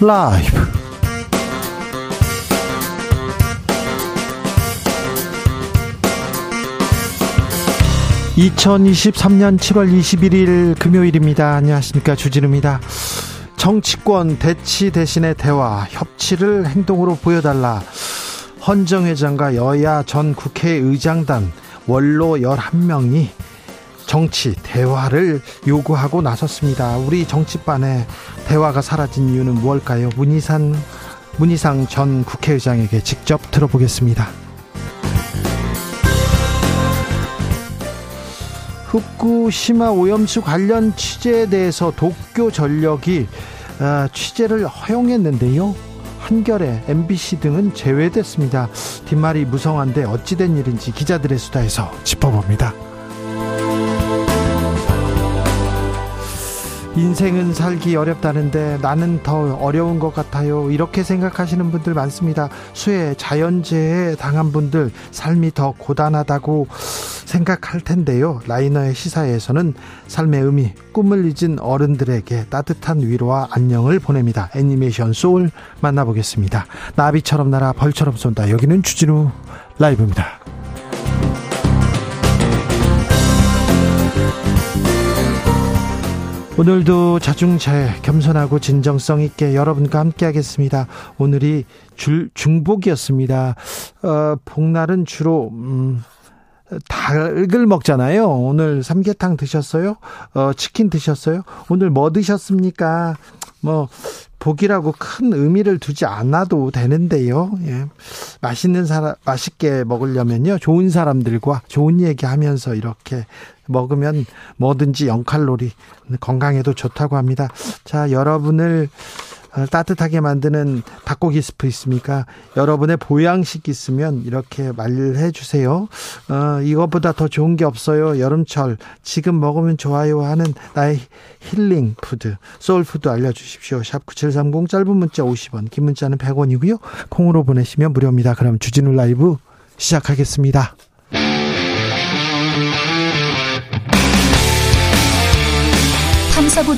라이브. 2023년 7월 21일 금요일입니다. 안녕하십니까. 주진우입니다. 정치권 대치 대신의 대화, 협치를 행동으로 보여달라. 헌정 회장과 여야 전 국회의장단 원로 11명이 정치 대화를 요구하고 나섰습니다. 우리 정치반에 대화가 사라진 이유는 무엇일까요? 문희상 문희상 전 국회의장에게 직접 들어보겠습니다. 후쿠시마 오염수 관련 취재에 대해서 도쿄 전력이 아, 취재를 허용했는데요. 한결에 MBC 등은 제외됐습니다. 뒷말이 무성한데 어찌된 일인지 기자들의 수다에서 짚어봅니다. 인생은 살기 어렵다는데 나는 더 어려운 것 같아요. 이렇게 생각하시는 분들 많습니다. 수해, 자연재해 당한 분들 삶이 더 고단하다고 생각할 텐데요. 라이너의 시사에서는 삶의 의미, 꿈을 잊은 어른들에게 따뜻한 위로와 안녕을 보냅니다. 애니메이션 소울 만나보겠습니다. 나비처럼 날아 벌처럼 쏜다. 여기는 주진우 라이브입니다. 오늘도 자중차에 겸손하고 진정성 있게 여러분과 함께 하겠습니다. 오늘이 줄, 중복이었습니다. 어, 복날은 주로, 음, 닭을 먹잖아요. 오늘 삼계탕 드셨어요? 어, 치킨 드셨어요? 오늘 뭐 드셨습니까? 뭐, 복이라고 큰 의미를 두지 않아도 되는데요. 예. 맛있는 사람, 맛있게 먹으려면요. 좋은 사람들과 좋은 얘기 하면서 이렇게 먹으면 뭐든지 0칼로리 건강에도 좋다고 합니다. 자, 여러분을 어, 따뜻하게 만드는 닭고기 스프 있습니까? 여러분의 보양식 있으면 이렇게 말해 주세요. 어, 이것보다 더 좋은 게 없어요. 여름철 지금 먹으면 좋아요 하는 나의 힐링 푸드, 소울 푸드 알려 주십시오. 샵 9730 짧은 문자 50원, 긴 문자는 100원이고요. 콩으로 보내시면 무료입니다. 그럼 주진우 라이브 시작하겠습니다.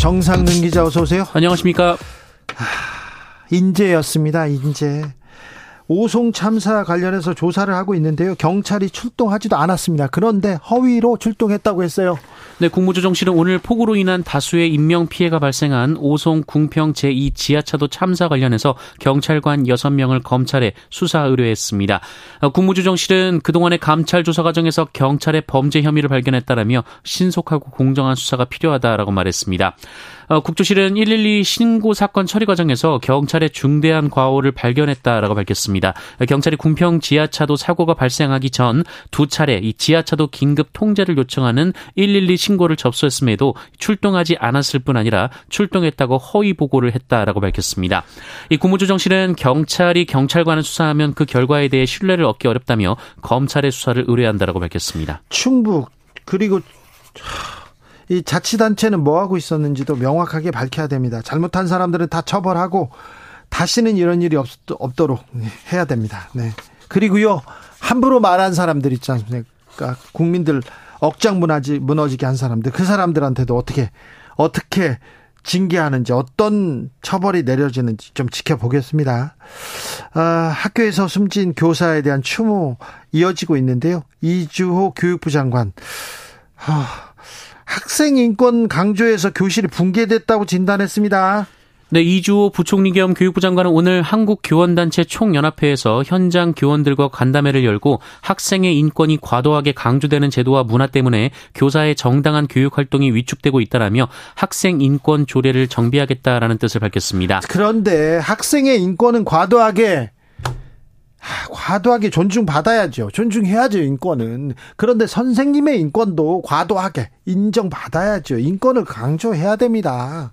정상근 기자 어서 오세요. 안녕하십니까. 인재였습니다. 인재. 오송 참사 관련해서 조사를 하고 있는데요. 경찰이 출동하지도 않았습니다. 그런데 허위로 출동했다고 했어요. 네, 국무조정실은 오늘 폭우로 인한 다수의 인명 피해가 발생한 오송 궁평 제2 지하차도 참사 관련해서 경찰관 6명을 검찰에 수사 의뢰했습니다. 어, 국무조정실은 그동안의 감찰 조사 과정에서 경찰의 범죄 혐의를 발견했다라며 신속하고 공정한 수사가 필요하다라고 말했습니다. 어, 국조실은 112 신고 사건 처리 과정에서 경찰의 중대한 과오를 발견했다라고 밝혔습니다. 경찰이 궁평 지하차도 사고가 발생하기 전 두 차례 이 지하차도 긴급 통제를 요청하는 112 신고를 접수했음에도 출동하지 않았을 뿐 아니라 출동했다고 허위 보고를 했다라고 밝혔습니다. 이 국무조정실은 경찰이 경찰관을 수사하면 그 결과에 대해 신뢰를 얻기 어렵다며 검찰의 수사를 의뢰한다라고 밝혔습니다. 충북 그리고 이 자치단체는 뭐 하고 있었는지도 명확하게 밝혀야 됩니다. 잘못한 사람들은 다 처벌하고 다시는 이런 일이 없, 없도록 해야 됩니다. 네. 그리고요 함부로 말한 사람들 있지 않습니까? 국민들 억장 무너지, 무너지게 한 사람들, 그 사람들한테도 어떻게, 어떻게 징계하는지, 어떤 처벌이 내려지는지 좀 지켜보겠습니다. 아, 학교에서 숨진 교사에 대한 추모 이어지고 있는데요. 이주호 교육부 장관. 아, 학생 인권 강조해서 교실이 붕괴됐다고 진단했습니다. 네, 이주호 부총리 겸 교육부 장관은 오늘 한국교원단체 총연합회에서 현장 교원들과 간담회를 열고 학생의 인권이 과도하게 강조되는 제도와 문화 때문에 교사의 정당한 교육 활동이 위축되고 있다라며 학생 인권 조례를 정비하겠다라는 뜻을 밝혔습니다. 그런데 학생의 인권은 과도하게 과도하게 존중받아야죠. 존중해야죠, 인권은. 그런데 선생님의 인권도 과도하게 인정받아야죠. 인권을 강조해야 됩니다.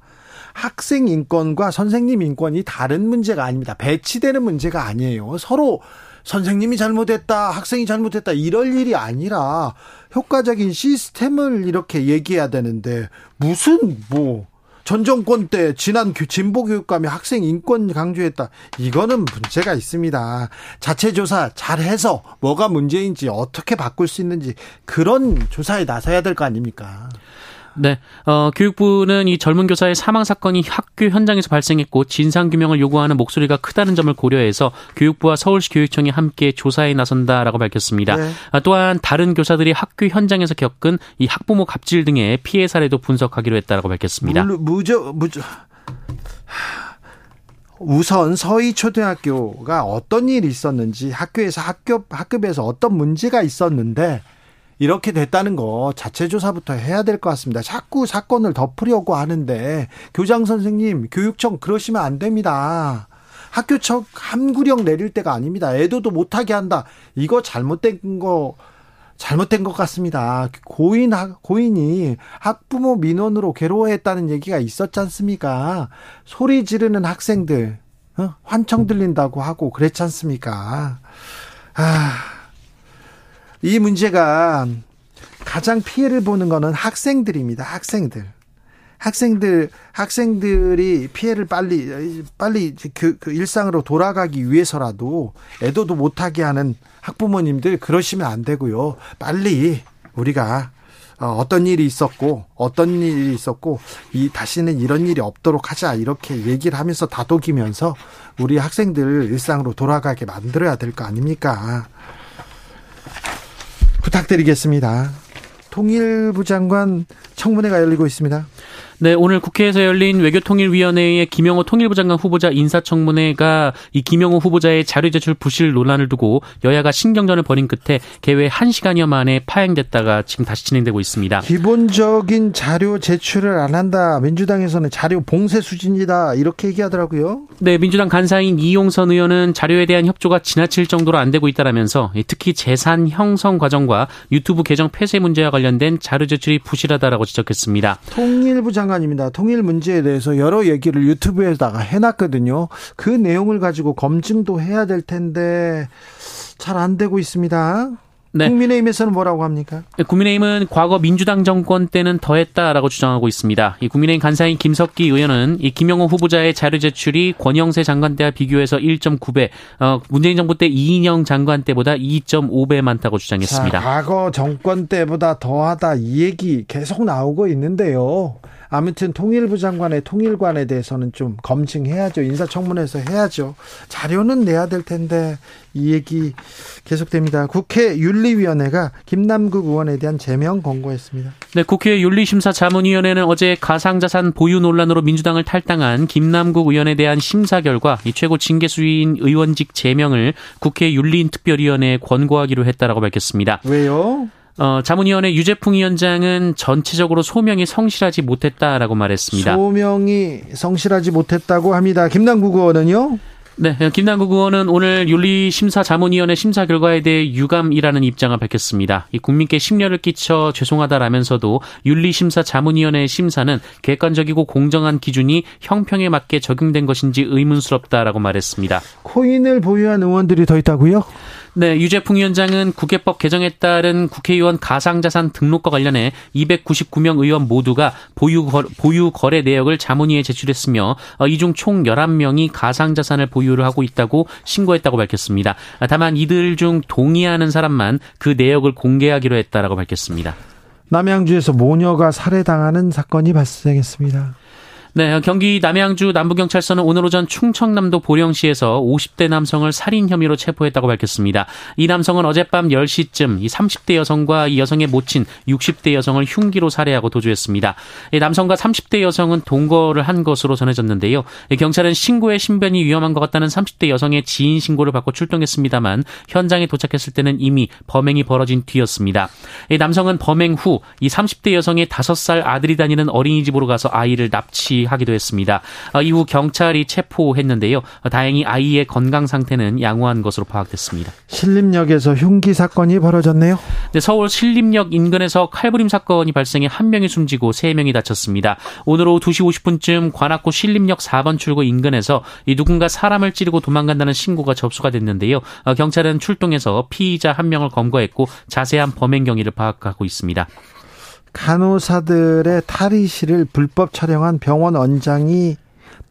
학생 인권과 선생님 인권이 다른 문제가 아닙니다. 배치되는 문제가 아니에요. 서로 선생님이 잘못했다, 학생이 잘못했다, 이럴 일이 아니라 효과적인 시스템을 이렇게 얘기해야 되는데, 무슨, 뭐, 전 정권 때 지난 진보 교육감이 학생 인권 강조했다. 이거는 문제가 있습니다. 자체 조사 잘해서 뭐가 문제인지 어떻게 바꿀 수 있는지 그런 조사에 나서야 될 거 아닙니까? 네, 어, 교육부는 이 젊은 교사의 사망 사건이 학교 현장에서 발생했고 진상 규명을 요구하는 목소리가 크다는 점을 고려해서 교육부와 서울시 교육청이 함께 조사에 나선다라고 밝혔습니다. 네. 아, 또한 다른 교사들이 학교 현장에서 겪은 이 학부모 갑질 등의 피해 사례도 분석하기로 했다라고 밝혔습니다. 무, 무저 무저 우선 서희 초등학교가 어떤 일이 있었는지 학교에서 학교 학급에서 어떤 문제가 있었는데 이렇게 됐다는 거 자체 조사부터 해야 될 것 같습니다. 자꾸 사건을 덮으려고 하는데 교장 선생님, 교육청 그러시면 안 됩니다. 학교 청 함구령 내릴 때가 아닙니다. 애도도 못하게 한다. 이거 잘못된 거 잘못된 것 같습니다. 고인 고인이 학부모 민원으로 괴로워했다는 얘기가 있었지 않습니까? 소리 지르는 학생들 어? 환청 들린다고 하고 그랬지 않습니까? 아. 이 문제가 가장 피해를 보는 거는 학생들입니다. 학생들. 학생들 학생들이 피해를 빨리 빨리 그, 그 일상으로 돌아가기 위해서라도 애도도 못하게 하는 학부모님들 그러시면 안 되고요. 빨리 우리가 어, 어떤 일이 있었고 어떤 일이 있었고 이 다시는 이런 일이 없도록 하자 이렇게 얘기를 하면서 다독이면서 우리 학생들 일상으로 돌아가게 만들어야 될 거 아닙니까? 부탁드리겠습니다. 통일부 장관 청문회가 열리고 있습니다. 네, 오늘 국회에서 열린 외교통일위원회의 김영호 통일부 장관 후보자 인사청문회가 이 김영호 후보자의 자료 제출 부실 논란을 두고 여야가 신경전을 벌인 끝에 개회 1시간여 만에 파행됐다가 지금 다시 진행되고 있습니다. 기본적인 자료 제출을 안 한다. 민주당에서는 자료 봉쇄 수준이다. 이렇게 얘기하더라고요. 네, 민주당 간사인 이용선 의원은 자료에 대한 협조가 지나칠 정도로 안 되고 있다라면서 특히 재산 형성 과정과 유튜브 계정 폐쇄 문제와 관련된 자료 제출이 부실하다라고 지적했습니다. 통일부 장관 장관입니다. 통일 문제에 대해서 여러 얘기를 유튜브에다가 해놨거든요. 그 내용을 가지고 검증도 해야 될 텐데 잘 안 되고 있습니다. 네. 국민의힘에서는 뭐라고 합니까? 네, 국민의힘은 과거 민주당 정권 때는 더했다라고 주장하고 있습니다. 이 국민의힘 간사인 김석기 의원은 이 김영호 후보자의 자료 제출이 권영세 장관 때와 비교해서 1.9배, 어, 문재인 정부 때 이인영 장관 때보다 2.5배 많다고 주장했습니다. 자, 과거 정권 때보다 더하다 이 얘기 계속 나오고 있는데요. 아무튼 통일부 장관의 통일관에 대해서는 좀 검증해야죠. 인사청문회에서 해야죠. 자료는 내야 될 텐데 이 얘기 계속됩니다. 국회 윤리위원회가 김남국 의원에 대한 제명 권고했습니다. 네, 국회 윤리심사자문위원회는 어제 가상자산 보유 논란으로 민주당을 탈당한 김남국 의원에 대한 심사 결과 이 최고 징계수위인 의원직 제명을 국회 윤리특별위원회에 권고하기로 했다라고 밝혔습니다. 왜요? 어, 자문위원회 유재풍 위원장은 전체적으로 소명이 성실하지 못했다라고 말했습니다. 소명이 성실하지 못했다고 합니다. 김남국 의원은요? 네, 김남국 의원은 오늘 윤리심사 자문위원회 심사 결과에 대해 유감이라는 입장을 밝혔습니다. 이 국민께 심려를 끼쳐 죄송하다라면서도 윤리심사 자문위원회 심사는 객관적이고 공정한 기준이 형평에 맞게 적용된 것인지 의문스럽다라고 말했습니다. 코인을 보유한 의원들이 더 있다고요? 네, 유재풍 위원장은 국회법 개정에 따른 국회의원 가상자산 등록과 관련해 299명 의원 모두가 보유, 보유 거래 내역을 자문위에 제출했으며 어, 이중 총 11명이 가상자산을 보유를 하고 있다고 신고했다고 밝혔습니다. 다만 이들 중 동의하는 사람만 그 내역을 공개하기로 했다라고 밝혔습니다. 남양주에서 모녀가 살해당하는 사건이 발생했습니다. 네, 경기 남양주 남부경찰서는 오늘 오전 충청남도 보령시에서 50대 남성을 살인 혐의로 체포했다고 밝혔습니다. 이 남성은 어젯밤 10시쯤 이 30대 여성과 이 여성의 모친 60대 여성을 흉기로 살해하고 도주했습니다. 이 남성과 30대 여성은 동거를 한 것으로 전해졌는데요. 경찰은 신고의 신변이 위험한 것 같다는 30대 여성의 지인 신고를 받고 출동했습니다만 현장에 도착했을 때는 이미 범행이 벌어진 뒤였습니다. 이 남성은 범행 후 이 30대 여성의 5살 아들이 다니는 어린이집으로 가서 아이를 납치 지시하기도 했습니다. 어, 이후 경찰이 체포했는데요. 다행히 아이의 건강 상태는 양호한 것으로 파악됐습니다. 신림역에서 흉기 사건이 벌어졌네요. 네, 서울 신림역 인근에서 칼부림 사건이 발생해 한 명이 숨지고 세 명이 다쳤습니다. 오늘 오후 2시 50분쯤 관악구 신림역 4번 출구 인근에서 이 누군가 사람을 찌르고 도망간다는 신고가 접수가 됐는데요. 어, 경찰은 출동해서 피의자 한 명을 검거했고 자세한 범행 경위를 파악하고 있습니다. 간호사들의 탈의실을 불법 촬영한 병원 원장이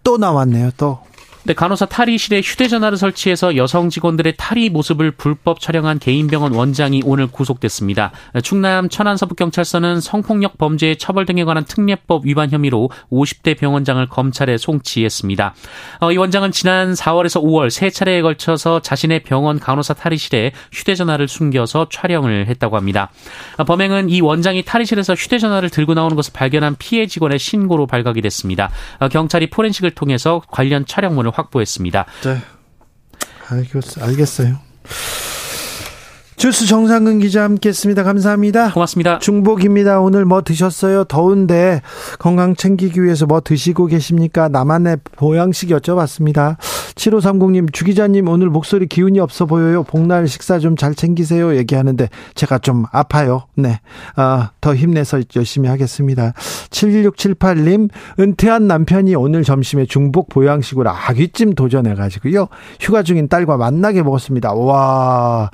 또 나왔네요. 또 네, 간호사 탈의실에 휴대전화를 설치해서 여성 직원들의 탈의 모습을 불법 촬영한 개인병원 원장이 오늘 구속됐습니다. 충남 천안서북경찰서는 성폭력 범죄 처벌 등에 관한 특례법 위반 혐의로 50대 병원장을 검찰에 송치했습니다. 어, 이 원장은 지난 4월에서 5월 세 차례에 걸쳐서 자신의 병원 간호사 탈의실에 휴대전화를 숨겨서 촬영을 했다고 합니다. 어, 범행은 이 원장이 탈의실에서 휴대전화를 들고 나오는 것을 발견한 피해 직원의 신고로 발각이 됐습니다. 어, 경찰이 포렌식을 통해서 관련 촬영물을 확보했습니다. 네. 알겠어요. 주스 정상근 기자 함께했습니다. 감사합니다. 고맙습니다. 중복입니다. 오늘 뭐 드셨어요? 더운데 건강 챙기기 위해서 뭐 드시고 계십니까? 나만의 보양식 여쭤봤습니다. 7530님, 주 기자님 오늘 목소리 기운이 없어 보여요. 복날 식사 좀 잘 챙기세요. 얘기하는데 제가 좀 아파요. 네. 아, 더 힘내서 열심히 하겠습니다. 7678님, 은퇴한 남편이 오늘 점심에 중복 보양식으로 아귀찜 도전해가지고요. 휴가 중인 딸과 만나게 먹었습니다. 와.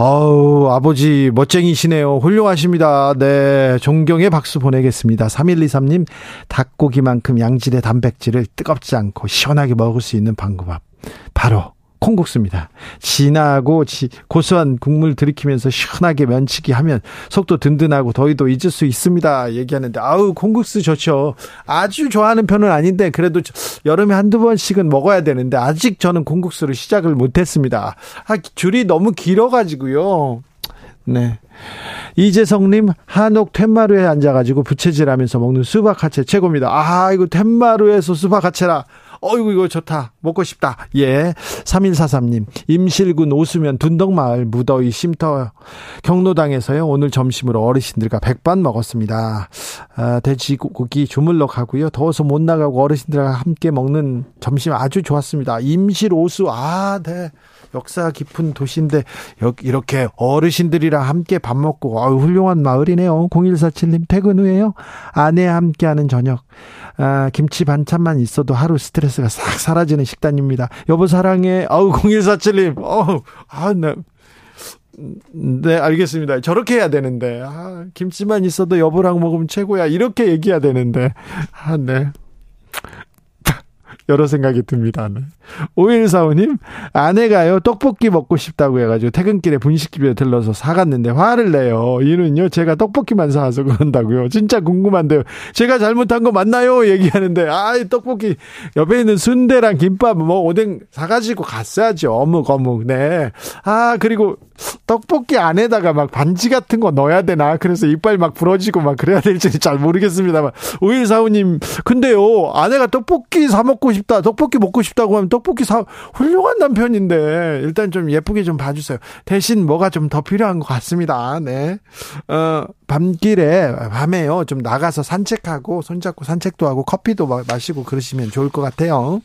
아우, 아버지 멋쟁이시네요. 훌륭하십니다. 네. 존경의 박수 보내겠습니다. 3123님, 닭고기만큼 양질의 단백질을 뜨겁지 않고 시원하게 먹을 수 있는 방구밥. 바로 콩국수입니다. 진하고 고소한 국물 들이키면서 시원하게 면치기 하면 속도 든든하고 더위도 잊을 수 있습니다. 얘기하는데 아우 콩국수 좋죠. 아주 좋아하는 편은 아닌데 그래도 여름에 한두 번씩은 먹어야 되는데 아직 저는 콩국수를 시작을 못했습니다. 아, 줄이 너무 길어가지고요. 네. 이재성님, 한옥 텐마루에 앉아가지고 부채질하면서 먹는 수박 하체 최고입니다. 아, 이거 텐마루에서 수박 하체라. 어이구 이거 좋다. 먹고 싶다. 예. 3143님. 임실군 오수면 둔덕마을 무더위 쉼터 경로당에서요. 오늘 점심으로 어르신들과 백반 먹었습니다. 아, 돼지고기 주물러 가고요. 더워서 못 나가고 어르신들과 함께 먹는 점심 아주 좋았습니다. 임실 오수 아, 네. 역사 깊은 도시인데 이렇게 어르신들이랑 함께 밥 먹고 아유, 훌륭한 마을이네요. 0147님 퇴근 후에요. 아내와 함께하는 저녁. 아, 김치 반찬만 있어도 하루 스트레스가 싹 사라지는 식단입니다. 여보 사랑해. 아우 0147님. 어우. 아, 네. 네, 알겠습니다. 저렇게 해야 되는데. 아, 김치만 있어도 여보랑 먹으면 최고야. 이렇게 얘기해야 되는데. 아, 네. 여러 생각이 듭니다. 네. 5145님, 아내가요, 떡볶이 먹고 싶다고 해가지고 퇴근길에 분식집에 들러서 사갔는데 화를 내요. 이는요, 제가 떡볶이만 사와서 그런다고요. 진짜 궁금한데요. 제가 잘못한 거 맞나요? 얘기하는데, 아, 떡볶이, 옆에 있는 순대랑 김밥, 뭐, 오뎅 사가지고 갔어야죠. 어묵, 어묵, 네. 아, 그리고 떡볶이 안에다가 막 반지 같은 거 넣어야 되나? 그래서 이빨 막 부러지고 막 그래야 될지 잘 모르겠습니다만. 5145님, 근데요, 아내가 떡볶이 사먹고 싶다, 떡볶이 먹고 싶다고 하면 떡볶이 사 훌륭한 남편인데 일단 좀 예쁘게 좀 봐주세요. 대신 뭐가 좀 더 필요한 것 같습니다. 네. 어, 밤길에 밤에요 좀 나가서 산책하고 손잡고 산책도 하고 커피도 마시고 그러시면 좋을 것 같아요.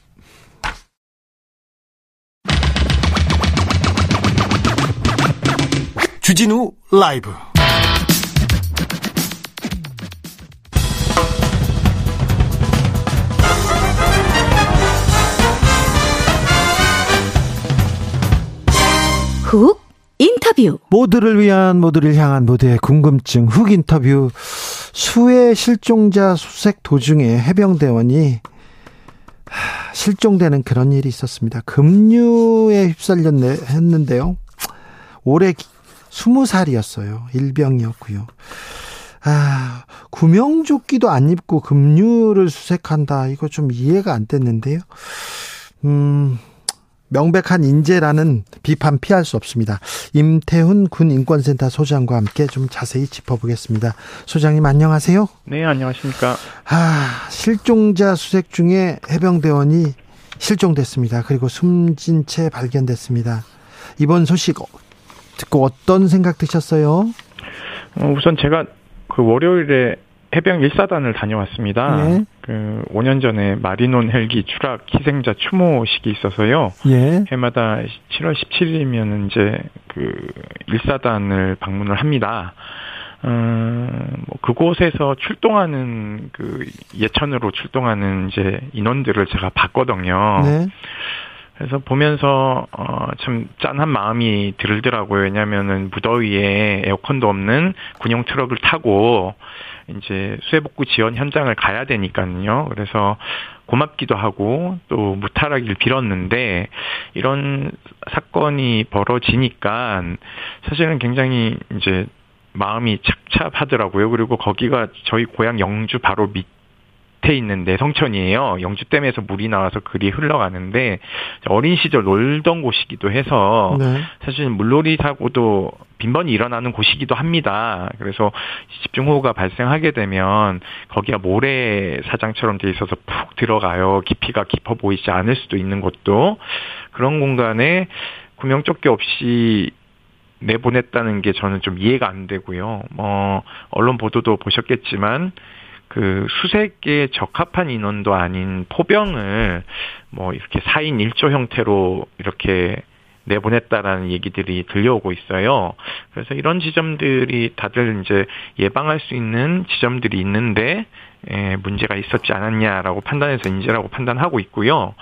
주진우 라이브 훅 인터뷰 모두를 위한 모두를 향한 모두의 궁금증 훅 인터뷰 수해 실종자 수색 도중에 해병대원이 실종되는 그런 일이 있었습니다. 급류에 휩쓸렸는데요. 올 해 20살이었어요. 일병이었고요. 아, 구명조끼도 안 입고 급류를 수색한다. 이거 좀 이해가 안 됐는데요. 음, 명백한 인재라는 비판 피할 수 없습니다. 임태훈 군 인권센터 소장과 함께 좀 자세히 짚어보겠습니다. 소장님 안녕하세요. 네, 안녕하십니까. 아, 실종자 수색 중에 해병대원이 실종됐습니다. 그리고 숨진 채 발견됐습니다. 이번 소식 듣고 어떤 생각 드셨어요? 어, 우선 제가 그 월요일에 해병 1사단을 다녀왔습니다. 네. 그 5년 전에 마리논 헬기 추락 희생자 추모식이 있어서요. 예. 해마다 7월 17일이면 이제 그 일사단을 방문을 합니다. 음, 뭐 그곳에서 출동하는 그 예천으로 출동하는 이제 인원들을 제가 봤거든요. 네. 그래서 보면서 어, 참 짠한 마음이 들더라고요. 왜냐하면은 무더위에 에어컨도 없는 군용 트럭을 타고 이제 수해복구 지원 현장을 가야 되니까요. 그래서 고맙기도 하고 또 무탈하길 빌었는데 이런 사건이 벌어지니까 사실은 굉장히 이제 마음이 착잡하더라고요. 그리고 거기가 저희 고향 영주 바로 밑 밑에 있는 내성천이에요. 영주댐에서 물이 나와서 그리 흘러가는데 어린 시절 놀던 곳이기도 해서 네. 사실 물놀이 사고도 빈번히 일어나는 곳이기도 합니다. 그래서 집중호우가 발생하게 되면 거기가 모래 사장처럼 돼 있어서 푹 들어가요. 깊이가 깊어 보이지 않을 수도 있는 곳도 그런 공간에 구명조끼 없이 내보냈다는 게 저는 좀 이해가 안 되고요. 뭐 언론 보도도 보셨겠지만 그 수색에 적합한 인원도 아닌 포병을 뭐 이렇게 4인 1조 형태로 이렇게 내보냈다라는 얘기들이 들려오고 있어요. 그래서 이런 지점들이 다들 이제 예방할 수 있는 지점들이 있는데 에, 문제가 있었지 않았냐라고 판단해서 인재라고 판단하고 있고요.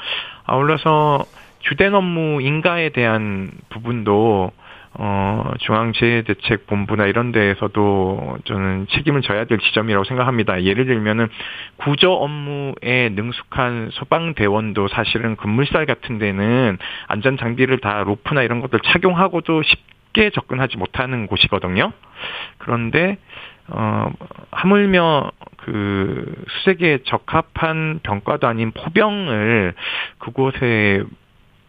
아울러서 주된 업무 인가에 대한 부분도 어, 중앙재해대책본부나 이런 데에서도 저는 책임을 져야 될 지점이라고 생각합니다. 예를 들면은 구조 업무에 능숙한 소방대원도 사실은 급물살 같은 데는 안전 장비를 다 로프나 이런 것들 착용하고도 쉽게 접근하지 못하는 곳이거든요. 그런데 어, 하물며 그 수색에 적합한 병과도 아닌 포병을 그곳에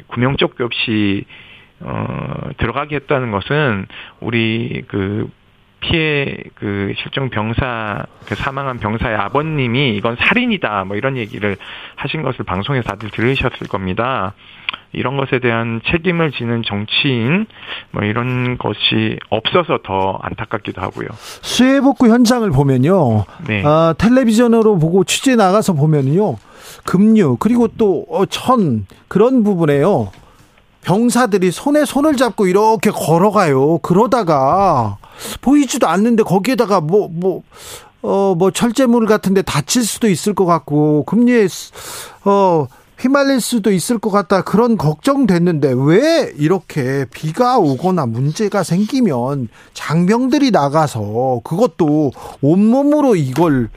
구명조끼 없이 어, 들어가게 했다는 것은 우리 그 피해 그 실종 병사 그 사망한 병사의 아버님이 이건 살인이다 뭐 이런 얘기를 하신 것을 방송에서 다들 들으셨을 겁니다. 이런 것에 대한 책임을 지는 정치인 뭐 이런 것이 없어서 더 안타깝기도 하고요. 수해 복구 현장을 보면요. 네. 아, 텔레비전으로 보고 취재 나가서 보면요. 급류 그리고 또천 어, 그런 부분에요. 병사들이 손에 손을 잡고 이렇게 걸어가요. 그러다가 보이지도 않는데 거기에다가 뭐, 뭐, 어, 뭐 철제물 같은데 다칠 수도 있을 것 같고, 금리에, 어, 휘말릴 수도 있을 것 같다. 그런 걱정됐는데 왜 이렇게 비가 오거나 문제가 생기면 장병들이 나가서 그것도 온몸으로 이걸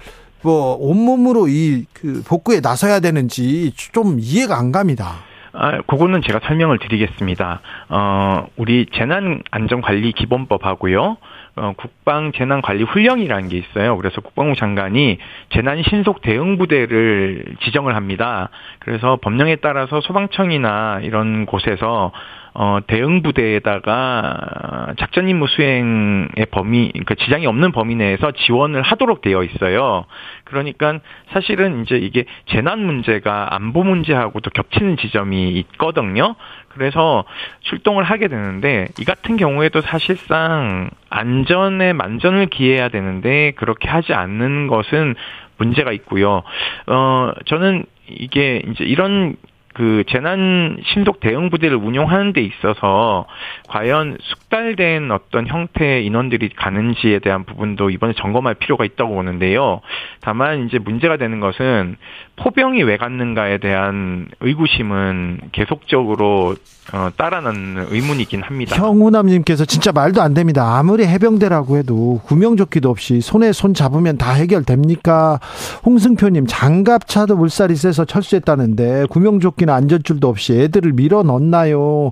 뭐 온몸으로 이 그 복구에 나서야 되는지 좀 이해가 안 갑니다. 아, 그거는 제가 설명을 드리겠습니다. 어, 우리 재난안전관리 기본법하고요. 어, 국방재난관리훈령이라는 게 있어요. 그래서 국방부 장관이 재난신속 대응부대를 지정을 합니다. 그래서 법령에 따라서 소방청이나 이런 곳에서 어, 대응 부대에다가 작전 임무 수행의 범위, 그러니까 지장이 없는 범위 내에서 지원을 하도록 되어 있어요. 그러니까 사실은 이제 이게 재난 문제가 안보 문제하고도 겹치는 지점이 있거든요. 그래서 출동을 하게 되는데 이 같은 경우에도 사실상 안전에 만전을 기해야 되는데 그렇게 하지 않는 것은 문제가 있고요. 어 저는 이게 이제 이런 그 재난 신속 대응 부대를 운영하는 데 있어서 과연 숙달된 어떤 형태의 인원들이 가는지에 대한 부분도 이번에 점검할 필요가 있다고 보는데요. 다만 이제 문제가 되는 것은 포병이 왜 갔는가에 대한 의구심은 계속적으로 어, 따라나는 의문이긴 합니다. 형우남님께서 진짜 말도 안 됩니다. 아무리 해병대라고 해도 구명조끼도 없이 손에 손 잡으면 다 해결됩니까? 홍승표님 장갑차도 물살이 세서 철수했다는데 구명조끼 는 안전줄도 없이 애들을 밀어 넣나요?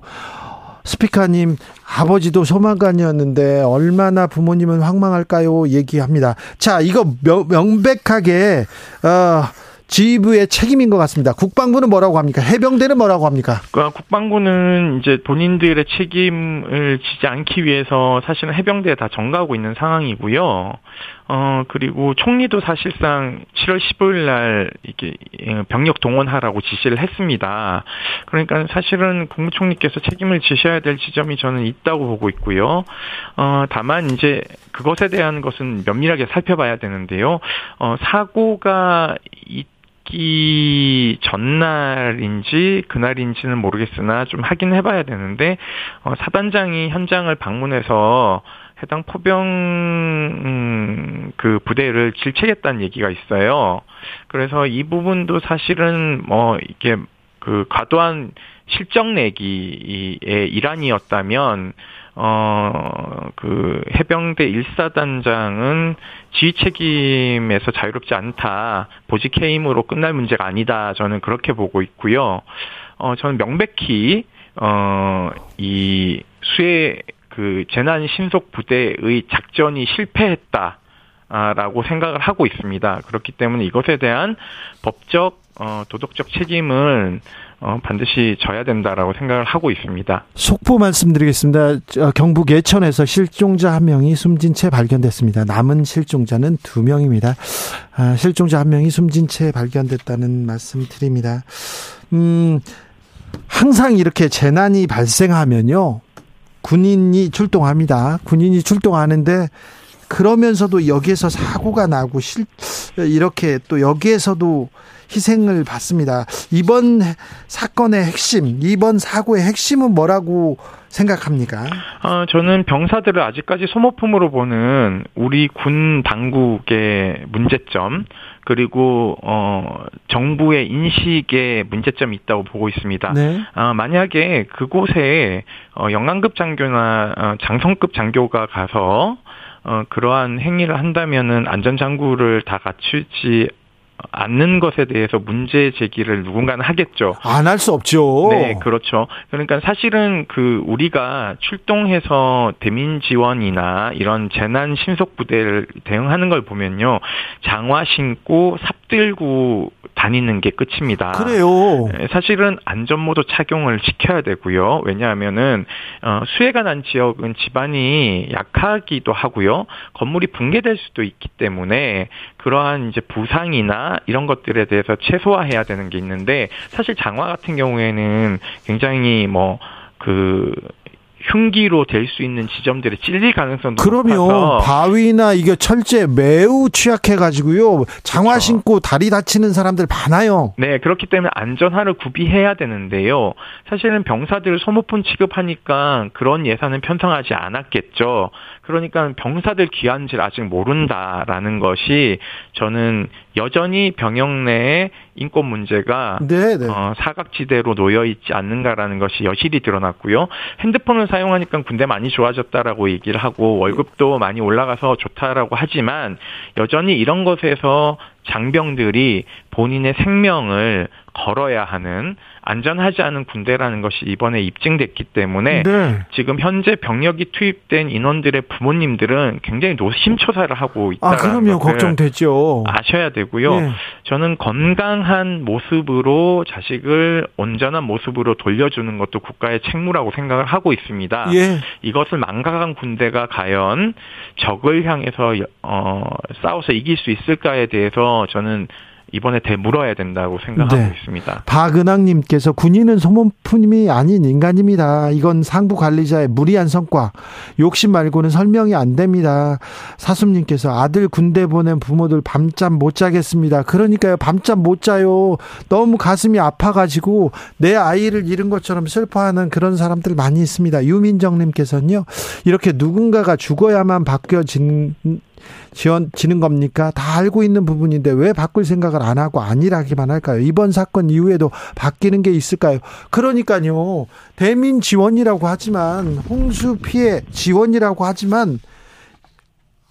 스피커님 아버지도 소방관이었는데 얼마나 부모님은 황망할까요? 얘기합니다. 자 이거 명 백하게 어, 지휘부의 책임인 것 같습니다. 국방부는 뭐라고 합니까? 해병대는 뭐라고 합니까? 그 국방부는 이제 본인들의 책임을 지지 않기 위해서 사실은 해병대에 다 전가하고 있는 상황이고요. 어, 그리고 총리도 사실상 7월 15일 날 이렇게 병력 동원하라고 지시를 했습니다. 그러니까 사실은 국무총리께서 책임을 지셔야 될 지점이 저는 있다고 보고 있고요. 어, 다만 이제 그것에 대한 것은 면밀하게 살펴봐야 되는데요. 어, 사고가 있 죽기 전날인지 그날인지는 모르겠으나 좀 확인해봐야 되는데 어, 사단장이 현장을 방문해서 해당 포병 음, 그 부대를 질책했다는 얘기가 있어요. 그래서 이 부분도 사실은 뭐 이게 그 과도한 실적 내기의 일환이었다면 어, 그, 해병대 1사단장은 지휘 책임에서 자유롭지 않다. 보직 해임으로 끝날 문제가 아니다. 저는 그렇게 보고 있고요. 어, 저는 명백히, 어, 이 수해 그 재난 신속 부대의 작전이 실패했다. 라고 생각을 하고 있습니다. 그렇기 때문에 이것에 대한 법적, 어, 도덕적 책임은 어, 반드시 져야 된다라고 생각을 하고 있습니다. 속보 말씀드리겠습니다. 경북 예천에서 실종자 한 명이 숨진 채 발견됐습니다. 남은 실종자는 두 명입니다. 아, 실종자 한 명이 숨진 채 발견됐다는 말씀 드립니다. 음, 항상 이렇게 재난이 발생하면요. 군인이 출동합니다. 군인이 출동하는데 그러면서도 여기에서 사고가 나고 실 이렇게 또 여기에서도 희생을 받습니다. 이번 사건의 핵심, 이번 사고의 핵심은 뭐라고 생각합니까? 어, 저는 병사들을 아직까지 소모품으로 보는 우리 군 당국의 문제점 그리고 어 정부의 인식에 문제점이 있다고 보고 있습니다. 네. 아, 만약에 그곳에 어 영관급 장교나 어, 장성급 장교가 가서 어 그러한 행위를 한다면은 안전 장구를 다 갖추지 않는 것에 대해서 문제 제기를 누군가는 하겠죠. 안 할 수 없죠. 네, 그렇죠. 그러니까 사실은 그 우리가 출동해서 대민 지원이나 이런 재난 신속 부대를 대응하는 걸 보면요. 장화 신고 삽 들고 다니는 게 끝입니다. 그래요. 네, 사실은 안전모도 착용을 시켜야 되고요. 왜냐하면은 어, 수해가 난 지역은 집안이 약하기도 하고요. 건물이 붕괴될 수도 있기 때문에 그러한 이제 부상이나 이런 것들에 대해서 최소화해야 되는 게 있는데 사실 장화 같은 경우에는 굉장히 뭐그 흉기로 될 수 있는 지점들이 찔릴 가능성도 그럼요. 높아서 바위나 이게 철제 매우 취약해 가지고요. 장화 그렇죠. 신고 다리 다치는 사람들 많아요. 네, 그렇기 때문에 안전화를 구비해야 되는데요. 사실은 병사들 소모품 취급하니까 그런 예산은 편성하지 않았겠죠. 그러니까 병사들 귀한질 아직 모른다라는 것이 저는 여전히 병역 내에 인권 문제가 네, 네. 어, 사각지대로 놓여 있지 않는가라는 것이 여실히 드러났고요. 핸드폰을 사용하니까 군대 많이 좋아졌다라고 얘기를 하고 월급도 많이 올라가서 좋다라고 하지만 여전히 이런 것에서 장병들이 본인의 생명을 걸어야 하는 안전하지 않은 군대라는 것이 이번에 입증됐기 때문에 네. 지금 현재 병력이 투입된 인원들의 부모님들은 굉장히 노심초사를 하고 있다는 아, 그럼요. 걱정되죠. 아셔야 되고요. 네. 저는 건강한 모습으로 자식을 온전한 모습으로 돌려주는 것도 국가의 책무라고 생각을 하고 있습니다. 예. 이것을 망각한 군대가 과연 적을 향해서 어, 싸워서 이길 수 있을까에 대해서 저는 이번에 되물어야 된다고 생각하고 네. 있습니다. 박은학님께서 군인은 소모품이 아닌 인간입니다. 이건 상부 관리자의 무리한 성과. 욕심 말고는 설명이 안 됩니다. 사수님께서 아들 군대 보낸 부모들 밤잠 못 자겠습니다. 그러니까요, 밤잠 못 자요. 너무 가슴이 아파가지고 내 아이를 잃은 것처럼 슬퍼하는 그런 사람들 많이 있습니다. 유민정님께서는요, 이렇게 누군가가 죽어야만 바뀌어진 지원지는 겁니까? 다 알고 있는 부분인데 왜 바꿀 생각을 안 하고 아니라기만 할까요? 이번 사건 이후에도 바뀌는 게 있을까요? 그러니까요. 대민 지원이라고 하지만 홍수 피해 지원이라고 하지만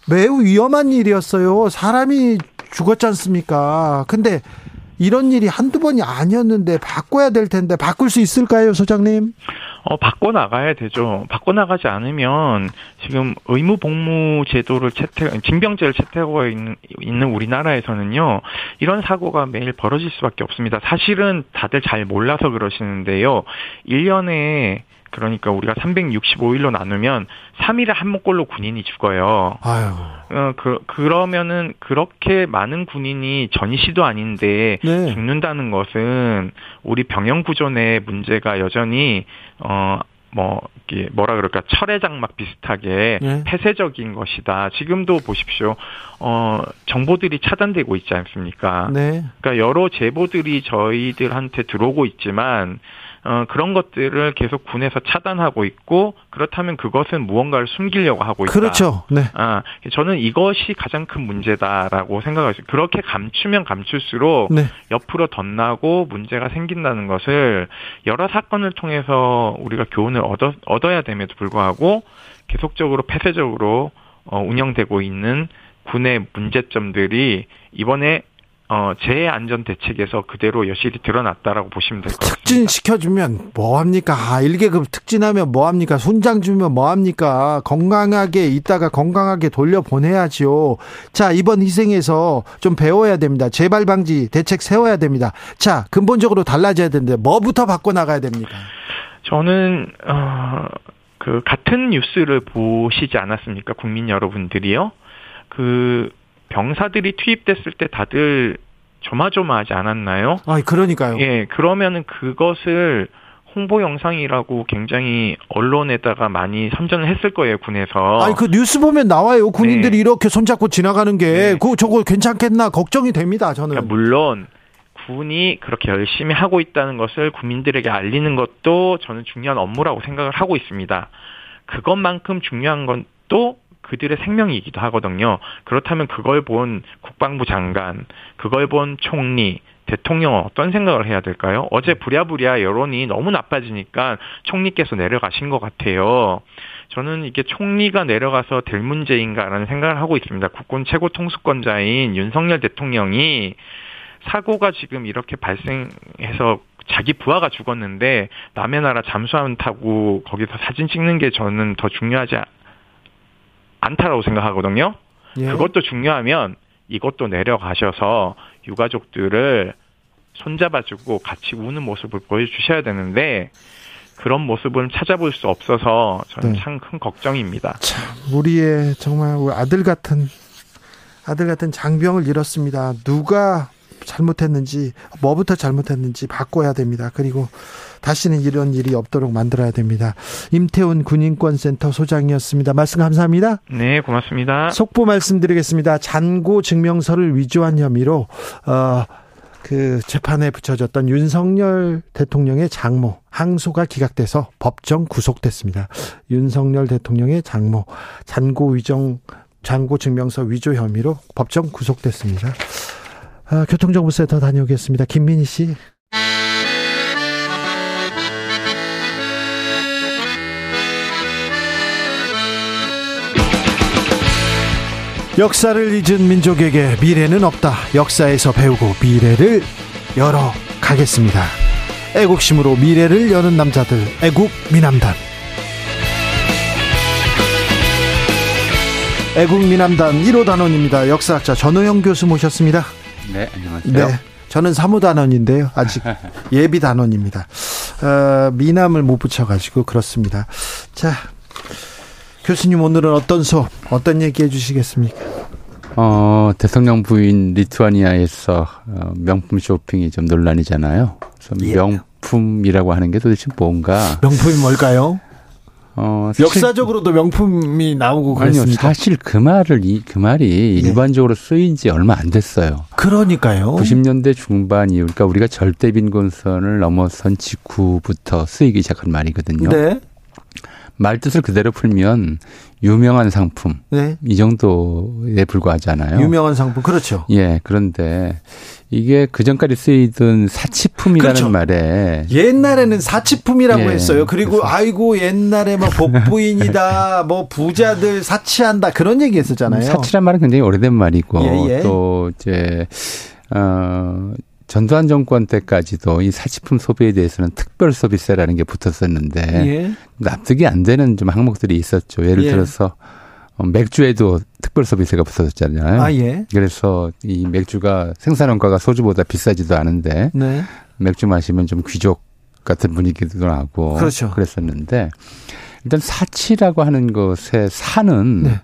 매우 위험한 일이었어요. 사람이 죽었지 않습니까? 근데 이런 일이 한두 번이 아니었는데 바꿔야 될 텐데 바꿀 수 있을까요, 소장님? 어, 바꿔나가야 되죠. 바꿔나가지 않으면 지금 의무 복무 제도를 채택, 징병제를 채택하고 있는, 있는 우리나라에서는요, 이런 사고가 매일 벌어질 수밖에 없습니다. 사실은 다들 잘 몰라서 그러시는데요. 1년에 그러니까 우리가 365일로 나누면 3일에 한 목골로 군인이 죽어요. 아유. 어, 그, 그러면은 그렇게 많은 군인이 전시도 아닌데 네. 죽는다는 것은 우리 병영 구조 내 문제가 여전히 어뭐 이게 뭐라 그럴까 철의 장막 비슷하게 네. 폐쇄적인 것이다. 지금도 보십시오. 어 정보들이 차단되고 있지 않습니까? 네. 그러니까 여러 제보들이 저희들한테 들어오고 있지만 어, 그런 것들을 계속 군에서 차단하고 있고 그렇다면 그것은 무언가를 숨기려고 하고 있다. 그렇죠. 네. 아, 저는 이것이 가장 큰 문제다라고 생각하고 있어요. 그렇게 감추면 감출수록 네. 옆으로 덧나고 문제가 생긴다는 것을 여러 사건을 통해서 우리가 교훈을 얻어, 얻어야 됨에도 불구하고 계속적으로 폐쇄적으로 어, 운영되고 있는 군의 문제점들이 이번에 어, 재해 안전 대책에서 그대로 여실히 드러났다라고 보시면 될 것 같습니다. 특진 시켜주면 뭐 합니까? 아, 1계급 특진하면 뭐 합니까? 훈장 주면 뭐 합니까? 건강하게 있다가 건강하게 돌려보내야지요. 자, 이번 희생에서 좀 배워야 됩니다. 재발 방지 대책 세워야 됩니다. 자, 근본적으로 달라져야 되는데 뭐부터 바꿔 나가야 됩니까? 저는 어, 그 같은 뉴스를 보시지 않았습니까? 국민 여러분들이요. 그 병사들이 투입됐을 때 다들 조마조마하지 않았나요? 아, 그러니까요. 예, 그러면은 그것을 홍보 영상이라고 굉장히 언론에다가 많이 선전을 했을 거예요, 군에서. 아니 그 뉴스 보면 나와요. 군인들이 네. 이렇게 손잡고 지나가는 게 네. 그 저거 괜찮겠나 걱정이 됩니다. 저는. 그러니까 물론 군이 그렇게 열심히 하고 있다는 것을 국민들에게 알리는 것도 저는 중요한 업무라고 생각을 하고 있습니다. 그것만큼 중요한 건 또 그들의 생명이기도 하거든요. 그렇다면 그걸 본 국방부 장관, 그걸 본 총리, 대통령은 어떤 생각을 해야 될까요? 어제 부랴부랴 여론이 너무 나빠지니까 총리께서 내려가신 것 같아요. 저는 이게 총리가 내려가서 될 문제인가라는 생각을 하고 있습니다. 국군 최고 통수권자인 윤석열 대통령이 사고가 지금 이렇게 발생해서 자기 부하가 죽었는데 남의 나라 잠수함 타고 거기서 사진 찍는 게 저는 더 중요하지 않다라고 생각하거든요. 예. 그것도 중요하면 이것도 내려가셔서 유가족들을 손잡아주고 같이 우는 모습을 보여주셔야 되는데 그런 모습을 찾아볼 수 없어서 저는 네. 참큰 걱정입니다. 참 우리의 정말 우리 아들 같은 아들 같은 장병을 잃었습니다. 누가 잘못했는지 뭐부터 잘못했는지 바꿔야 됩니다. 그리고 다시는 이런 일이 없도록 만들어야 됩니다. 임태훈 군인권센터 소장이었습니다. 말씀 감사합니다. 네, 고맙습니다. 속보 말씀드리겠습니다. 잔고 증명서를 위조한 혐의로 어, 그 재판에 붙여졌던 윤석열 대통령의 장모 항소가 기각돼서 법정 구속됐습니다. 윤석열 대통령의 장모 잔고 위정 잔고 증명서 위조 혐의로 법정 구속됐습니다. 아, 교통정보센터 다녀오겠습니다. 김민희 씨. 역사를 잊은 민족에게 미래는 없다. 역사에서 배우고 미래를 열어 가겠습니다. 애국심으로 미래를 여는 남자들, 애국 미남단. 애국 미남단 1호 단원입니다. 역사학자 전호영 교수 모셨습니다. 네, 안녕하세요. 네. 저는 사무 단원인데요. 아직 예비 단원입니다. 어, 미남을 못 붙여가지고 그렇습니다. 자, 교수님 오늘은 어떤 수업, 어떤 얘기 해주시겠습니까? 어, 대통령 부인 리투아니아에서 어, 명품 쇼핑이 좀 논란이잖아요. 그래서 예. 명품이라고 하는 게 도대체 뭔가? 명품이 뭘까요? 어, 역사적으로도 명품이 나오고 아니요, 그랬습니다. 사실 그 말을 이, 그 말이 예. 일반적으로 쓰인 지 얼마 안 됐어요. 그러니까요. 90년대 중반 이후, 그러니까 우리가 절대 빈곤선을 넘어선 직후부터 쓰이기 시작한 말이거든요. 네, 말 뜻을 그대로 풀면 유명한 상품 네. 이 정도에 불과하잖아요. 유명한 상품 그렇죠. 예, 그런데 이게 그 전까지 쓰이던 사치품이라는 그렇죠. 말에 옛날에는 사치품이라고 예, 했어요. 그리고 그래서- 아이고 옛날에 뭐 복부인이다, 뭐 부자들 사치한다 그런 얘기했었잖아요. 사치란 말은 굉장히 오래된 말이고 예, 예. 또 이제 어 전두환 정권 때까지도 이 사치품 소비에 대해서는 특별 소비세라는 게 붙었었는데 예. 납득이 안 되는 좀 항목들이 있었죠. 예를 예. 들어서 어, 맥주에도 특별 소비세가 붙었잖아요. 아 예. 그래서 이 맥주가 생산 원가가 소주보다 비싸지도 않은데 네. 맥주 마시면 좀 귀족 같은 분위기도 나고 그렇죠. 그랬었는데 일단 사치라고 하는 것의 사는 네.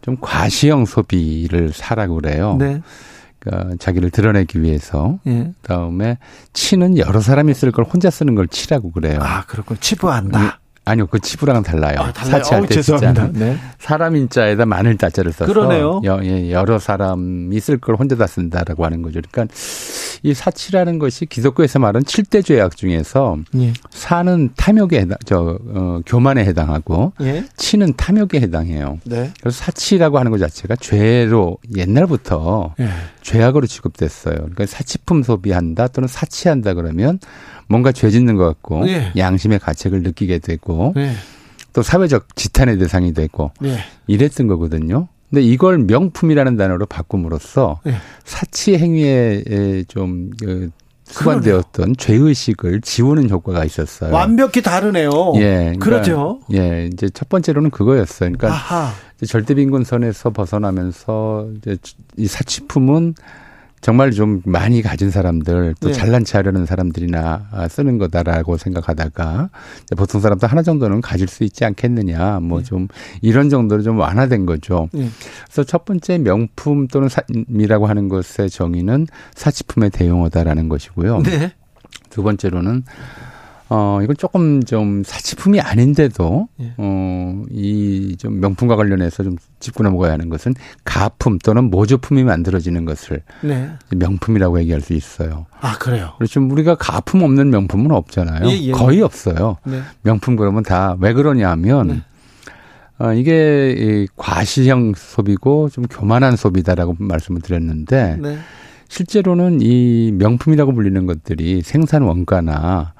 좀 과시형 소비를 사라고 그래요. 네. 그러니까 자기를 드러내기 위해서 예. 그다음에 치는 여러 사람이 쓸 걸 혼자 쓰는 걸 치라고 그래요. 아 그렇군. 치부한다. 아니요, 그 치부랑은 달라요. 아, 달라요? 사치할 어우, 때 죄송합니다. 네. 사람 인자에다 마늘 자자를 써서 그러네요. 여, 예, 여러 사람이 쓸 걸 혼자 다 쓴다라고 하는 거죠. 그러니까 이 사치라는 것이 기독교에서 말하는 7대 죄악 중에서 예. 사는 탐욕에 해당, 저 어, 교만에 해당하고 예. 치는 탐욕에 해당해요. 네. 그래서 사치라고 하는 것 자체가 죄로 옛날부터 예. 죄악으로 취급됐어요. 그러니까 사치품 소비한다 또는 사치한다 그러면 뭔가 죄 짓는 것 같고 예. 양심의 가책을 느끼게 되고 예. 또 사회적 지탄의 대상이 되고 예. 이랬던 거거든요. 근데 이걸 명품이라는 단어로 바꿈으로써 예. 사치 행위에 좀 그, 수반되었던 죄의식을 지우는 효과가 있었어요. 완벽히 다르네요. 예, 그러니까, 그렇죠. 예, 이제 첫 번째로는 그거였어요. 그러니까 아하. 이제 절대 빈곤선에서 벗어나면서 이제 이 사치품은 정말 좀 많이 가진 사람들 또 네. 잘난 체 하려는 사람들이나 쓰는 거다라고 생각하다가 보통 사람도 하나 정도는 가질 수 있지 않겠느냐 뭐 네. 좀 이런 정도로 좀 완화된 거죠. 예. 그래서 첫 번째 명품 또는 사이라고 하는 것의 정의는 사치품의 대용어다라는 것이고요. 네. 두 번째로는 어 이건 조금 좀 사치품이 아닌데도 예. 어 이 좀 명품과 관련해서 좀 짚고 넘어가야 하는 것은 가품 또는 모조품이 만들어지는 것을 네. 명품이라고 얘기할 수 있어요. 아, 그래요. 그렇죠. 우리가 가품 없는 명품은 없잖아요. 예, 예. 거의 없어요. 네. 명품 그러면 다 왜 그러냐면 네. 어, 이게 이 과시형 소비고 좀 교만한 소비다라고 말씀을 드렸는데 네. 실제로는 이 명품이라고 불리는 것들이 생산 원가나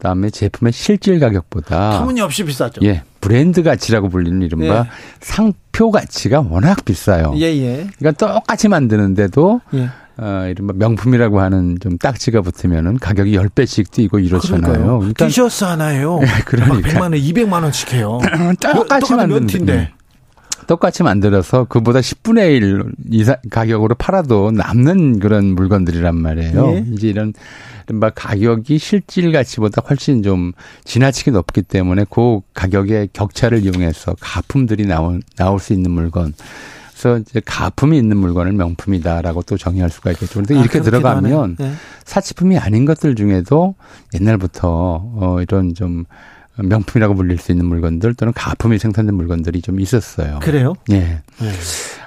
그다음에 제품의 실질 가격보다 터무니없이 비싸죠. 예 브랜드 가치라고 불리는 이른바 예. 상표 가치가 워낙 비싸요. 예, 예. 그러니까 똑같이 만드는데도 예. 어, 이른바 명품이라고 하는 좀 딱지가 붙으면은 가격이 10배씩 뛰고 이렇잖아요. 그러니까요. 그러니까 티셔츠 하나예요. 그러니까. 막 100만 원, 200만 원씩 해요. 똑같이 똑같은 만드는 면티인데. 음. 똑같이 만들어서 그보다 10분의 1 이상 가격으로 팔아도 남는 그런 물건들이란 말이에요. 예. 이제 이런 이른바 가격이 실질 가치보다 훨씬 좀 지나치게 높기 때문에 그 가격의 격차를 이용해서 가품들이 나올, 나올 수 있는 물건. 그래서 이제 가품이 있는 물건을 명품이다라고 또 정의할 수가 있겠죠. 그런데 아, 이렇게 들어가면. 네. 사치품이 아닌 것들 중에도 옛날부터 어 이런 좀 명품이라고 불릴 수 있는 물건들 또는 가품이 생산된 물건들이 좀 있었어요. 그래요? 예. 네.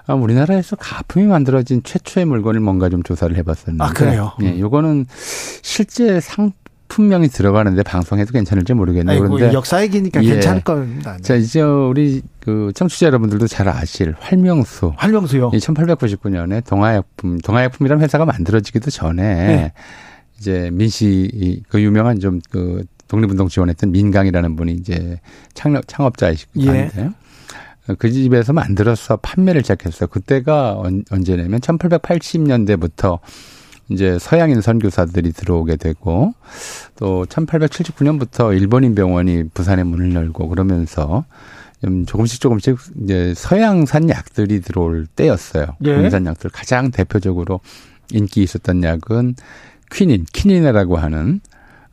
아, 우리나라에서 가품이 만들어진 최초의 물건을 뭔가 좀 조사를 해봤었는데. 아, 그래요? 예, 요거는 실제 상 품명이 들어가는데 방송해도 괜찮을지 모르겠네요. 아이고, 그런데 역사 얘기니까 예. 괜찮을 겁니다. 네. 자 이제 우리 그 청취자 여러분들도 잘 아실 활명수. 활명수요. 이 1899년에 동아약품, 동아약품이라는 회사가 만들어지기도 전에 네. 이제 민씨 이- 그 유명한 좀 그 독립운동 지원했던 민강이라는 분이 이제 창업 창업자이시고 예. 그 집에서 만들어서 판매를 시작했어요. 그때가 언, 언제냐면 1880년대부터 이제 서양인 선교사들이 들어오게 되고 또 1879년부터 일본인 병원이 부산에 문을 열고 그러면서 좀 조금씩 조금씩 이제 서양산 약들이 들어올 때였어요. 예. 국산 약들 가장 대표적으로 인기 있었던 약은 퀴닌, 키닌이라고 하는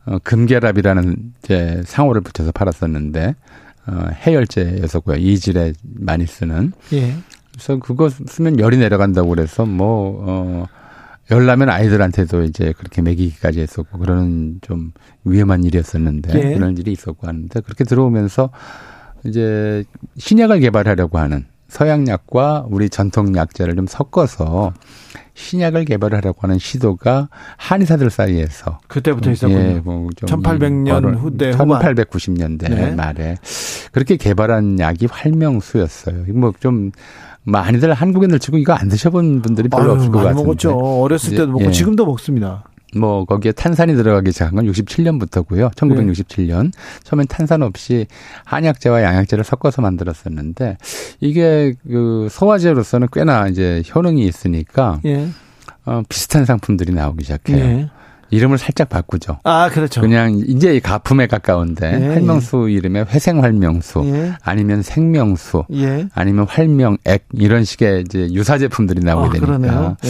어, 금결합이라는 이제 상호를 붙여서 팔았었는데 어, 해열제였었고요. 이질에 많이 쓰는. 예. 그래서 그거 쓰면 열이 내려간다고 그래서 뭐, 어, 열나면 아이들한테도 이제 그렇게 먹이기까지 했었고 그러는 좀 위험한 일이었었는데 예. 그런 일이 있었고 하는데 그렇게 들어오면서 이제 신약을 개발하려고 하는 서양약과 우리 전통약제를 좀 섞어서 신약을 개발하려고 하는 시도가 한의사들 사이에서 그때부터 있었군요. 예, 뭐좀 1800년 후대 후반. 1890년대 네. 말에 그렇게 개발한 약이 활명수였어요. 뭐좀 많이들 한국인들 치고 이거 안 드셔본 분들이 별로 아유, 없을 것 같은데. 먹었죠. 어렸을 때도 먹고 예. 지금도 먹습니다. 뭐 거기에 탄산이 들어가기 시작한 건 67년부터고요. 1967년 처음엔 탄산 없이 한약재와 양약재를 섞어서 만들었었는데 이게 그 소화제로서는 꽤나 이제 효능이 있으니까 예. 어, 비슷한 상품들이 나오기 시작해요. 예. 이름을 살짝 바꾸죠. 아, 그렇죠. 그냥 이제 가품에 가까운데 예, 활명수 이름에 회생 활명수 예. 아니면 생명수 예. 아니면 활명액 이런 식의 이제 유사 제품들이 아, 나오게 되니까 그러네요. 예.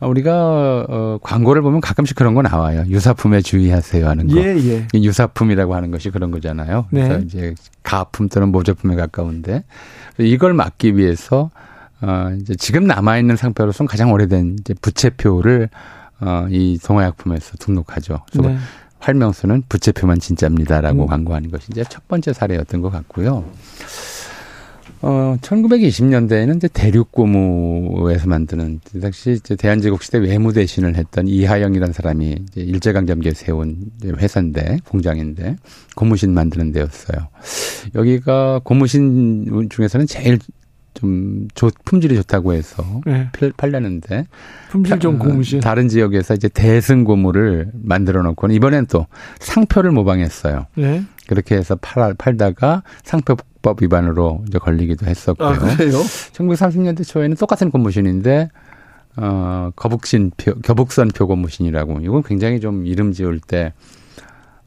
어, 우리가 어, 광고를 보면 가끔씩 그런 거 나와요. 유사품에 주의하세요 하는 거. 예, 예. 이 유사품이라고 하는 것이 그런 거잖아요. 그래서 네. 이제 가품 또는 모조품에 가까운데 이걸 막기 위해서 어 이제 지금 남아 있는 상표로서는 가장 오래된 이제 부채표를 어 이 동화약품에서 등록하죠. 그래서 네. 활명수는 부채표만 진짜입니다라고 음. 광고하는 것이 이제 첫 번째 사례였던 것 같고요. 어, 1920년대에는 이제 대륙고무에서 만드는 그 당시 이제 대한제국 시대 외무 대신을 했던 이하영이라는 사람이 이제 일제강점기에 세운 이제 회사인데 공장인데 고무신 만드는 데였어요. 여기가 고무신 중에서는 제일 좀 좋, 품질이 좋다고 해서 네. 팔- 팔렸는데 품질 좋은 어, 고무신. 다른 지역에서 이제 대승 고무를 만들어 놓고는 이번엔 또 상표를 모방했어요. 네. 그렇게 해서 팔, 팔다가 상표법 위반으로 이제 걸리기도 했었고요. 아, 그래요? 1930년대 초에는 똑같은 고무신인데 어, 거북신표, 겨북선 표 고무신이라고 이건 굉장히 좀 이름 지을 때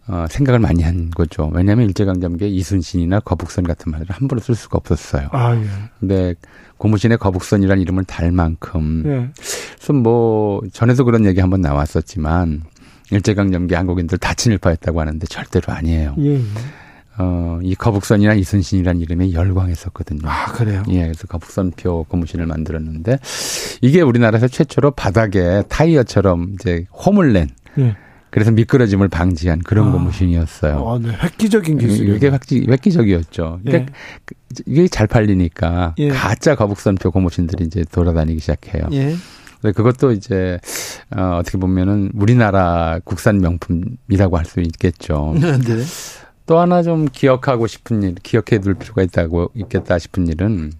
어, 생각을 많이 한 거죠. 왜냐하면 일제강점기에 이순신이나 거북선 같은 말을 함부로 쓸 수가 없었어요. 아, 예. 근데 고무신에 거북선이라는 이름을 달 만큼 예. 그래서 뭐 전에도 그런 얘기 한번 나왔었지만 일제강점기 한국인들 다 친일파였다고 하는데 절대로 아니에요. 예. 예. 어, 이 거북선이나 이순신이라는 이름에 열광했었거든요. 아, 그래요? 예, 그래서 거북선표 고무신을 만들었는데 이게 우리나라에서 최초로 바닥에 타이어처럼 이제 홈을 낸 예. 그래서 미끄러짐을 방지한 그런 아. 고무신이었어요. 아, 네. 획기적인 기술이에요. 이게 획기, 획기적이었죠. 근데 예. 그- 이게 잘 팔리니까 예. 가짜 거북선표 고무신들이 이제 돌아다니기 시작해요. 예. 그것도 이제 어, 어떻게 보면은 우리나라 국산 명품이라고 할 수 있겠죠. 네, 네. 또 하나 좀 기억하고 싶은 일, 기억해 둘 필요가 있다고 있겠다 싶은 일은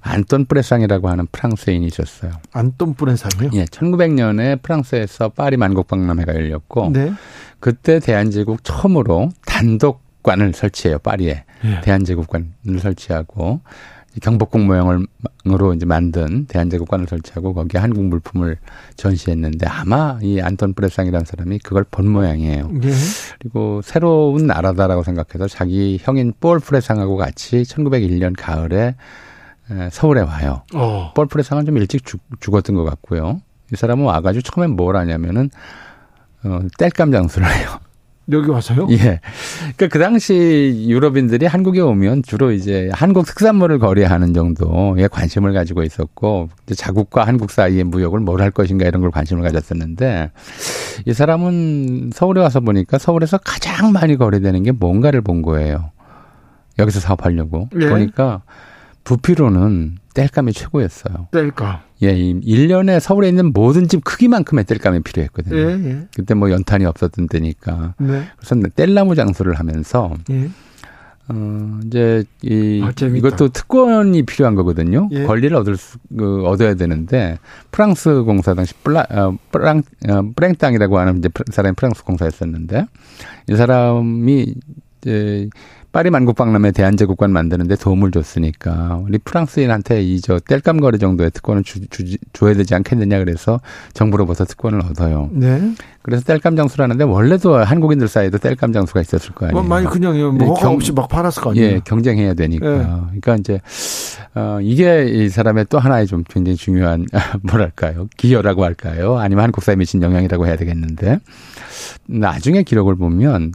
안톤 프레상이라고 하는 프랑스인이 있었어요. 안돈 뿌레상이요? 예, 1900년에 프랑스에서 파리 만국박람회가 열렸고 네. 그때 대한제국 처음으로 단독관을 설치해요. 파리에 예. 대한제국관을 설치하고 경복궁 모형으로 이제 만든 대한제국관을 설치하고 거기에 한국 물품을 전시했는데 아마 이 안톤 프레상이라는 사람이 그걸 본 모양이에요. 예. 그리고 새로운 나라다라고 생각해서 자기 형인 볼 프레상하고 같이 1901년 가을에 에, 서울에 와요. 어. 볼 프레상은 좀 일찍 죽, 죽었던 것 같고요. 이 사람은 와가지고 처음엔 뭘 하냐면은 어, 땔감 장수를 해요. 여기 와서요? 예. 그러니까 그 당시 유럽인들이 한국에 오면 주로 이제 한국 특산물을 거래하는 정도의 관심을 가지고 있었고 이제 자국과 한국 사이의 무역을 뭘 할 것인가 이런 걸 관심을 가졌었는데 이 사람은 서울에 와서 보니까 서울에서 가장 많이 거래되는 게 뭔가를 본 거예요. 여기서 사업하려고 예. 보니까 부피로는 땔감이 최고였어요. 뗄까? 예, 이 1년에 서울에 있는 모든 집 크기만큼의 땔감이 필요했거든요. 예, 예. 그때 뭐 연탄이 없었던 때니까. 네. 그래서 뗄나무 장수를 하면서 예. 어 이제 이 아. 이것도 특권이 필요한 거거든요. 예. 권리를 얻을 수 그, 얻어야 되는데 프랑스 공사 당시 플라 어, 프랑 어, 프랭땅이라고 하는 이제 사람이 프랑스 공사였었는데 이 사람이 이제 파리 만국박람회 대한제국관 만드는데 도움을 줬으니까 우리 프랑스인한테 이저 땔감 거래 정도의 특권을 주, 주, 줘야 되지 않겠느냐 그래서 정부로부터 특권을 얻어요. 네. 그래서 땔감 장수를 하는데 원래도 한국인들 사이에도 땔감 장수가 있었을 거 아니에요. 뭐 많이 그냥 뭐 예, 허가 경- 없이 막 팔았을 거 아니에요? 예, 경쟁해야 되니까. 예. 그러니까 이제 어 이게 이 사람의 또 하나의 좀 굉장히 중요한 뭐랄까요? 기여라고 할까요? 아니면 한국 사회에 미친 영향이라고 해야 되겠는데 나중에 기록을 보면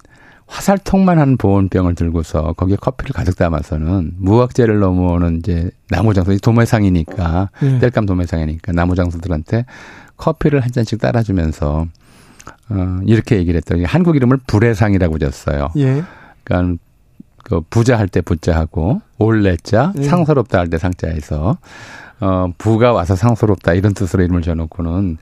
화살통만 한 보온병을 들고서 거기에 커피를 가득 담아서는 무학재를 넘어오는 이제 나무 장수 도매상이니까 예. 땔감 도매상이니까 나무 장수들한테 커피를 한 잔씩 따라주면서 어 이렇게 얘기를 했더니 한국 이름을 불해상이라고 졌어요. 예. 그러니까 그 부자 할 때 부자하고 올레자 예. 상서롭다 할 때 상자에서 어 부가 와서 상서롭다 이런 뜻으로 이름을 지어놓고는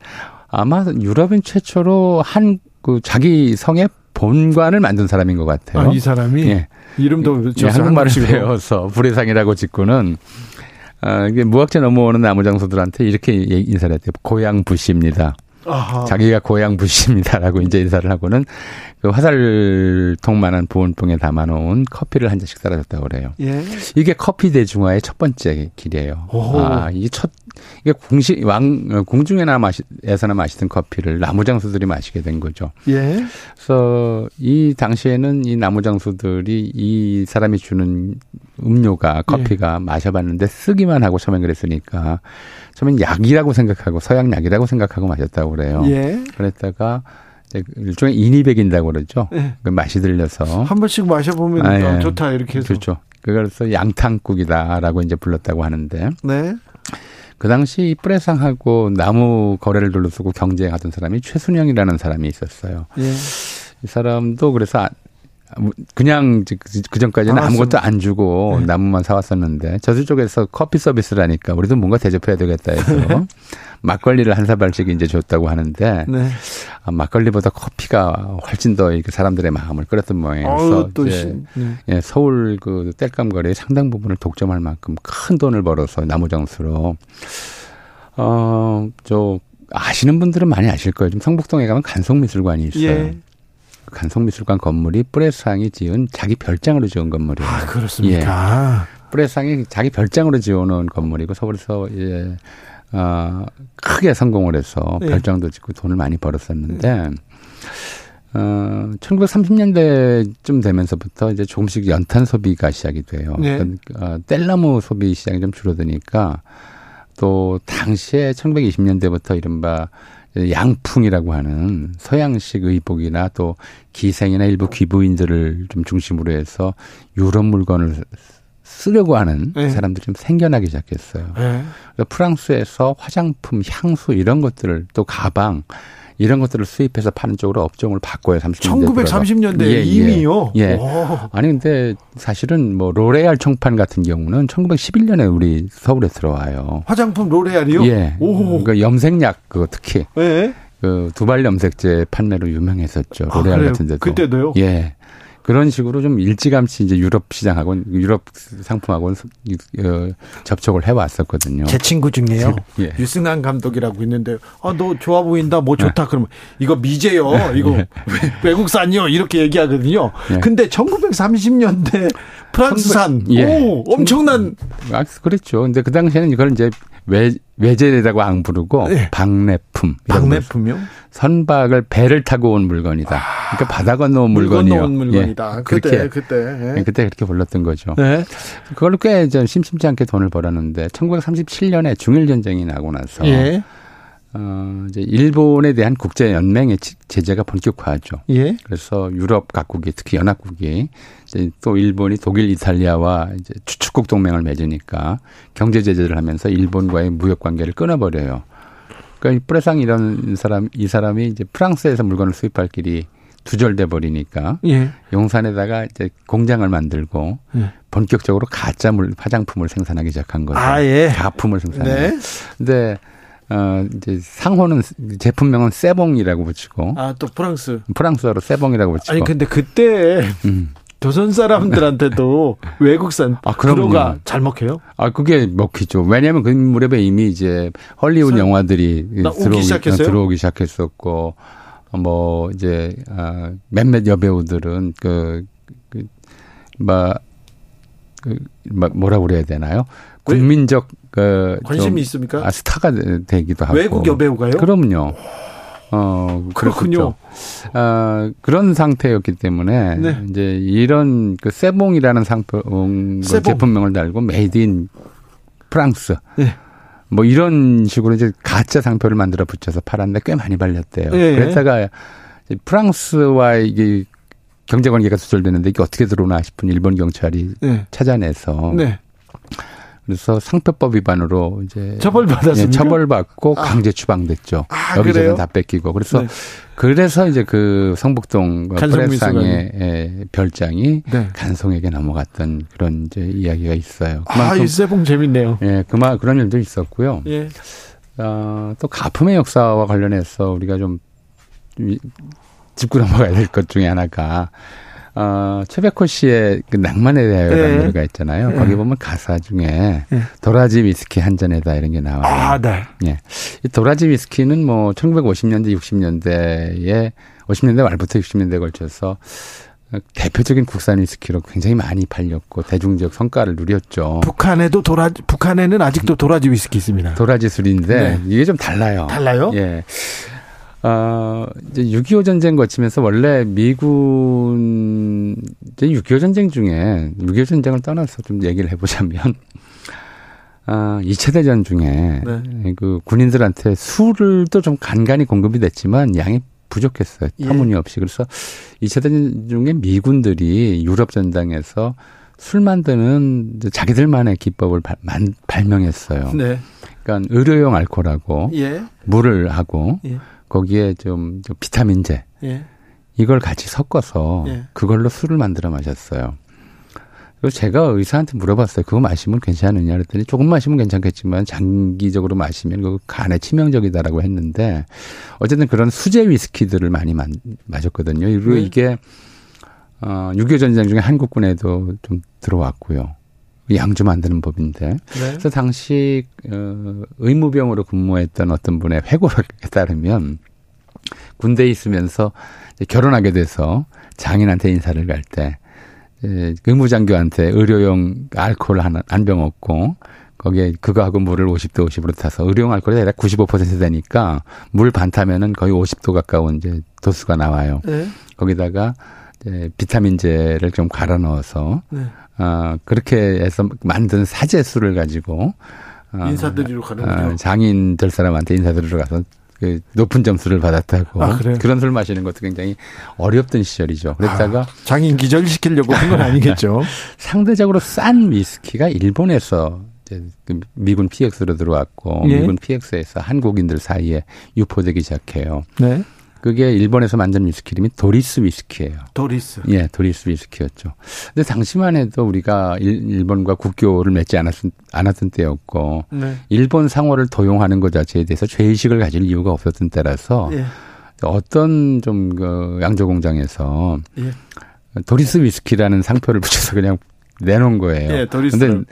아마 유럽인 최초로 한 그 자기 성의 본관을 만든 사람인 것 같아요. 아, 이 사람이 예. 이름도 예, 한국말을. 배워서 불의 상이라고 짓고는 어, 이게 무학재 넘어오는 나무 장수들한테 이렇게 예- 인사를 했대요. 고향 부시입니다. 아하. 자기가 고향 부시입니다라고 이제 인사를 하고는 그 화살통만한 보온병에 담아놓은 커피를 한 잔씩 따라줬다고 그래요. 예. 이게 커피 대중화의 첫 번째 길이에요. 아, 이게 첫 이게 궁시 왕 어, 궁중에나 마시 에서나 마시던 커피를 나무 장수들이 마시게 된 거죠. 예. 그래서 이 당시에는 이 나무 장수들이 이 사람이 주는 음료가 커피가 마셔봤는데 쓰기만 하고 처음엔 그랬으니까 처음엔 약이라고 생각하고 서양 약이라고 생각하고 마셨다고 그래요. 예. 그랬다가 일종의 인이 배긴다고 그러죠. 예. 그 맛이 들려서 한 번씩 마셔보면 아, 예. 아, 좋다 이렇게 해서. 그렇죠. 그래서 양탕국이다라고 이제 불렀다고 하는데 네. 그 당시 이 프레상하고 나무 거래를 둘러쓰고 경쟁하던 사람이 최순영이라는 사람이 있었어요. 예. 이 사람도 그래서 아, 그냥 그 전까지는 아, 아무것도 안 주고 네. 나무만 사왔었는데 저수 쪽에서 커피 서비스라니까 우리도 뭔가 대접해야 되겠다 해서 네. 막걸리를 한 사발씩 이제 줬다고 하는데 네. 아, 막걸리보다 커피가 훨씬 더 이렇게 사람들의 마음을 끌었던 모양이어서 어, 이제 네. 예, 서울 그 땔감 거리의 상당 부분을 독점할 만큼 큰 돈을 벌어서 나무장수로 어저 아시는 분들은 많이 아실 거예요. 좀 성북동에 가면 간송미술관이 있어요. 예. 간송미술관 건물이 프레상이 지은 자기 별장으로 지은 건물이에요. 아, 그렇습니까? 예. 프레상이 자기 별장으로 지어놓은 건물이고 서울에서 예, 어, 크게 성공을 해서 예. 별장도 짓고 돈을 많이 벌었었는데 어, 1930년대쯤 되면서부터 이제 조금씩 연탄 소비가 시작이 돼요. 네. 그러니까, 어, 뗄나무 소비 시장이 좀 줄어드니까 또 당시에 1920년대부터 이른바 양풍이라고 하는 서양식 의복이나 또 기생이나 일부 귀부인들을 좀 중심으로 해서 유럽 물건을 쓰려고 하는 네. 사람들이 좀 생겨나기 시작했어요. 네. 프랑스에서 화장품, 향수 이런 것들을 또 가방 이런 것들을 수입해서 파는 쪽으로 업종을 바꿔요. 30년대 1930년대 예, 예, 이미요. 예. 오. 아니 근데 사실은 뭐 로레알 청판 같은 경우는 1911년에 우리 서울에 들어와요. 화장품 로레알이요? 예. 오. 그 염색약 그 특히 예. 그 두발 염색제 판매로 유명했었죠. 아, 로레알 아, 같은 데도. 그때도요? 예. 그런 식으로 좀 일찌감치 이제 유럽 시장하고 유럽 상품하고는 어, 접촉을 해왔었거든요. 제 친구 중에요. 예. 유승환 감독이라고 있는데 아 너 좋아 보인다 뭐 좋다 네. 그러면 이거 미제요 이거 예. 외국산이요 이렇게 얘기하거든요. 예. 근데 1930년대 프랑스산 예. 오 엄청난 아, 그랬죠. 근데 그 당시에는 이걸 이제 외, 외제라고 안 부르고 네. 박내품. 박내품요? 선박을 배를 타고 온 물건이다. 아, 그러니까 바다 건너온 물건이요. 건너온 물건이다. 예. 그때 그렇게, 그때 예. 그때 그렇게 불렀던 거죠. 네. 그걸로 꽤좀 심심치 않게 돈을 벌었는데 1937년에 중일 전쟁이 나고 나서 예. 어, 이제 일본에 대한 국제 연맹의 제재가 본격화하죠. 예. 그래서 유럽 각국이 특히 연합국이 이제 또 일본이 독일, 이탈리아와 이제 추축국 동맹을 맺으니까 경제 제재를 하면서 일본과의 무역 관계를 끊어버려요. 그러니까 프레상 이런 사람 이 사람이 이제 프랑스에서 물건을 수입할 길이 두절돼 버리니까 예. 용산에다가 이제 공장을 만들고 예. 본격적으로 가짜 물 화장품을 생산하기 시작한 거죠. 아, 예. 가품을 생산해요. 네. 근데 어, 이제 상호는 제품명은 세봉이라고 붙이고. 아, 또 프랑스. 프랑스어로 세봉이라고 붙이고. 아니, 근데 그때 음. 조선 사람들한테도 외국산 아, 그로가 잘 먹혀요? 아, 그게 먹히죠. 왜냐하면 그 무렵에 이미 이제 hollywood 영화들이 들어오기, 시작했어요? 들어오기 시작했었고, 뭐, 이제, 아, 몇몇 여배우들은 그, 그, 막, 그, 뭐라 그래야 되나요? 국민적 그 관심이 있습니까? 아, 스타가 되기도 하고 외국 여배우가요? 그럼요. 어 그렇군요. 어, 그런 상태였기 때문에 네. 이제 이런 그 세봉이라는 상품 그 세봉. 제품명을 달고 made in France. 네. 뭐 이런 식으로 이제 가짜 상표를 만들어 붙여서 팔았는데 꽤 많이 팔렸대요. 네. 그랬다가 프랑스와 이게 경제 관계가 두절되는데 이게 어떻게 들어오나 싶은 일본 경찰이 네. 찾아내서 네. 그래서 상표법 위반으로 이제 처벌받았습니까? 예, 처벌받고 아. 강제 추방됐죠. 아, 여기저기 다 뺏기고 그래서 네. 그래서 이제 그 성북동 프레상의 예, 별장이 네. 간송에게 넘어갔던 그런 이제 이야기가 있어요. 아, 이 세봉 재밌네요. 예, 그만 그런 일도 있었고요. 예. 어, 또 가품의 역사와 관련해서 우리가 좀 짚고 넘어가야 될 것 중에 하나가 어, 최백호 씨의 그 낭만에 대하여라는 네. 노래가 있잖아요. 네. 거기 보면 가사 중에 네. 도라지 위스키 한 잔에다 이런 게 나와요. 아, 네. 예. 이 도라지 위스키는 뭐 1950년대, 60년대에 50년대 말부터 60년대에 걸쳐서 대표적인 국산 위스키로 굉장히 많이 팔렸고 대중적 성과를 누렸죠. 북한에도 도라지 북한에는 아직도 도라지 위스키 있습니다. 도라지 술인데 네. 이게 좀 달라요. 달라요? 예. 어, 이제 6.25 전쟁 거치면서 원래 미군, 이제 6.25 전쟁 중에, 6.25 전쟁을 떠나서 좀 얘기를 해보자면, 아, 2차 대전 중에, 네. 그 군인들한테 술을 또 좀 간간히 공급이 됐지만 양이 부족했어요. 예. 터무니없이. 그래서 2차 대전 중에 미군들이 유럽 전장에서 술 만드는 자기들만의 기법을 발, 만, 발명했어요. 네. 그러니까 의료용 알코올하고 예. 물을 하고 예. 거기에 좀, 좀 비타민제. 예. 이걸 같이 섞어서 예. 그걸로 술을 만들어 마셨어요. 그래서 제가 의사한테 물어봤어요. 그거 마시면 괜찮으냐 그랬더니 조금 마시면 괜찮겠지만 장기적으로 마시면 그거 간에 치명적이다라고 했는데 어쨌든 그런 수제 위스키들을 많이 마, 마셨거든요. 그리고 네. 이게 어, 6.25 전쟁 중에 한국군에도 좀 들어왔고요. 양주 만드는 법인데. 네. 그래서 당시 어, 의무병으로 근무했던 어떤 분의 회고록에 따르면 군대에 있으면서 결혼하게 돼서 장인한테 인사를 갈 때 의무장교한테 의료용 알코올 한병 얻고 거기에 그거하고 물을 50도 50으로 타서 의료용 알코올이 대략 95% 되니까 물 반 타면은 거의 50도 가까운 이제 도수가 나와요. 네. 거기다가 이제 비타민제를 좀 갈아 넣어서 네. 어, 그렇게 해서 만든 사제술을 가지고 어, 인사드리러 가는군요. 어, 장인 될 사람한테 인사드리러 가서 그 높은 점수를 받았다고 아, 그래요? 그런 술 마시는 것도 굉장히 어렵던 시절이죠. 그랬다가 아, 장인 기절시키려고 한 건 아니겠죠. 상대적으로 싼 위스키가 일본에서 그 미군 PX로 들어왔고 예. 미군 PX에서 한국인들 사이에 유포되기 시작해요. 네. 그게 일본에서 만든 위스키 이름이 도리스 위스키예요. 도리스. 예, 도리스 위스키였죠. 근데 당시만 해도 우리가 일, 일본과 국교를 맺지 않았, 않았던 때였고, 네. 일본 상호를 도용하는 것 자체에 대해서 죄의식을 가질 이유가 없었던 때라서, 예. 어떤 좀, 그, 양조 공장에서, 예. 도리스 위스키라는 상표를 붙여서 그냥 내놓은 거예요. 예, 도리스. 근데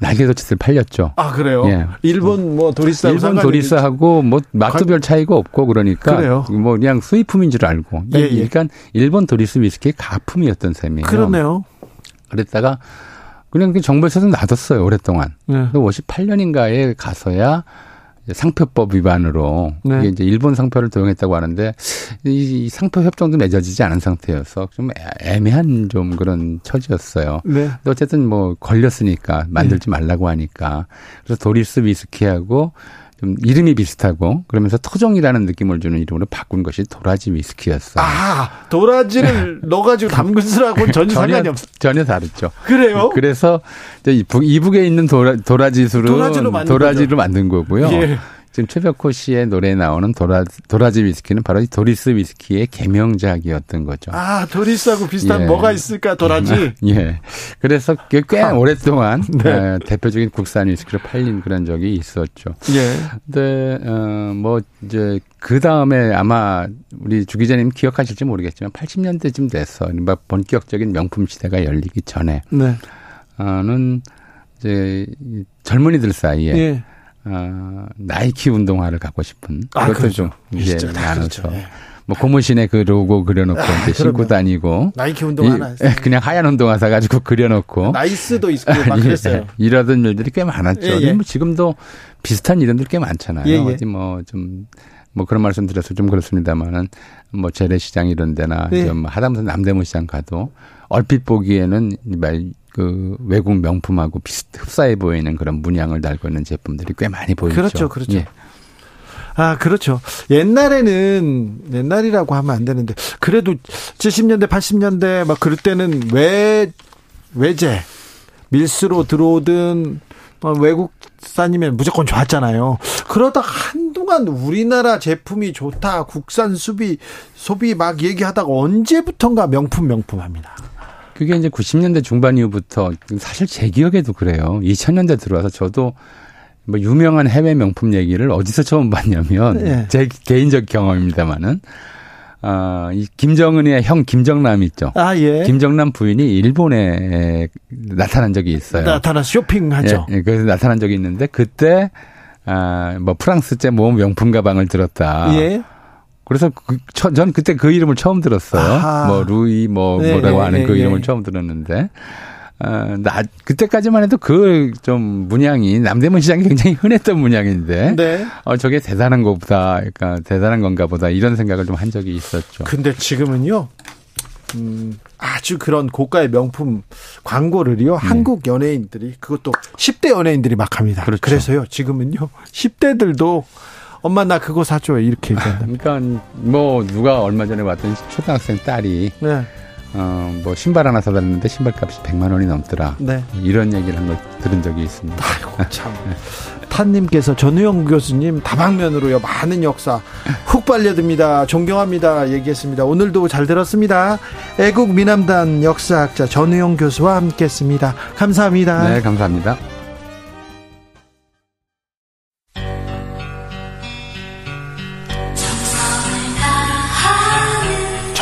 날개도치들 팔렸죠. 아 그래요? 예. 일본 뭐 도리스하고 일본 상관이 도리스하고 뭐 맛도 관- 별 차이가 없고 그러니까 그래요. 뭐 그냥 수입품인 줄 알고 예, 예. 그러니까 일본 도리스 위스키의 가품이었던 셈이에요. 그러네요. 그랬다가 그냥 그 정부에서도 놔뒀어요 오랫동안. 네. 58년인가에 가서야 상표법 위반으로 네. 이게 이제 일본 상표를 도용했다고 하는데 이, 이 상표 협정도 맺어지지 않은 상태여서 좀 애- 애매한 좀 그런 처지였어요. 네. 어쨌든 뭐 걸렸으니까 만들지 말라고 하니까 그래서 도리스 위스키하고 좀 이름이 비슷하고 그러면서 토종이라는 느낌을 주는 이름으로 바꾼 것이 도라지 위스키였어요. 아 도라지를 넣어가지고 담근 술하고는 전혀 상관이 없어. 전혀 다르죠. 그래요? 그래서 이북, 이북에 있는 도라, 도라지 술은 도라지로 만든 도라지로 만든 거고요. 예. 지금 최백호 씨의 노래에 나오는 도라, 도라지 위스키는 바로 이 도리스 위스키의 개명작이었던 거죠. 아 도리스하고 비슷한 예. 뭐가 있을까 도라지. 예. 그래서 꽤, 꽤 아. 오랫동안 네. 에, 대표적인 국산 위스키로 팔린 그런 적이 있었죠. 예. 근데 어, 뭐 이제 그 다음에 아마 우리 주 기자님 기억하실지 모르겠지만 80년대쯤 돼서 이른바 본격적인 명품 시대가 열리기 전에 네. 는 이제 이 젊은이들 사이에 예. 어, 나이키 운동화를 갖고 싶은 아, 그것도 그렇죠. 좀 이제 진짜 다 나눠서 그렇죠. 예. 뭐 고무신에 그 로고 그려놓고 이제 신고. 다니고 나이키 운동 이- 하나 했어요. 그냥 하얀 운동화 사가지고 그려놓고 나이스도 있고 막 예, 그랬어요. 이러던 일들이 꽤 많았죠. 예, 예. 뭐 지금도 비슷한 이름들 꽤 많잖아요. 예, 예. 어디 뭐좀 뭐 그런 말씀 드려서 좀 그렇습니다만은 뭐 재래시장 이런 데나 예. 좀 하다못해 남대문 시장 가도 얼핏 보기에는 말 그 외국 명품하고 비슷 흡사해 보이는 그런 문양을 달고 있는 제품들이 꽤 많이 보이죠. 그렇죠, 그렇죠. 예. 아, 그렇죠. 옛날에는, 옛날이라고 하면 안 되는데, 그래도 70년대, 80년대 막 그럴 때는 외, 외제, 밀수로 들어오든, 뭐 외국산이면 무조건 좋았잖아요. 그러다 한동안 우리나라 제품이 좋다, 국산 수비, 소비 막 얘기하다가 언제부턴가 명품, 명품 합니다. 그게 이제 90년대 중반 이후부터 사실 제 기억에도 그래요. 2000년대 들어와서 저도 뭐 유명한 해외 명품 얘기를 어디서 처음 봤냐면 네. 제 개인적 경험입니다만은 아, 이 김정은의 형 김정남 있죠. 아, 예. 김정남 부인이 일본에 나타난 적이 있어요. 나타나 쇼핑하죠. 예, 예, 그래서 나타난 적이 있는데 그때 아, 뭐 프랑스제 모험 명품 가방을 들었다. 예. 그래서 그, 처, 전 그때 그 이름을 처음 들었어요. 아하. 뭐 루이 뭐 네, 뭐라고 네, 하는 네, 그 네. 이름을 처음 들었는데 어, 나 그때까지만 해도 그 좀 문양이 남대문 시장이 굉장히 흔했던 문양인데 네. 어 저게 대단한 거보다 그러니까 대단한 건가 보다 이런 생각을 좀 한 적이 있었죠. 근데 지금은요, 음, 아주 그런 고가의 명품 광고를요, 한국 연예인들이, 그것도 10대 연예인들이 막 합니다. 그렇죠. 그래서요 지금은요, 10대들도 엄마 나 그거 사줘요. 이렇게 얘기한다. 그러니까 뭐 누가 얼마 전에 왔던 초등학생 딸이 네, 어뭐 신발 하나 사달랐는데 신발 값이 100만 원이 넘더라. 네. 이런 얘기를 한 걸 들은 적이 있습니다. 아이고, 참. 한님께서 전우영 교수님 다방면으로요 많은 역사 훅 빨려듭니다 존경합니다 얘기했습니다 오늘도 잘 들었습니다 애국 미남단 역사학자 전우영 교수와 함께했습니다 감사합니다 네 감사합니다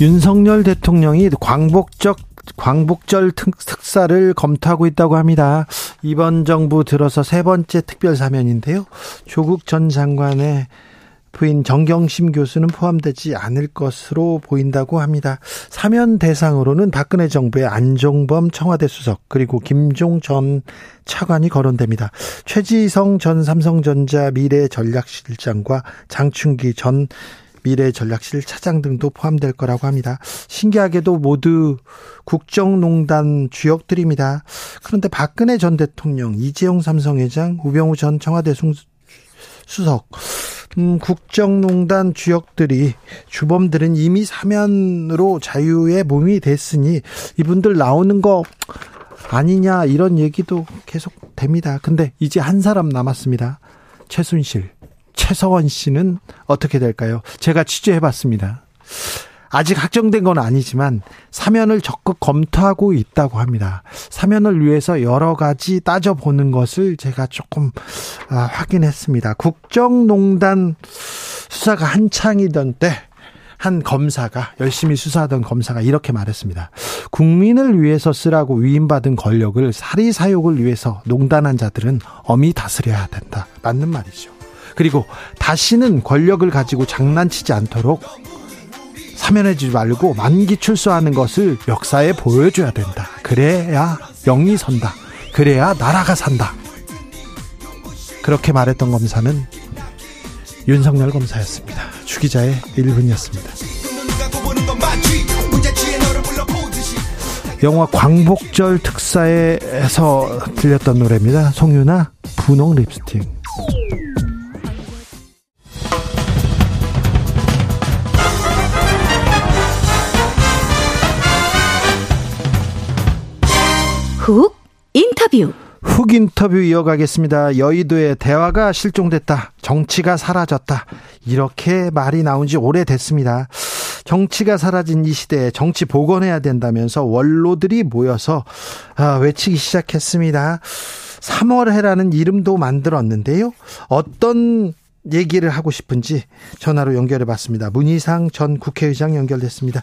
윤석열 대통령이 광복적 광복절 특사를 검토하고 있다고 합니다. 이번 정부 들어서 세 번째 특별 사면인데요. 조국 전 장관의 부인 정경심 교수는 포함되지 않을 것으로 보인다고 합니다. 사면 대상으로는 박근혜 정부의 안종범 청와대 수석 그리고 김종 전 차관이 거론됩니다. 최지성 전 삼성전자 미래전략실장과 장충기 전 미래전략실 차장 등도 포함될 거라고 합니다. 신기하게도 모두 국정농단 주역들입니다. 그런데 박근혜 전 대통령, 이재용 삼성회장, 우병우 전 청와대 수석, 음, 국정농단 주역들이 주범들은 이미 사면으로 자유의 몸이 됐으니 이분들 나오는 거 아니냐 이런 얘기도 계속 됩니다. 근데 이제 한 사람 남았습니다. 최순실. 최서원 씨는 어떻게 될까요? 제가 취재해 봤습니다. 아직 확정된 건 아니지만 사면을 적극 검토하고 있다고 합니다. 사면을 위해서 여러 가지 따져보는 것을 제가 조금 아, 확인했습니다. 국정농단 수사가 한창이던 때 한 검사가 열심히 수사하던 검사가 이렇게 말했습니다. 국민을 위해서 쓰라고 위임받은 권력을 사리사욕을 위해서 농단한 자들은 엄히 다스려야 된다. 맞는 말이죠. 그리고 다시는 권력을 가지고 장난치지 않도록 사면해주지 말고 만기 출소하는 것을 역사에 보여줘야 된다. 그래야 영이 선다. 그래야 나라가 산다. 그렇게 말했던 검사는 윤석열 검사였습니다. 주기자의 1분이었습니다. 영화 광복절 특사에서 들렸던 노래입니다. 송유나 분홍 립스틱. 훅 인터뷰. 훅 인터뷰 이어가겠습니다. 여의도에 대화가 실종됐다. 정치가 사라졌다. 이렇게 말이 나온 지 오래됐습니다. 정치가 사라진 이 시대에 정치 복원해야 된다면서 원로들이 모여서 아, 외치기 시작했습니다. 3월해라는 이름도 만들었는데요. 어떤 얘기를 하고 싶은지 전화로 연결해 봤습니다. 문희상 전 국회의장 연결됐습니다.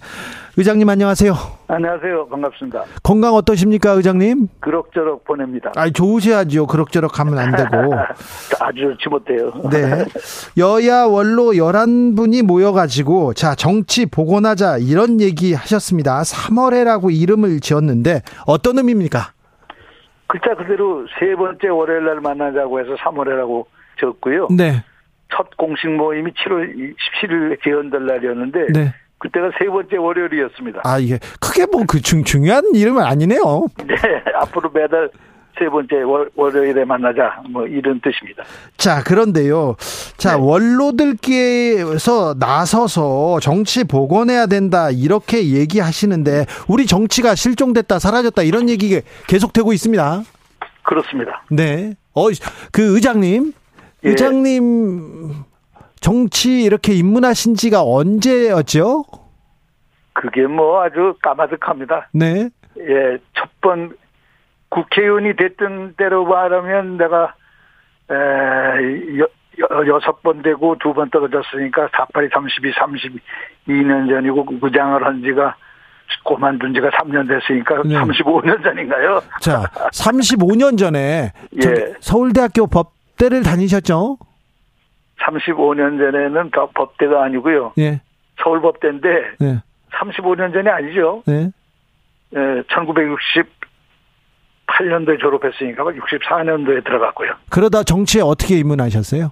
의장님 안녕하세요. 안녕하세요. 반갑습니다. 건강 어떠십니까, 의장님? 그럭저럭 보냅니다. 아, 좋으셔야지요. 그럭저럭 하면 안 되고. 아주 좋지 못해요. 네. 여야 원로 11분이 모여 가지고, 자, 정치 복원하자, 이런 얘기 하셨습니다. 3월에라고 이름을 지었는데, 어떤 의미입니까? 글자 그대로 세 번째 월요일 날 만나자고 해서 3월에라고 적고요. 네. 첫 공식 모임이 7월 17일 개헌될 날이었는데 네. 그때가 세 번째 월요일이었습니다. 아, 이게 크게 뭐 그 중요한 이름은 아니네요. 네, 앞으로 매달 세 번째 월, 월요일에 만나자 뭐 이런 뜻입니다. 자, 그런데요. 자, 네. 원로들께서 나서서 정치 복원해야 된다 이렇게 얘기하시는데 우리 정치가 실종됐다 사라졌다 이런 얘기 계속되고 있습니다. 그렇습니다. 네. 어, 그 의장님, 예. 의장님 정치 이렇게 입문하신 지가 언제였죠? 그게 뭐 아주 까마득합니다. 네. 예, 첫 번 국회의원이 됐던 때로 말하면 내가 에, 여, 여, 여섯 번 되고 두 번 떨어졌으니까 48이 32, 32년 전이고 구장을 한 지가 그만둔 지가 3년 됐으니까 네. 35년 전인가요? 자, 35년 전에 예. 서울대학교 법 대를 다니셨죠? 35년 전에는 더 법대가 아니고요. 예. 서울법대인데 네. 35년 전이 아니죠. 네. 예, 1960 68년도에 졸업했으니까 64년도에 들어갔고요. 그러다 정치에 어떻게 입문하셨어요?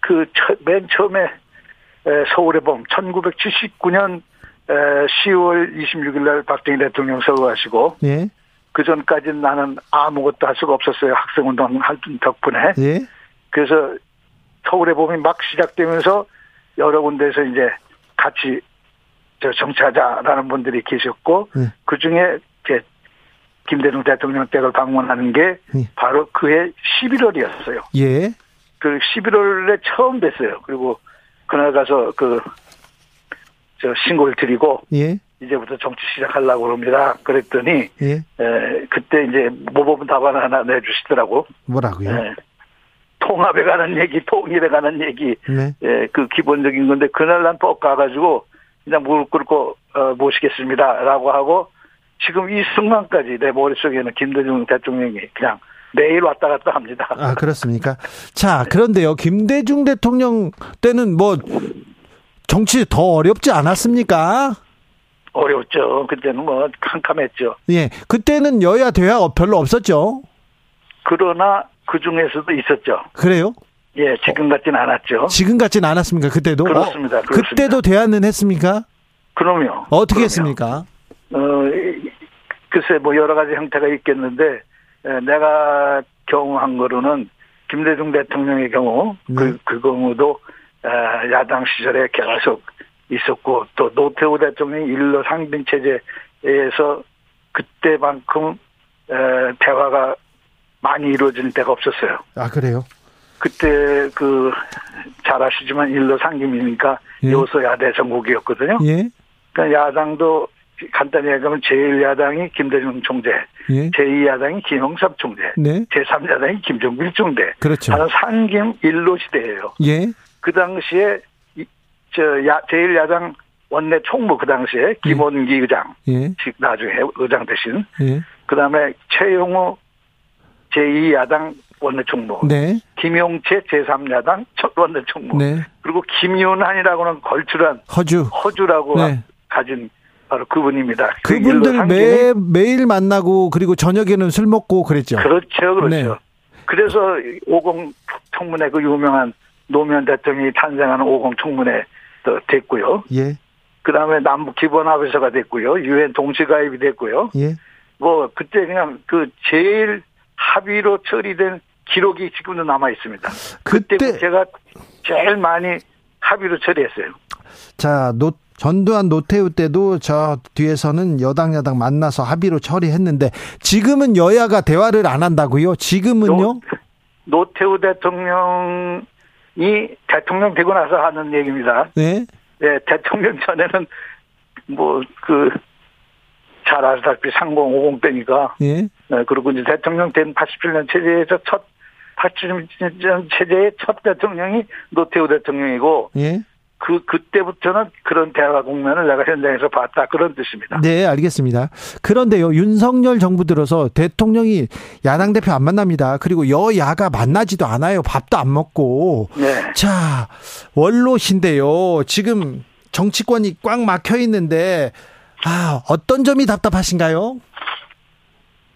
그맨 처음에 에, 서울의 봄 1979년 10월 26일 날 박정희 대통령 서거하시고 예. 그 전까지는 나는 아무것도 할 수가 없었어요. 학생운동 할 덕분에. 예. 그래서 서울의 봄이 막 시작되면서 여러 군데에서 이제 같이 저 정치하자라는 분들이 계셨고 네. 그 중에 김대중 대통령 댁을 방문하는 게 네. 바로 그해 11월이었어요. 예. 그 11월에 처음 뵀어요. 그리고 그날 가서 그 저 신고를 드리고 예. 이제부터 정치 시작하려고 그럽니다. 그랬더니 예. 에, 그때 이제 모범 답안 하나 내주시더라고. 뭐라고요? 예. 통합에 관한 얘기, 통일에 관한 얘기, 네. 예, 그 기본적인 건데 그날 난 뻑 가가지고 그냥 무릎 꿇고 어, 모시겠습니다라고 하고 지금 이 순간까지 내 머릿속에는 김대중 대통령이 그냥 매일 왔다 갔다 합니다. 아, 그렇습니까? 자, 그런데요. 김대중 대통령 때는 뭐 정치 더 어렵지 않았습니까? 어려웠죠. 그때는 뭐 캄캄했죠. 예. 그때는 여야 대화 별로 없었죠. 그러나 그 중에서도 있었죠. 그래요? 예, 지금 같지는 않았죠. 지금 같진 않았습니까? 그때도? 그렇습니다. 어, 그렇습니다. 그때도 대화는 했습니까? 그럼요. 어떻게 그럼요. 했습니까? 어, 이- 글쎄 뭐 여러 가지 형태가 있겠는데 에, 내가 경험한 거로는 김대중 대통령의 경우 네. 그, 그 경우도 에, 야당 시절에 계속 있었고 또 노태우 대통령이 일로 상빈 체제에서 그때만큼 에, 대화가 많이 이루어지는 때가 없었어요. 아, 그래요? 그때 그 잘 아시지만 일로 상김이니까 예. 여소야대 전국이었거든요. 예. 그러니까 야당도 간단히 얘기하면 제1야당이 김대중 총재, 예. 제2야당이 김영삼 총재, 네. 제3야당이 김정길 총재. 그렇죠. 하는 상김 일로 시대예요. 예. 그 당시에 이- 저 야, 제1야당 원내 총무 그 당시에 김원기 의장, 예. 즉 나중에 의장 대신 예. 그 다음에 최용호 제2야당 원내 총무, 네. 김용채 제3야당 첫 원내 총무, 네. 그리고 김윤한이라고는 걸출한 허주. 허주라고 네. 가진 바로 그분입니다. 그 그분들 매, 매일 만나고 그리고 저녁에는 술 먹고 그랬죠. 그렇죠, 그렇죠. 네. 그래서 50 청문회 그 유명한 노무현 대통령이 탄생하는 50 청문회 도 됐고요. 예. 그 다음에 남북 기본합의서가 됐고요. 유엔 동시가입이 됐고요. 예. 뭐 그때 그냥 그 제일 합의로 처리된 기록이 지금도 남아 있습니다. 그때, 그때 제가 제일 많이 합의로 처리했어요. 자, 노, 전두환 노태우 때도 저 뒤에서는 여당 야당 만나서 합의로 처리했는데 지금은 여야가 대화를 안 한다고요? 지금은요? 노, 노태우 대통령 이 대통령 되고 나서 하는 얘기입니다. 네. 예, 대통령 전에는 뭐 그 잘 아시다시피 3공 5공 때니까 예. 네, 그리고 이제 대통령 된 87년 체제에서 첫 87년 체제의 첫 대통령이 노태우 대통령이고 예. 그 그때부터는 그런 대화 국면을 내가 현장에서 봤다 그런 뜻입니다. 네, 알겠습니다. 그런데요, 윤석열 정부 들어서 대통령이 야당 대표 안 만납니다. 그리고 여야가 만나지도 않아요. 밥도 안 먹고. 네. 자, 원로신데요. 지금 정치권이 꽉 막혀 있는데, 아, 어떤 점이 답답하신가요?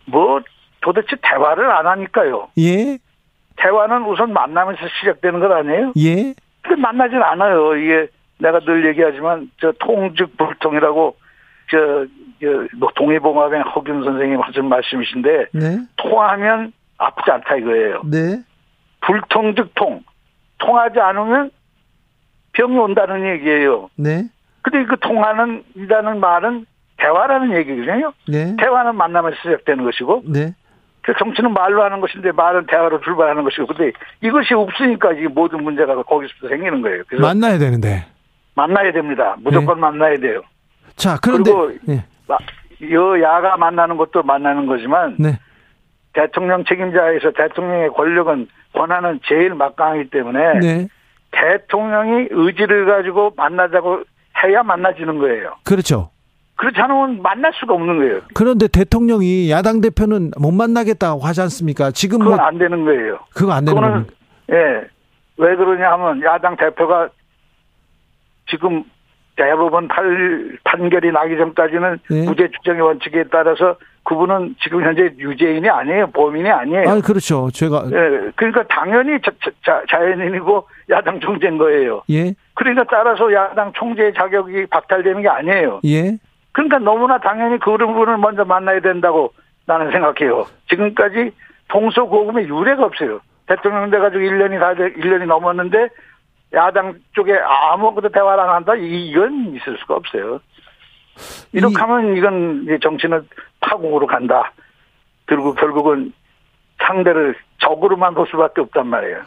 뭐 도대체 대화를 안 하니까요. 예, 대화는 우선 만나면서 시작되는 것 아니에요? 예, 근데 만나진 않아요. 이게 내가 늘 얘기하지만 저 통즉 불통이라고 저, 저뭐 동해봉합의 허균 선생님 하신 말씀이신데 네, 통하면 아프지 않다 이거예요. 네, 불통 즉 통. 통하지 않으면 병이 온다는 얘기예요. 네, 근데 그 통하는 이라는 말은 대화라는 얘기거든요. 네, 대화는 만나면서 시작되는 것이고 네. 그 정치는 말로 하는 것인데 말은 대화로 출발하는 것이고 근데 이것이 없으니까 이 모든 문제가 거기서부터 생기는 거예요. 그래서 만나야 되는데. 만나야 됩니다. 무조건 만나야 돼요. 자, 그런데, 그리고 예, 마- 여야가 만나는 것도 만나는 거지만 네, 대통령 책임자에서 대통령의 권력은 권한은 제일 막강하기 때문에 네, 대통령이 의지를 가지고 만나자고 해야 만나지는 거예요. 그렇죠. 그렇지 않으면 만날 수가 없는 거예요. 그런데 대통령이 야당 대표는 못 만나겠다고 하지 않습니까? 지금 뭐, 그건 안 되는 거예요. 그거 안 되는 겁니다. 예. 왜 그러냐 하면 야당 대표가 지금 대법원 판, 판결이 나기 전까지는 예. 무죄 추정의 원칙에 따라서 그분은 지금 현재 유죄인이 아니에요. 범인이 아니에요. 아, 그렇죠. 제가 예, 그러니까 당연히 자, 자, 자연인이고 야당 총재인 거예요. 예. 그러니까 따라서 야당 총재의 자격이 박탈되는 게 아니에요. 예. 그러니까 너무나 당연히 그런 분을 먼저 만나야 된다고 나는 생각해요. 지금까지 동서고금의 유례가 없어요. 대통령 돼가지고 1년이 다, 돼, 1년이 넘었는데 야당 쪽에 아무것도 대화를 안 한다? 이건 있을 수가 없어요. 이렇게 이- 하면 이건 정치는 파국으로 간다. 그리고 결국은 상대를 적으로만 볼 수밖에 없단 말이에요.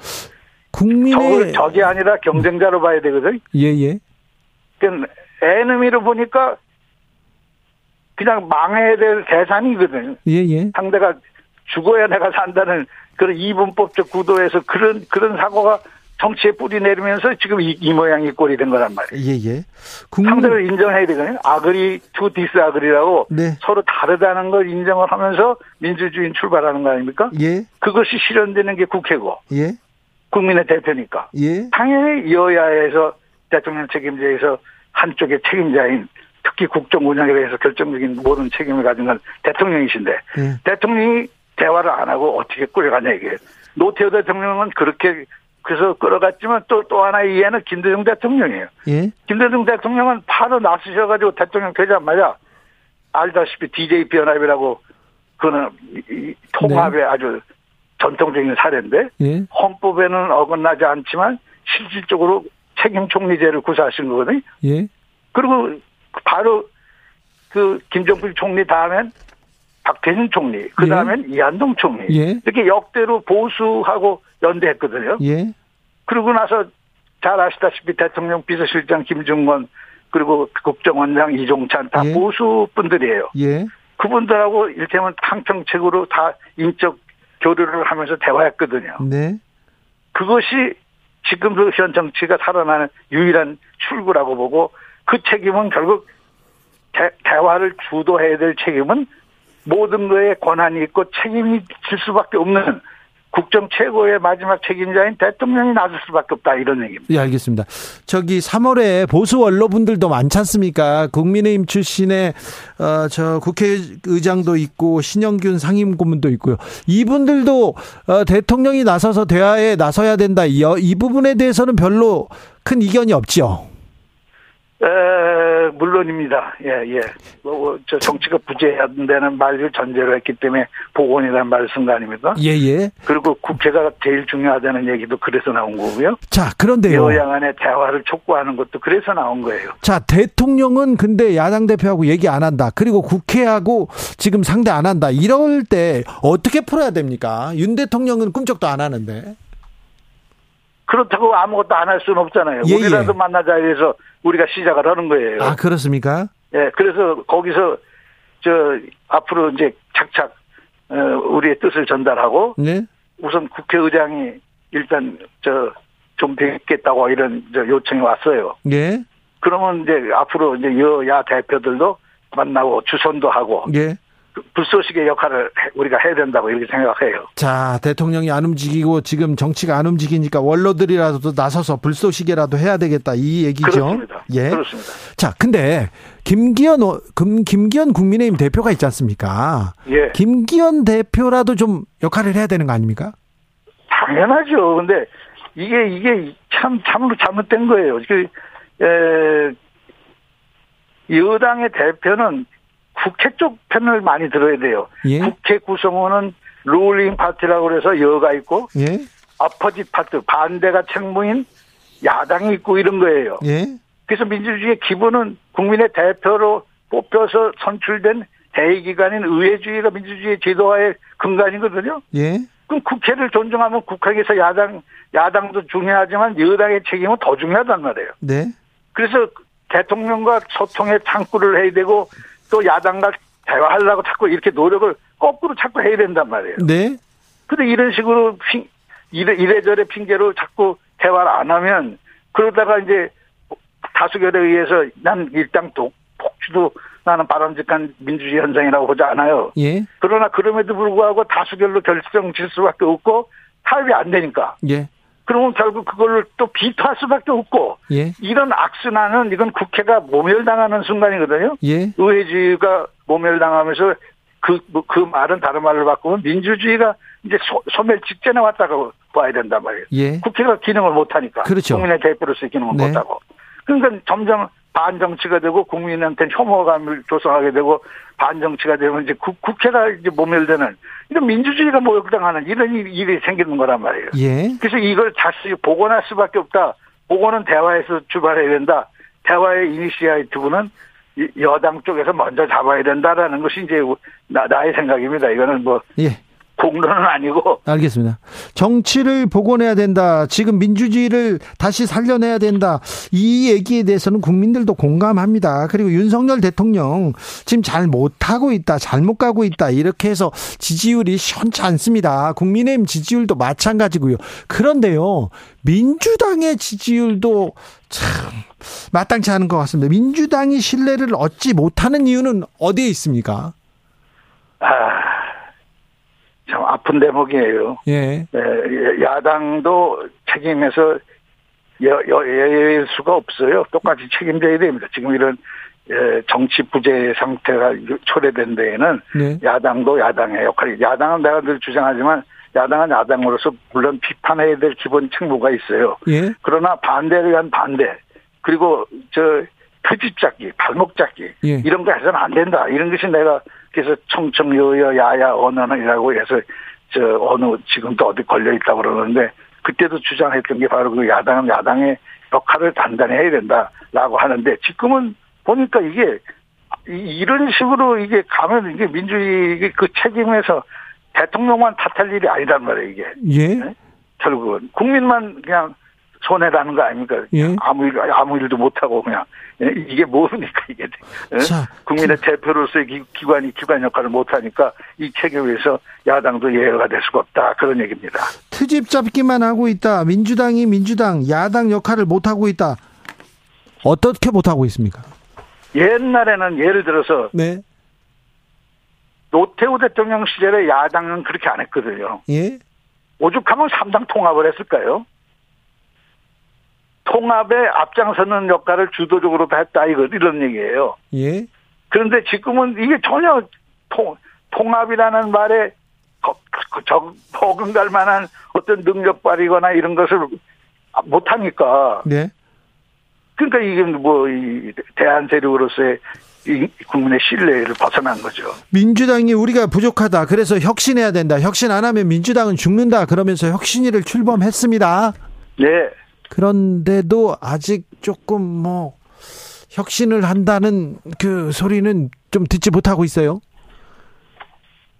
국민의 적을 적이 아니라 경쟁자로 봐야 되거든. 예, 예. 그러니까 enemy로 보니까 그냥 망해야 될 대상이거든. 예, 예. 상대가 죽어야 내가 산다는 그런 이분법적 구도에서 그런 그런 사고가 정치에 뿌리 내리면서 지금 이, 이 모양 이 꼴이 된 거란 말이에요. 예, 예. 국민 상대를 인정해야 되거든요. agree to disagree라고 네. 서로 다르다는 걸 인정을 하면서 민주주의 출발하는 거 아닙니까? 예. 그것이 실현되는 게 국회고 예. 국민의 대표니까. 예. 당연히 여야에서 대통령 책임자에서 한쪽의 책임자인 특히 국정 운영에 대해서 결정적인 모든 책임을 가진 건 대통령이신데 예. 대통령이 대화를 안 하고 어떻게 끌어가냐 이게 노태우 대통령은 그렇게 그래서 끌어갔지만 또 또 하나의 이해는 김대중 대통령이에요. 예. 김대중 대통령은 바로 나서셔가지고 대통령 되자마자 알다시피 DJP 연합이라고 그는 통합의 아주 전통적인 사례인데 예. 헌법에는 어긋나지 않지만 실질적으로 책임 총리제를 구사하신 거거든요. 예. 그리고 바로 그 김정필 총리 다음엔 박태준 총리, 그 다음엔 이한동 총리. 예. 이렇게 역대로 보수하고 연대했거든요. 예. 그러고 나서 잘 아시다시피 대통령 비서실장 김중건 그리고 국정원장 이종찬 다 예. 보수 분들이에요. 예. 그분들하고 일테면 탕평책으로 다 인적 교류를 하면서 대화했거든요. 네. 그것이 지금도 현 정치가 살아나는 유일한 출구라고 보고 그 책임은 결국 대, 대화를 주도해야 될 책임은 모든 거에 권한이 있고 책임이 질 수밖에 없는 국정 최고의 마지막 책임자인 대통령이 나설 수밖에 없다 이런 얘기입니다. 예, 알겠습니다. 저기 3월에 보수 원로분들도 많지 않습니까? 국민의힘 출신의 어, 저 국회의장도 있고 신영균 상임고문도 있고요. 이분들도 어, 대통령이 나서서 대화에 나서야 된다. 이, 어, 이 부분에 대해서는 별로 큰 이견이 없지요. 에, 물론입니다. 예, 예. 뭐, 뭐, 저 정치가 부재한다는 말을 전제로 했기 때문에 복원이라는 말을 쓴 거 아닙니까? 예, 예. 그리고 국회가 제일 중요하다는 얘기도 그래서 나온 거고요. 자, 그런데요. 여야 간의 대화를 촉구하는 것도 그래서 나온 거예요. 자, 대통령은 근데 야당 대표하고 얘기 안 한다. 그리고 국회하고 지금 상대 안 한다. 이럴 때 어떻게 풀어야 됩니까? 윤 대통령은 꿈쩍도 안 하는데. 그렇다고 아무것도 안 할 수는 없잖아요. 예, 우리라도 예. 만나자 해서 우리가 시작을 하는 거예요. 아, 그렇습니까? 예, 그래서 거기서 저 앞으로 이제 착착 어, 우리의 뜻을 전달하고 네. 우선 국회의장이 일단 저 좀 뵙겠다고 이런 저 요청이 왔어요. 예. 그러면 이제 앞으로 이제 여야 대표들도 만나고 주선도 하고 예. 그 불쏘시개 역할을 해- 우리가 해야 된다고 이렇게 생각해요. 자, 대통령이 안 움직이고 지금 정치가 안 움직이니까 원로들이라도 나서서 불쏘시개라도 해야 되겠다. 이 얘기죠. 그렇습니다. 예. 그렇습니다. 자, 근데 김기현 어- 금 김기현 국민의힘 대표가 있지 않습니까? 예. 김기현 대표라도 좀 역할을 해야 되는 거 아닙니까? 당연하죠. 근데 이게 이게 참 참으로 잘못된 거예요. 그 에, 여당의 대표는 국회 쪽 편을 많이 들어야 돼요. 예. 국회 구성원은 룰링 파티라고 그래서 여가 있고 예. 어퍼짓 파트 반대가 책무인 야당이 있고 이런 거예요. 예. 그래서 민주주의의 기본은 국민의 대표로 뽑혀서 선출된 대의기관인 의회주의가 민주주의 제도화의 근간이거든요. 예. 그럼 국회를 존중하면 국회에서 야당 야당도 중요하지만 여당의 책임은 더 중요하단 말이에요. 네. 그래서 대통령과 소통의 창구를 해야 되고 또 야당과 대화하려고 자꾸 이렇게 노력을 거꾸로 자꾸 해야 된단 말이에요. 네. 근데 이런 식으로 핑, 이래, 이래저래 핑계로 자꾸 대화를 안 하면 그러다가 이제 다수결에 의해서 난 일당 독, 폭주도 나는 바람직한 민주주의 현상이라고 보지 않아요. 예. 그러나 그럼에도 불구하고 다수결로 결정 질 수밖에 없고 타협이 안 되니까. 예. 그러면 결국 그걸 또 비토할 수밖에 없고 예. 이런 악순환은 이건 국회가 모멸당하는 순간이거든요. 예. 의회주의가 모멸당하면서 그, 뭐, 그 말은 다른 말로 바꾸면 민주주의가 이제 소, 소멸 직전에 왔다고 봐야 된단 말이에요. 예. 국회가 기능을 못하니까. 그렇죠. 국민의 대표로서 기능을 네. 못하고. 그러니까 점점 반정치가 되고 국민한테 혐오감을 조성하게 되고 반정치가 되면 이제 국, 국회가 이제 모멸되는 이런 민주주의가 모욕당하는 이런 일이, 생기는 거란 말이에요. 예. 그래서 이걸 다시 복원할 수밖에 없다. 복원은 대화에서 출발해야 된다. 대화의 이니시아이티브는 이- 여당 쪽에서 먼저 잡아야 된다라는 것이 이제 나, 나의 생각입니다. 이거는 뭐 예. 공론은 아니고 알겠습니다. 정치를 복원해야 된다. 지금 민주주의를 다시 살려내야 된다. 이 얘기에 대해서는 국민들도 공감합니다. 그리고 윤석열 대통령 지금 잘 못하고 있다. 잘못 가고 있다. 이렇게 해서 지지율이 시원치 않습니다. 국민의힘 지지율도 마찬가지고요. 그런데요. 민주당의 지지율도 참 마땅치 않은 것 같습니다. 민주당이 신뢰를 얻지 못하는 이유는 어디에 있습니까? 아, 참 아픈 대목이에요. 예. 에, 야당도 책임에서 여, 여, 예외일 수가 없어요. 똑같이 책임져야 됩니다. 지금 이런 에, 정치 부재 상태가 초래된 데에는 네. 야당도 야당의 역할이 야당은 내가 늘 주장하지만 야당은 야당으로서 물론 비판해야 될 기본 책무가 있어요. 예. 그러나 반대를 위한 반대 그리고 저 트집 잡기 발목 잡기 예. 이런 거 해서는 안 된다 이런 것이 내가 그래서 청청여여 야야 언어는이라고 해서 저 어느 지금도 어디 걸려 있다고 그러는데 그때도 주장했던 게 바로 그 야당은 야당의 역할을 단단히 해야 된다라고 하는데 지금은 보니까 이게 이- 이런 식으로 이게 가면 이게 민주주의 그 책임에서 대통령만 탓할 일이 아니란 말이에요 이게 예. 결국은 국민만 그냥 손해라는 거 아닙니까? 예. 아무 일 아무 일도 못 하고 그냥 예? 이게 뭡니까 이게? 예? 자, 국민의 대표로서의 기, 기관이 기관 역할을 못 하니까 이 체계에서 야당도 예외가 될 수가 없다 그런 얘기입니다. 트집 잡기만 하고 있다. 민주당이 민주당, 야당 역할을 못 하고 있다. 어떻게 못 하고 있습니까? 옛날에는 예를 들어서 네. 노태우 대통령 시절에 야당은 그렇게 안 했거든요. 예. 오죽하면 삼당 통합을 했을까요? 통합에 앞장서는 역할을 주도적으로 다 했다 이거 이런 얘기예요. 예. 그런데 지금은 이게 전혀 통, 통합이라는 말에 거- 그- 적, 버금갈 만한 어떤 능력 발휘거나 이런 것을 못 하니까. 네. 그러니까 이게 뭐, 이 대한 세력으로서의 이 국민의 신뢰를 벗어난 거죠. 민주당이 우리가 부족하다. 그래서 혁신해야 된다. 혁신 안 하면 민주당은 죽는다. 그러면서 혁신위를 출범했습니다. 네. 그런데도 아직 조금 뭐 혁신을 한다는 그 소리는 좀 듣지 못하고 있어요.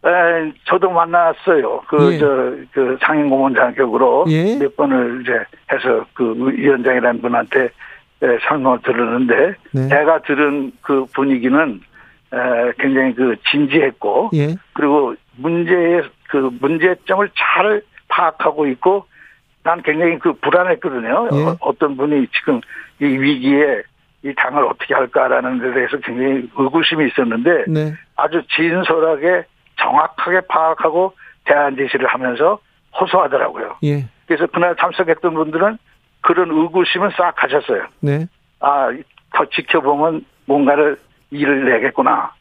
에, 저도 만났어요. 그, 예. 저, 그 상임고문 자격으로 예. 몇 번을 이제 해서 그 위원장이라는 분한테 에, 설명을 들었는데 네. 제가 들은 그 분위기는 에, 굉장히 그 진지했고 예. 그리고 문제의 그 문제점을 잘 파악하고 있고 난 굉장히 그 불안했거든요. 예. 어, 어떤 분이 지금 이 위기에 이 당을 어떻게 할까라는 데 대해서 굉장히 의구심이 있었는데 네. 아주 진솔하게 정확하게 파악하고 대안 제시를 하면서 호소하더라고요. 예. 그래서 그날 참석했던 분들은 그런 의구심은 싹 가셨어요. 네. 아, 더 지켜보면 뭔가를 일을 내겠구나.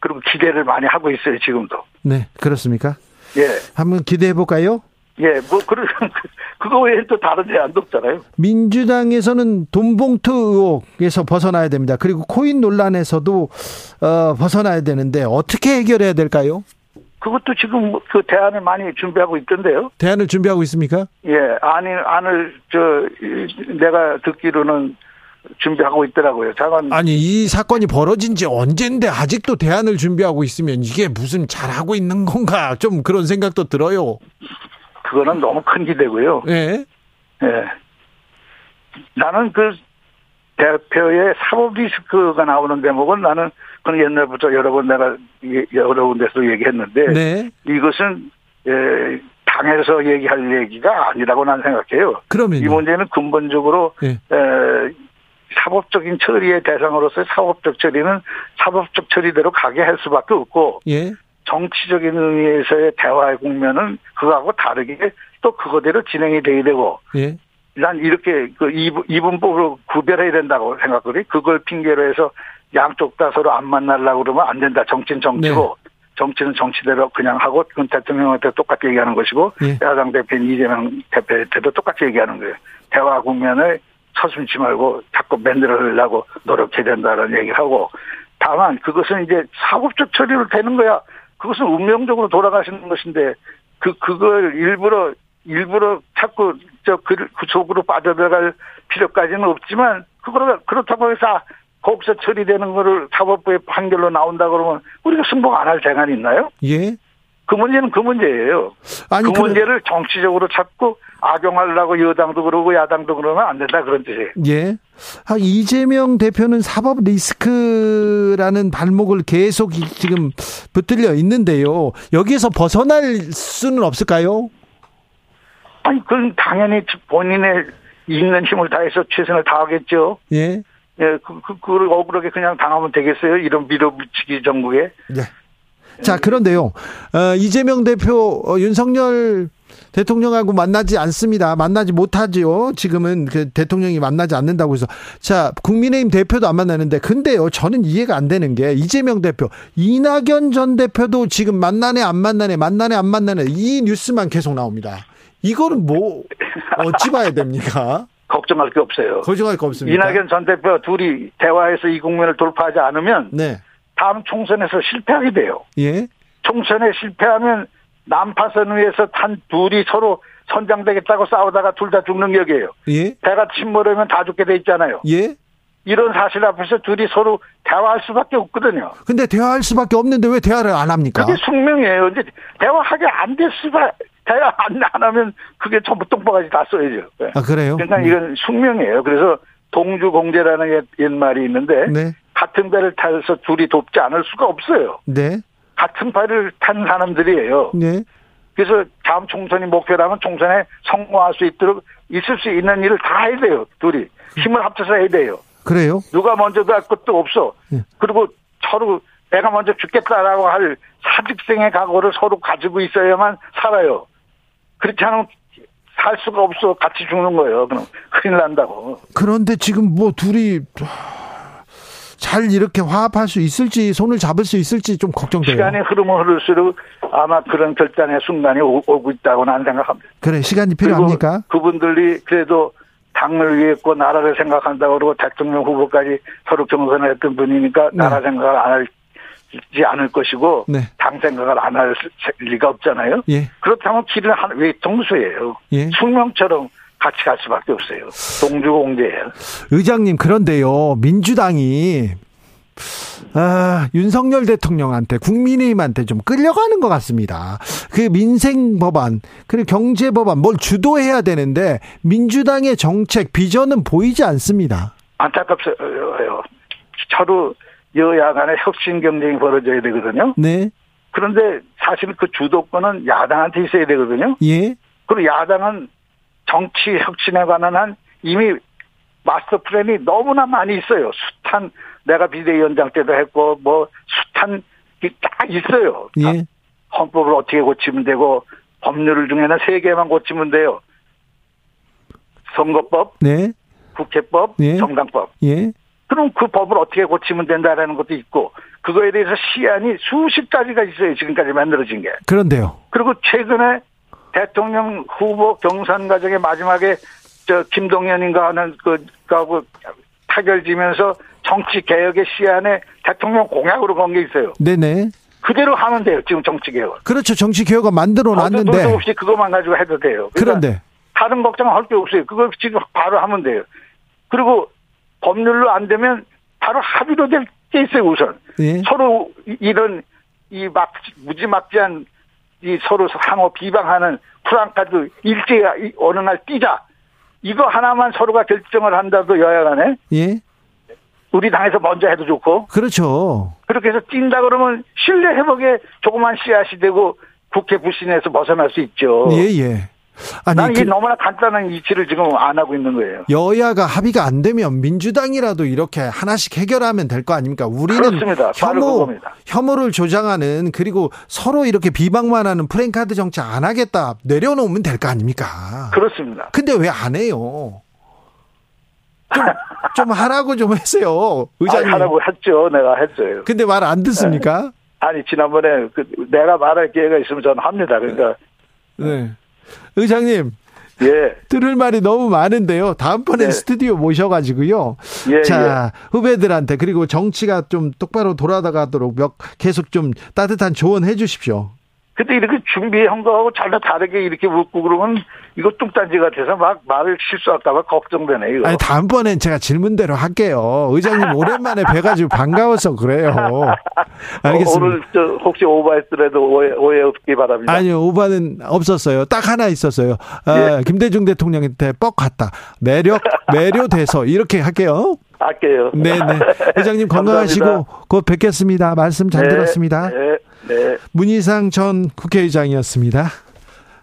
그리고 기대를 많이 하고 있어요, 지금도. 네. 그렇습니까? 예. 한번 기대해 볼까요? 예, 뭐, 그런, 그거 외에 또 다른 제안도 없잖아요. 민주당에서는 돈봉투 의혹에서 벗어나야 됩니다. 그리고 코인 논란에서도 어, 벗어나야 되는데 어떻게 해결해야 될까요? 그것도 지금 그 대안을 많이 준비하고 있던데요. 대안을 준비하고 있습니까? 예, 아니, 안을, 저, 이, 내가 듣기로는 준비하고 있더라고요. 잠깐, 아니 이 사건이 벌어진 지 언젠데 아직도 대안을 준비하고 있으면 이게 무슨 잘하고 있는 건가 좀 그런 생각도 들어요. 그거는 너무 큰 기대고요. 예. 예. 나는 그 대표의 사법 리스크가 나오는 대목은 나는 그건 옛날부터 여러 번 내가 예- 여러 군데서 얘기했는데 네. 이것은 예, 당에서 얘기할 얘기가 아니라고 난 생각해요. 이 그러면요. 문제는 근본적으로 예. 에, 사법적인 처리의 대상으로서의 사법적 처리는 사법적 처리대로 가게 할 수밖에 없고 예. 정치적인 의미에서의 대화의 국면은 그거하고 다르게 또 그거대로 진행이 돼야 되고 예. 난 이렇게 그 이분, 이분법으로 구별해야 된다고 생각하거든요. 그걸 핑계로 해서 양쪽 다 서로 안 만나려고 그러면 안 된다. 정치는 정치고 정치는 정치대로 그냥 하고 그건 대통령한테 똑같이 얘기하는 것이고 예. 야당 대표인 이재명 대표한테도 똑같이 얘기하는 거예요. 대화 국면을 서슴지 말고 자꾸 만들어내려고 노력해야 된다는 얘기를 하고 다만 그것은 이제 사법적 처리로 되는 거야. 그것은 운명적으로 돌아가시는 것인데 그 그걸 일부러 일부러 자꾸 저그 그 속으로 빠져들어갈 필요까지는 없지만 그거를 그렇다고 해서 거기서 처리되는 거를 사법부의 판결로 나온다 그러면 우리가 승복 안할 재간이 있나요? 예. 그 문제는 그 문제예요. 아니 그그 문제를 정치적으로 자꾸 악용하려고 여당도 그러고 야당도 그러면 안 된다 그런 뜻이에요. 예. 아, 이재명 대표는 사법 리스크라는 발목을 계속 이- 지금 붙들려 있는데요. 여기에서 벗어날 수는 없을까요? 아니 그건 당연히 본인의 있는 힘을 다해서 최선을 다하겠죠. 예. 예, 그, 그, 그걸 억울하게 그냥 당하면 되겠어요? 이런 밀어붙이기 정국에. 네. 자, 그런데요. 어, 이재명 대표 어, 윤석열 대통령하고 만나지 않습니다. 만나지 못하지요. 지금은 그 대통령이 만나지 않는다고 해서. 자, 국민의힘 대표도 안 만나는데 근데요. 저는 이해가 안 되는 게 이재명 대표, 이낙연 전 대표도 지금 만나네 안 만나네, 만나네 안 만나네 이 뉴스만 계속 나옵니다. 이거는 뭐 어찌 봐야 됩니까? 걱정할 게 없어요. 거짓말 거 없습니다. 이낙연 전 대표 둘이 대화해서 이 국면을 돌파하지 않으면 네. 다음 총선에서 실패하게 돼요. 예. 총선에 실패하면 난파선 위에서 단 둘이 서로 선장되겠다고 싸우다가 둘 다 죽는 격이에요. 예. 배가 침몰하면 다 죽게 돼 있잖아요. 예. 이런 사실 앞에서 둘이 서로 대화할 수밖에 없거든요. 근데 대화할 수밖에 없는데 왜 대화를 안 합니까? 그게 숙명이에요. 이제 대화하게 안 됐으면 대화 안, 안 하면 그게 전부 똥바가지 다 써야죠. 네. 아, 그래요? 그러니까 이건 숙명이에요. 그래서 동주공제라는 옛, 옛말이 있는데 네. 같은 배를 타서 둘이 돕지 않을 수가 없어요. 네. 같은 배를 탄 사람들이에요. 네. 그래서 다음 총선이 목표라면 총선에 성공할 수 있도록 있을 수 있는 일을 다 해야 돼요. 둘이 힘을 합쳐서 해야 돼요. 그래요? 누가 먼저도 할 것도 없어. 예. 그리고 서로 내가 먼저 죽겠다라고 할 사직생의 각오를 서로 가지고 있어야만 살아요. 그렇지 않으면 살 수가 없어. 같이 죽는 거예요. 그럼 큰일 난다고. 그런데 지금 뭐 둘이 잘 이렇게 화합할 수 있을지 손을 잡을 수 있을지 좀 걱정돼요. 시간이 흐르면 흐를수록 아마 그런 결단의 순간이 오, 고 있다고 나는 생각합니다. 그래 시간이 필요합니까? 그분들이 그래도 당을 위했고 나라를 생각한다고 그러고 대통령 후보까지 서로 경선을 했던 분이니까 네. 나라 생각을 안 하지 않을 것이고 네. 당 생각을 안 할 리가 없잖아요. 예. 그렇다면 길은 한, 왜 동수예요. 예. 숙명처럼 같이 갈 수밖에 없어요. 동주공제예요. 의장님 그런데요 민주당이 아, 윤석열 대통령한테 국민의힘한테 좀 끌려가는 것 같습니다. 그 민생 법안 그리고 경제 법안 뭘 주도해야 되는데 민주당의 정책 비전은 보이지 않습니다. 안타깝어요. 서로 여야 간의 혁신 경쟁이 벌어져야 되거든요. 네, 그런데 사실 그 주도권은 야당한테 있어야 되거든요. 예, 그리고 야당은 정치 혁신에 관한 한 이미 마스터 플랜이 너무나 많이 있어요. 숱한 내가 비대위원장 때도 했고 뭐 숱한 게딱 있어요. 다 예, 헌법을 어떻게 고치면 되고 법률 중에는 세 개만 고치면 돼요. 선거법, 네, 국회법, 예. 정당법. 예, 그럼 그 법을 어떻게 고치면 된다라는 것도 있고 그거에 대해서 시안이 수십 가지가 있어요. 지금까지 만들어진 게. 그런데요. 그리고 최근에 대통령 후보 경선 과정의 마지막에 저 김동연인가 하는 그 하고 타결지면서 정치 개혁의 시안에 대통령 공약으로 건 게 있어요. 네네. 그대로 하면 돼요. 지금 정치 개혁. 그렇죠. 정치 개혁은 만들어 놨는데 노도 없이 그것만 가지고 해도 돼요. 그러니까 그런데 다른 걱정할 게 없어요. 그걸 지금 바로 하면 돼요. 그리고 법률로 안 되면 바로 합의로 될 게 있어요. 우선 예, 서로 이- 이런 이 막 무지막지한 이 서로 상호 비방하는 프랑카드 일제히 어느 날 뛰자 이거 하나만 서로가 결정을 한다도 여야 간에 예, 우리 당에서 먼저 해도 좋고 그렇죠. 그렇게 해서 뛴다 그러면 신뢰 회복에 조그만 씨앗이 되고 국회 불신에서 벗어날 수 있죠. 예, 예. 아니 이게 그 너무나 간단한 이치를 지금 안 하고 있는 거예요. 여야가 합의가 안 되면 민주당이라도 이렇게 하나씩 해결하면 될 거 아닙니까? 우리는 그렇습니다. 혐오. 혐오를 조장하는 그리고 서로 이렇게 비방만 하는 프랭카드 정책 안 하겠다 내려놓으면 될 거 아닙니까? 그렇습니다. 근데 왜 안 해요? 좀, 좀 하라고 좀 아, 의장님. 하라고 했죠. 내가 했어요. 근데 말 안 듣습니까? 아니 지난번에 그 내가 말할 기회가 있으면 저는 합니다. 그러니까 네. 의장님. 예. 들을 말이 너무 많은데요. 다음번에 네. 스튜디오 모셔가지고요. 예, 자, 후배들한테 그리고 정치가 좀 똑바로 돌아가도록 몇 계속 좀 따뜻한 조언 해 주십시오. 근데 이렇게 준비한 거하고 전혀 다르게 이렇게 묻고 그러면 이거 뚱딴지 같아서 막 말을 실수할까봐 걱정되네 이거. 아니 다음번엔 제가 질문대로 할게요. 의장님 오랜만에 뵈가지고 반가워서 그래요. 알겠습니다. 어, 오늘 저 혹시 오버했더라도 오해, 오해 없기 바랍니다. 아니요 오바는 없었어요. 딱 하나 있었어요. 아, 예. 김대중 대통령한테 뻑 갔다. 매력 매료돼서 이렇게 할게요. 할게요. 네 네. 회장님 건강하시고. 곧 뵙겠습니다. 말씀 잘 네, 들었습니다. 네, 네. 문희상 전 국회의장이었습니다.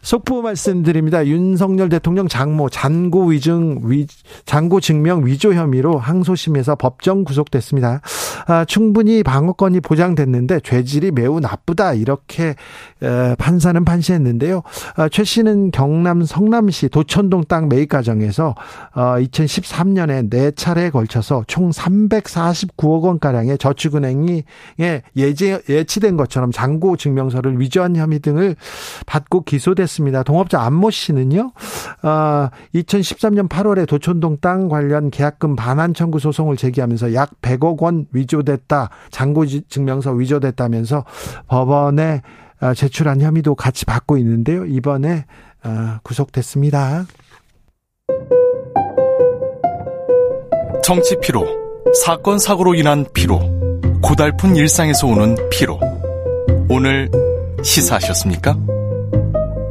속보 말씀드립니다. 윤석열 대통령 장모 잔고 위증 위 잔고 증명 위조 혐의로 항소심에서 법정 구속됐습니다. 아, 충분히 방어권이 보장됐는데 죄질이 매우 나쁘다 이렇게 에, 판사는 판시했는데요. 아, 최 씨는 경남 성남시 도천동 땅 매입 과정에서 어, 2013년에 네 차례에 걸쳐서 총 349억 원 가량의 저축은행이 예, 예치된 것처럼 잔고 증명서를 위조한 혐의 등을 받고 기소됐습니다. 동업자 안모 씨는요, 어, 2013년 8월에 도촌동 땅 관련 계약금 반환 청구 소송을 제기하면서 약 100억 원 위조됐다, 지- 증명서 위조됐다면서 법원에 어, 제출한 혐의도 같이 받고 있는데요. 이번에 어, 구속됐습니다. 정치 피로, 사건 사고로 인한 피로, 고달픈 일상에서 오는 피로. 오늘 시사하셨습니까?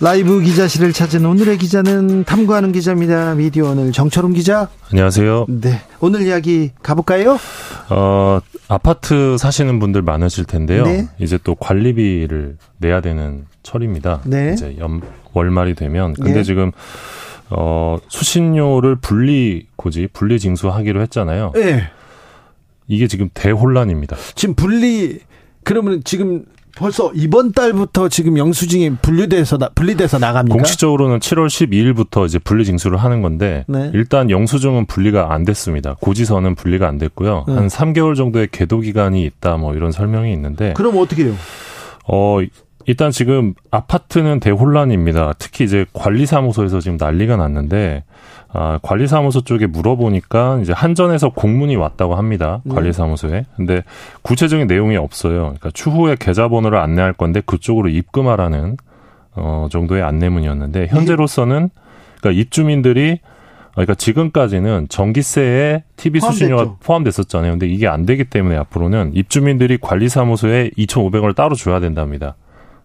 라이브 기자실을 찾은 오늘의 기자는 탐구하는 기자입니다. 미디어 오늘 정철웅 기자. 안녕하세요. 네. 오늘 이야기 가볼까요? 어, 아파트 사시는 분들 많으실 텐데요. 네. 이제 또 관리비를 내야 되는 철입니다. 네. 이제 연, 월말이 되면. 근데 네. 지금, 어, 수신료를 분리 고지, 분리 징수하기로 했잖아요. 네. 이게 지금 대혼란입니다. 지금 분리 그러면 지금 벌써 이번 달부터 지금 영수증이 분리돼서 나, 분리돼서 나갑니까? 공식적으로는 7월 12일부터 이제 분리 징수를 하는 건데 네. 일단 영수증은 분리가 안 됐습니다. 고지서는 분리가 안 됐고요. 네. 한 3개월 정도의 계도 기간이 있다 뭐 이런 설명이 있는데 그럼 어떻게 해요? 어, 일단 지금 아파트는 대혼란입니다. 특히 이제 관리사무소에서 지금 난리가 났는데, 아, 관리사무소 쪽에 물어보니까 이제 한전에서 공문이 왔다고 합니다. 네. 관리사무소에. 근데 구체적인 내용이 없어요. 그러니까 추후에 계좌번호를 안내할 건데 그쪽으로 입금하라는, 어, 정도의 안내문이었는데, 현재로서는, 그러니까 입주민들이 그러니까 지금까지는 전기세에 TV 수신료가 포함됐죠. 포함됐었잖아요. 근데 이게 안 되기 때문에 앞으로는 입주민들이 관리사무소에 2,500원을 따로 줘야 된답니다.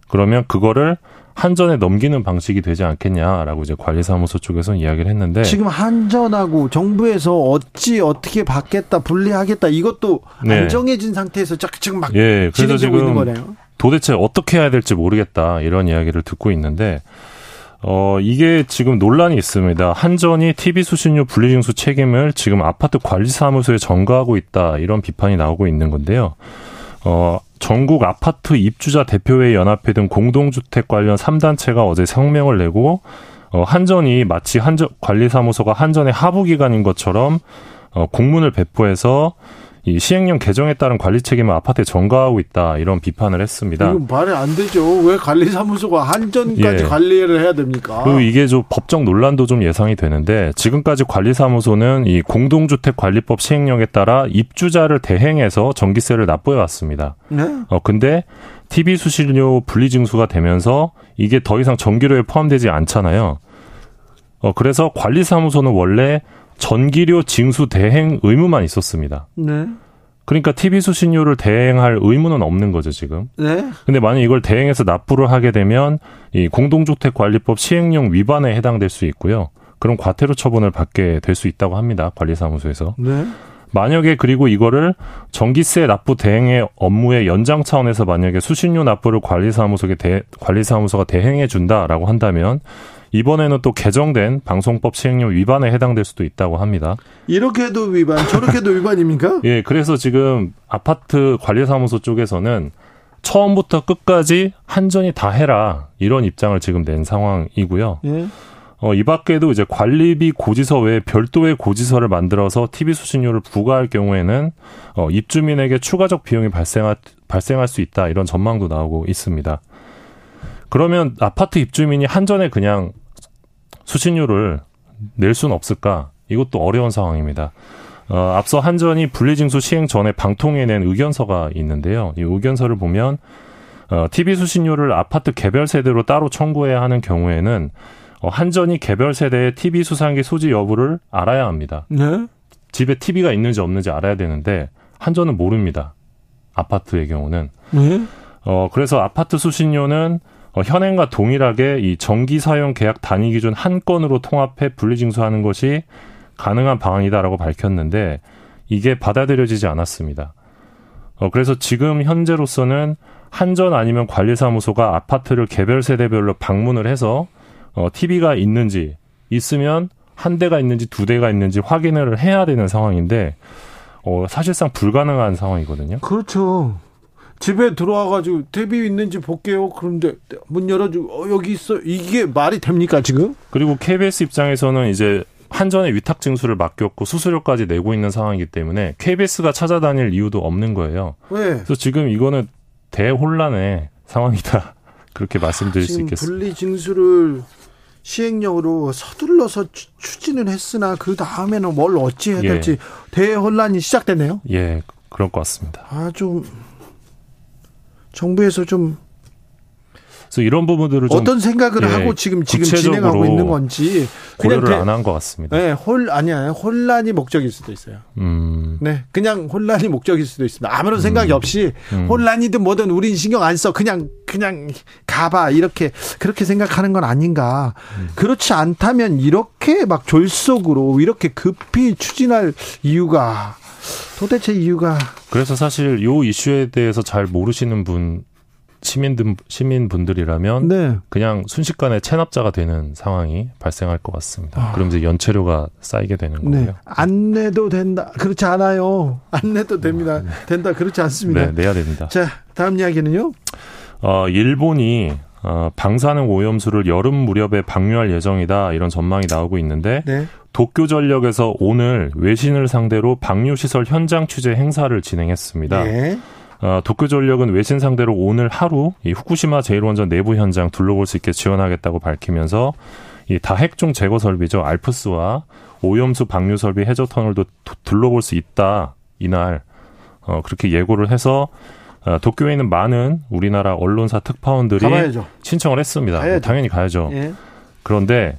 그러면 그거를 한전에 넘기는 방식이 되지 않겠냐라고 이제 관리사무소 쪽에서는 이야기를 했는데 지금 한전하고 정부에서 어찌 어떻게 받겠다 분리하겠다 이것도 네. 안 정해진 상태에서 짝- 지금 막 예, 그래서 진행되고 있는 지금 거네요. 도대체 어떻게 해야 될지 모르겠다 이런 이야기를 듣고 있는데 어 이게 지금 논란이 있습니다. 한전이 TV 수신료 분리징수 책임을 지금 아파트 관리사무소에 전가하고 있다 이런 비판이 나오고 있는 건데요. 어 전국 아파트 입주자 대표회 연합회 등 공동주택 관련 3단체가 어제 성명을 내고 어 한전이 마치 한전 관리사무소가 한전의 하부 기관인 것처럼 어 공문을 배포해서 이 시행령 개정에 따른 관리 책임을 아파트에 전가하고 있다 이런 비판을 했습니다. 이건 말이 안 되죠. 왜 관리사무소가 한전까지 예. 관리를 해야 됩니까? 그리고 이게 좀 법적 논란도 좀 예상이 되는데 지금까지 관리사무소는 이 공동주택 관리법 시행령에 따라 입주자를 대행해서 전기세를 납부해 왔습니다. 네? 어 근데 TV 수신료 분리 징수가 되면서 이게 더 이상 전기료에 포함되지 않잖아요. 어 그래서 관리사무소는 원래 전기료 징수 대행 의무만 있었습니다. 네. 그러니까 TV 수신료를 대행할 의무는 없는 거죠 지금. 네. 근데 만약 이걸 대행해서 납부를 하게 되면 이 공동주택관리법 시행령 위반에 해당될 수 있고요. 그럼 과태료 처분을 받게 될 수 있다고 합니다. 관리사무소에서. 네. 만약에 그리고 이거를 전기세 납부 대행의 업무의 연장 차원에서 만약에 수신료 납부를 관리사무소에 대, 관리사무소가 대행해 준다라고 한다면 이번에는 또 개정된 방송법 시행령 위반에 해당될 수도 있다고 합니다. 이렇게도 위반, 저렇게도 위반입니까? 예, 그래서 지금 아파트 관리사무소 쪽에서는 처음부터 끝까지 한전이 다 해라 이런 입장을 지금 낸 상황이고요. 예. 어, 이 밖에도 이제 관리비 고지서 외에 별도의 고지서를 만들어서 TV 수신료를 부과할 경우에는 어, 입주민에게 추가적 비용이 발생할, 발생할 수 있다 이런 전망도 나오고 있습니다. 그러면 아파트 입주민이 한전에 그냥 수신료를 낼 수는 없을까? 이것도 어려운 상황입니다. 어, 앞서 한전이 분리징수 시행 전에 방통위에 낸 의견서가 있는데요. 이 의견서를 보면 어, TV 수신료를 아파트 개별 세대로 따로 청구해야 하는 경우에는 어, 한전이 개별 세대의 TV 수상기 소지 여부를 알아야 합니다. 네. 집에 TV가 있는지 없는지 알아야 되는데 한전은 모릅니다. 아파트의 경우는. 네. 어, 그래서 아파트 수신료는 어, 현행과 동일하게 이 정기 사용 계약 단위 기준 한 건으로 통합해 분리징수하는 것이 가능한 방안이다라고 밝혔는데 이게 받아들여지지 않았습니다. 어, 그래서 지금 현재로서는 한전 아니면 관리사무소가 아파트를 개별 세대별로 방문을 해서 어, TV가 있는지 있으면 한 대가 있는지 두 대가 있는지 확인을 해야 되는 상황인데 어, 사실상 불가능한 상황이거든요. 그렇죠. 집에 들어와가지고 TV 있는지 볼게요. 그런데 문 열어주고 어, 여기 있어. 이게 말이 됩니까 지금? 그리고 KBS 입장에서는 이제 한전에 위탁 증수를 맡겼고 수수료까지 내고 있는 상황이기 때문에 KBS가 찾아다닐 이유도 없는 거예요. 왜? 그래서 지금 이거는 대혼란의 상황이다. 그렇게 말씀드릴 수 있겠습니다. 분리 징수를 시행령으로 서둘러서 추- 추진을 했으나 그 다음에는 뭘 어찌 해야 예. 될지 대혼란이 시작되네요. 예, 그럴 것 같습니다. 아 좀 정부에서 좀 그래서 이런 부분들을 좀 어떤 생각을 예, 하고 지금 지금 진행하고 있는 건지 고려를 대- 안한 것 같습니다. 네, 홀 아니야 혼란이 목적일 수도 있어요. 음, 네, 그냥 혼란이 목적일 수도 있습니다. 아무런 생각이 없이 음. 혼란이든 뭐든 우린 신경 안 써. 그냥 그냥 가봐 이렇게 그렇게 생각하는 건 아닌가. 음. 그렇지 않다면 이렇게 막 졸속으로 이렇게 급히 추진할 이유가 도대체 이유가 그래서 사실 요 이슈에 대해서 잘 모르시는 분 시민들 시민분들이라면 네. 그냥 순식간에 체납자가 되는 상황이 발생할 것 같습니다. 그럼 이제 연체료가 쌓이게 되는 네. 거고요. 안 내도 된다. 그렇지 않아요. 안 내도 됩니다. 된다. 그렇지 않습니다. 네, 내야 됩니다. 자, 다음 이야기는요. 어, 일본이 어, 방사능 오염수를 여름 무렵에 방류할 예정이다 이런 전망이 나오고 있는데 네. 도쿄 전력에서 오늘 외신을 상대로 방류 시설 현장 취재 행사를 진행했습니다. 네. 어, 도쿄 전력은 외신 상대로 오늘 하루 이 후쿠시마 제1원전 내부 현장 둘러볼 수 있게 지원하겠다고 밝히면서 이 다핵종 제거 설비죠 알프스와 오염수 방류 설비 해저 터널도 도- 둘러볼 수 있다 이날 어, 그렇게 예고를 해서 어, 도쿄에 있는 많은 우리나라 언론사 특파원들이 가봐야죠. 신청을 했습니다. 가야죠. 당연히 가야죠. 예. 그런데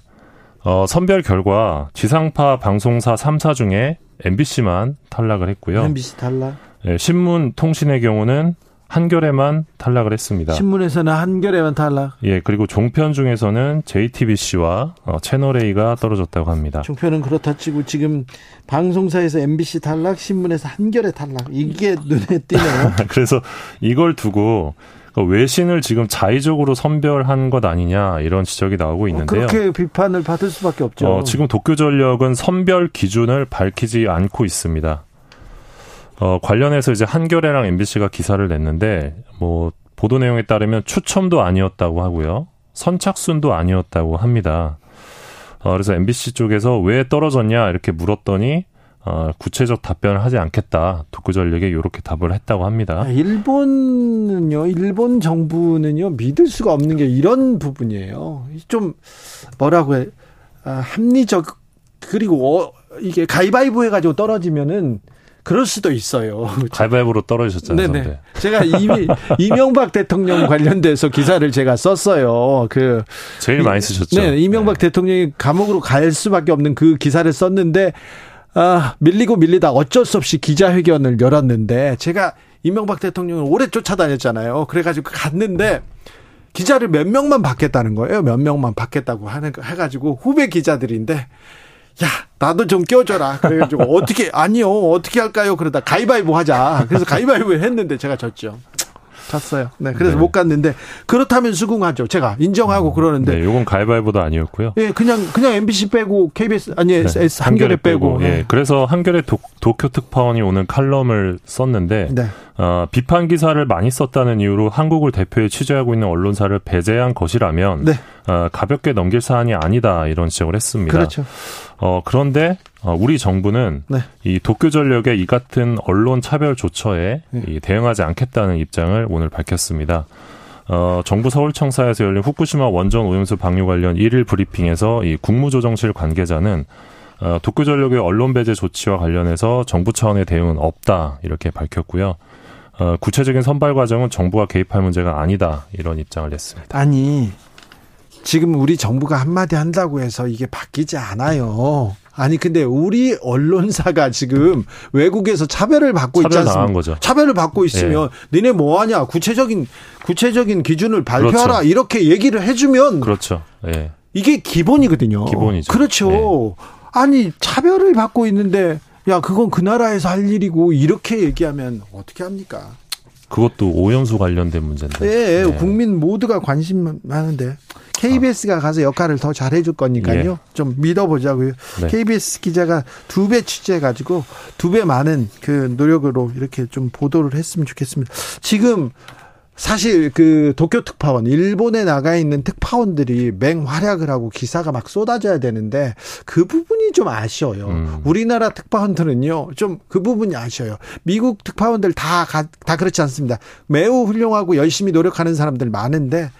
어, 선별 결과 지상파 방송사 3사 중에 MBC만 탈락을 했고요. MBC 탈락. 예, 신문 통신의 경우는 한겨레만 탈락을 했습니다. 신문에서는 한겨레만 탈락. 예, 그리고 종편 중에서는 JTBC와 어, 채널 A가 떨어졌다고 합니다. 종편은 그렇다 치고 지금 방송사에서 MBC 탈락, 신문에서 한겨레 탈락. 이게 눈에 띄네요. 그래서 이걸 두고 그 외신을 지금 자의적으로 선별한 것 아니냐 이런 지적이 나오고 있는데요. 그렇게 비판을 받을 수밖에 없죠. 어, 지금 도쿄전력은 선별 기준을 밝히지 않고 있습니다. 어, 관련해서 이제 한겨레랑 MBC가 기사를 냈는데, 뭐, 보도 내용에 따르면 추첨도 아니었다고 하고요. 선착순도 아니었다고 합니다. 어, 그래서 MBC 쪽에서 왜 떨어졌냐 이렇게 물었더니, 어, 구체적 답변을 하지 않겠다. 도쿄전력에 이렇게 답을 했다고 합니다. 아, 일본은요, 일본 정부는요, 믿을 수가 없는 게 이런 부분이에요. 좀, 뭐라고 해, 아, 합리적, 그리고, 어, 이게 가위바위보 해가지고 떨어지면은, 그럴 수도 있어요. 가위바위보로 떨어지셨잖아요. 네네. 선배. 제가 이미, 이명박 대통령 관련돼서 기사를 제가 썼어요. 그, 제일 많이 쓰셨죠. 네, 이명박 대통령이 감옥으로 갈 수밖에 없는 그 기사를 썼는데 아, 밀리고 밀리다 어쩔 수 없이 기자회견을 열었는데 제가 이명박 대통령을 오래 쫓아다녔잖아요. 그래가지고 갔는데 기자를 몇 명만 받겠다는 거예요. 몇 명만 받겠다고 하는 거 해가지고 후배 기자들인데 야 나도 좀 껴줘라. 그래가지고 어떻게 아니요 어떻게 할까요? 그러다 가위바위보 하자. 그래서 가위바위보 했는데 제가 졌죠. 졌어요. 네, 그래서 네. 못 갔는데 그렇다면 수긍하죠. 제가 인정하고 그러는데 네, 요건 가위바위보도 아니었고요. 예, 그냥 그냥 MBC 빼고 KBS 아니 네, S 한겨레 빼고. 예. 네. 그래서 한겨레 도, 도쿄 특파원이 오늘 칼럼을 썼는데 네. 어, 비판 기사를 많이 썼다는 이유로 한국을 대표해 취재하고 있는 언론사를 배제한 것이라면 네. 어, 가볍게 넘길 사안이 아니다 이런 지적을 했습니다. 그렇죠. 어, 그런데 어, 우리 정부는 네. 이 도쿄 전력의 이 같은 언론 차별 조처에 네. 이 대응하지 않겠다는 입장을 오늘 밝혔습니다. 어, 정부 서울청사에서 열린 후쿠시마 원전 오염수 방류 관련 일일 브리핑에서 이 국무조정실 관계자는 어, 도쿄전력의 언론 배제 조치와 관련해서 정부 차원의 대응은 없다 이렇게 밝혔고요. 어, 구체적인 선발 과정은 정부가 개입할 문제가 아니다 이런 입장을 냈습니다. 아니 지금 우리 정부가 한마디 한다고 해서 이게 바뀌지 않아요. 아니 근데 우리 언론사가 지금 외국에서 차별을 받고 있지 차별 않습니까? 당한 거죠. 차별을 받고 있으면 니네 뭐 하냐? 구체적인 구체적인 기준을 발표하라. 그렇죠. 이렇게 얘기를 해 주면 그렇죠. 예. 이게 기본이거든요. 기본이죠. 그렇죠. 아니 차별을 받고 있는데 야 그건 그 나라에서 할 일이고 이렇게 얘기하면 어떻게 합니까? 그것도 오염수 관련된 문제인데. 예, 네. 국민 모두가 관심 많은데 KBS가 가서 역할을 더 잘해줄 거니까요. 예. 좀 믿어보자고요. 네. KBS 기자가 두 배 취재해가지고 두 배 많은 그 노력으로 이렇게 좀 보도를 했으면 좋겠습니다. 지금 사실 그 도쿄 특파원 일본에 나가 있는 특파원들이 맹활약을 하고 기사가 막 쏟아져야 되는데 그 부분이 좀 아쉬워요. 음. 우리나라 특파원들은요 좀 그 부분이 아쉬워요. 미국 특파원들 다 다 그렇지 않습니다. 매우 훌륭하고 열심히 노력하는 사람들 많은데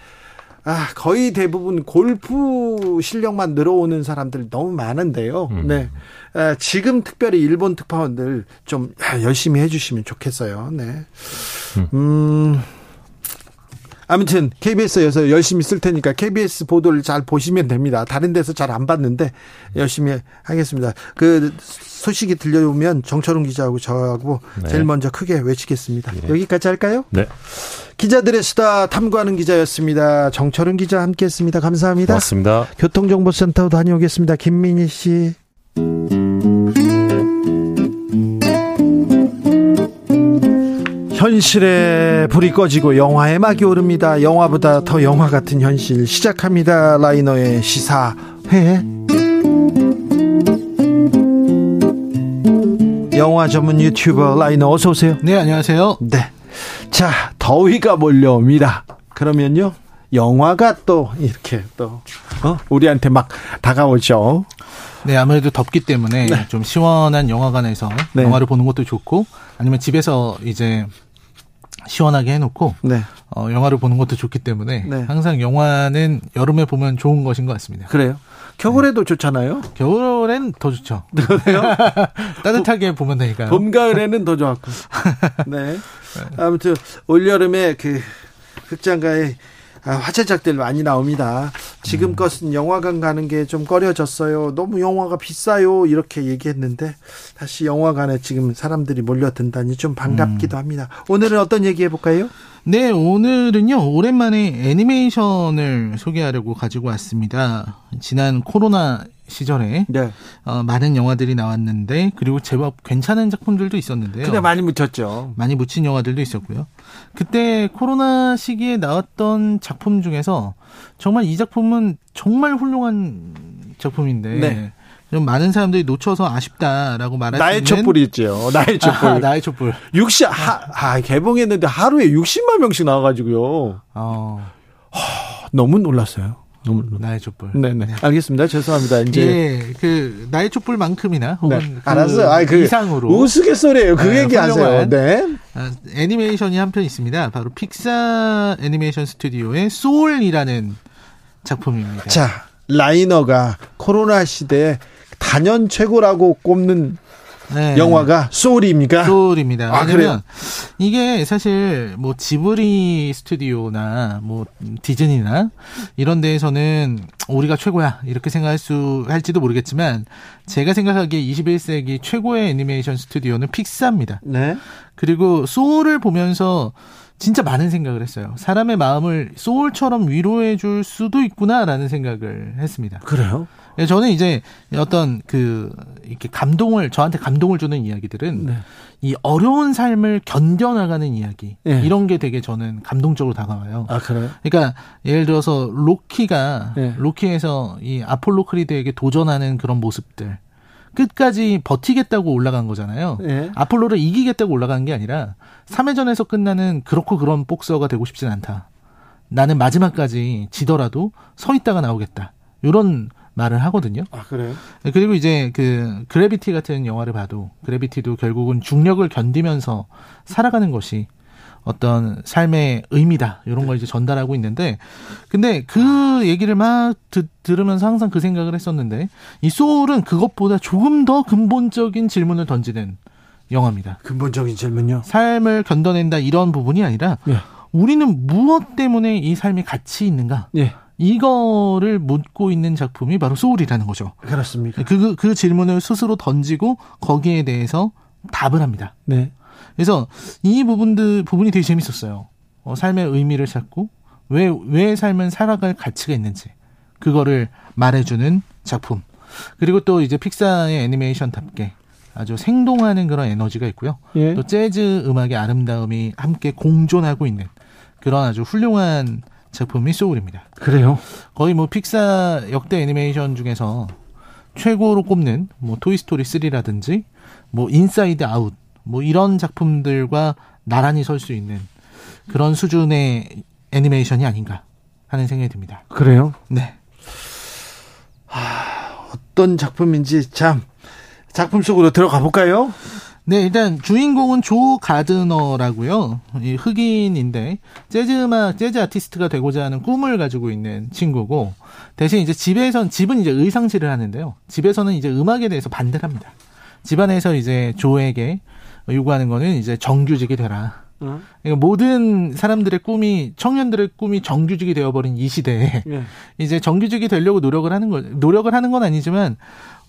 아 거의 대부분 골프 실력만 늘어오는 사람들 너무 많은데요. 음. 네 아, 지금 특별히 일본 특파원들 좀 야, 열심히 해주시면 좋겠어요. 네. 음. 아무튼 KBS에서 열심히 쓸 테니까 KBS 보도를 잘 보시면 됩니다. 다른 데서 잘 안 봤는데 열심히 하겠습니다. 그 소식이 들려오면 정철웅 기자하고 저하고 네. 제일 먼저 크게 외치겠습니다. 예. 여기까지 할까요? 네. 기자들의 수다 탐구하는 기자였습니다. 정철웅 기자 함께했습니다. 감사합니다. 고맙습니다. 교통정보센터 다녀오겠습니다. 김민희 씨. 현실에 불이 꺼지고 영화의 막이 오릅니다. 영화보다 더 영화 같은 현실 시작합니다. 라이너의 시사회. 영화 전문 유튜버 라이너 어서 오세요. 네, 안녕하세요. 네. 자, 더위가 몰려옵니다. 그러면요. 영화가 또 이렇게 또 어? 우리한테 막 다가오죠. 네, 아무래도 덥기 때문에 네. 좀 시원한 영화관에서 네. 영화를 보는 것도 좋고 아니면 집에서 이제 시원하게 해놓고 네. 어, 영화를 보는 것도 좋기 때문에 네. 항상 영화는 여름에 보면 좋은 것인 것 같습니다. 그래요. 겨울에도 좋잖아요. 겨울엔 더 좋죠. 그래요? 따뜻하게 보면 되니까요. 봄, 가을에는 더 좋았고. 네. 아무튼 올 여름에 그 극장가에 아, 화제작들 많이 나옵니다. 지금 것은 영화관 가는 게 좀 꺼려졌어요. 너무 영화가 비싸요. 이렇게 얘기했는데 다시 영화관에 지금 사람들이 몰려든다니 좀 반갑기도 합니다. 오늘은 어떤 얘기 해볼까요? 네, 오늘은요, 오랜만에 애니메이션을 소개하려고 가지고 왔습니다. 지난 코로나 시절에 네. 어, 많은 영화들이 나왔는데 그리고 제법 괜찮은 작품들도 있었는데요. 근데 많이 묻혔죠. 많이 묻힌 영화들도 있었고요. 그때 코로나 시기에 나왔던 작품 중에서 정말 이 작품은 정말 훌륭한 작품인데 네. 좀 많은 사람들이 놓쳐서 아쉽다라고 말할 나의 촛불이 있죠. 나의 촛불. 아, 나의 촛불. 60, 하, 아, 개봉했는데 하루에 60만 명씩 나와 가지고요. 어, 너무 놀랐어요. 너무 놀랐어요. 나의 촛불. 네네. 알겠습니다. 죄송합니다. 이제. 예, 그 나의 촛불만큼이나 혹은 네. 그 알았어요. 아, 그 이상으로 우스갯소리예요. 그 네, 얘기 하세요. 훌륭한. 네. 아, 애니메이션이 한 편 있습니다. 바로 픽사 애니메이션 스튜디오의 소울이라는 작품입니다. 자, 라이너가 코로나 시대에 단연 최고라고 꼽는 네. 영화가 소울입니까? 소울입니다. 아, 왜냐면 이게 사실 뭐 지브리 스튜디오나 뭐 디즈니나 이런 데에서는 우리가 최고야 이렇게 생각할 수 할지도 모르겠지만 제가 생각하기에 21세기 최고의 애니메이션 스튜디오는 픽사입니다. 네. 그리고 소울을 보면서 진짜 많은 생각을 했어요. 사람의 마음을 소울처럼 위로해 줄 수도 있구나라는 생각을 했습니다. 그래요? 예, 저는 이제 어떤 그 이렇게 감동을 저한테 감동을 주는 이야기들은 네. 이 어려운 삶을 견뎌나가는 이야기 예. 이런 게 되게 저는 감동적으로 다가와요. 아 그래요? 그러니까 예를 들어서 로키가 예. 로키에서 이 아폴로 크리드에게 도전하는 그런 모습들 끝까지 버티겠다고 올라간 거잖아요. 예. 아폴로를 이기겠다고 올라간 게 아니라 3회전에서 끝나는 그렇고 그런 복서가 되고 싶진 않다. 나는 마지막까지 지더라도 서 있다가 나오겠다. 이런 말을 하거든요. 아 그래요? 그리고 이제 그 그래비티 같은 영화를 봐도 그래비티도 결국은 중력을 견디면서 살아가는 것이 어떤 삶의 의미다 이런 걸 이제 전달하고 있는데 근데 그 얘기를 막 듣, 들으면서 항상 그 생각을 했었는데 이 소울은 그것보다 조금 더 근본적인 질문을 던지는 영화입니다. 근본적인 질문요. 삶을 견뎌낸다 이런 부분이 아니라 예. 우리는 무엇 때문에 이 삶이 가치 있는가 예. 이거를 묻고 있는 작품이 바로 소울이라는 거죠. 그렇습니까? 그, 그, 그 질문을 스스로 던지고 거기에 대해서 답을 합니다. 네. 그래서 이 부분들, 부분이 되게 재밌었어요. 어, 삶의 의미를 찾고 왜, 왜 삶은 살아갈 가치가 있는지 그거를 말해주는 작품. 그리고 또 이제 픽사의 애니메이션답게 아주 생동하는 그런 에너지가 있고요. 예. 또 재즈 음악의 아름다움이 함께 공존하고 있는 그런 아주 훌륭한 작품이 소울입니다. 그래요. 거의 뭐 픽사 역대 애니메이션 중에서 최고로 꼽는 뭐 토이스토리 3라든지 뭐 인사이드 아웃 뭐 이런 작품들과 나란히 설 수 있는 그런 수준의 애니메이션이 아닌가 하는 생각이 듭니다. 그래요. 네. 어떤 작품인지 참 작품 속으로 들어가 볼까요? 네, 일단 주인공은 조 가드너라고요. 이 흑인인데 재즈 음악, 재즈 아티스트가 되고자 하는 꿈을 가지고 있는 친구고 대신 이제 집에선 집은 이제 의상실을 하는데요. 집에서는 이제 음악에 대해서 반대를 합니다. 집안에서 이제 조에게 요구하는 거는 이제 정규직이 되라. 그러니까 모든 사람들의 꿈이 청년들의 꿈이 정규직이 되어버린 이 시대에 예. 이제 정규직이 되려고 노력을 하는 거 노력을 하는 건 아니지만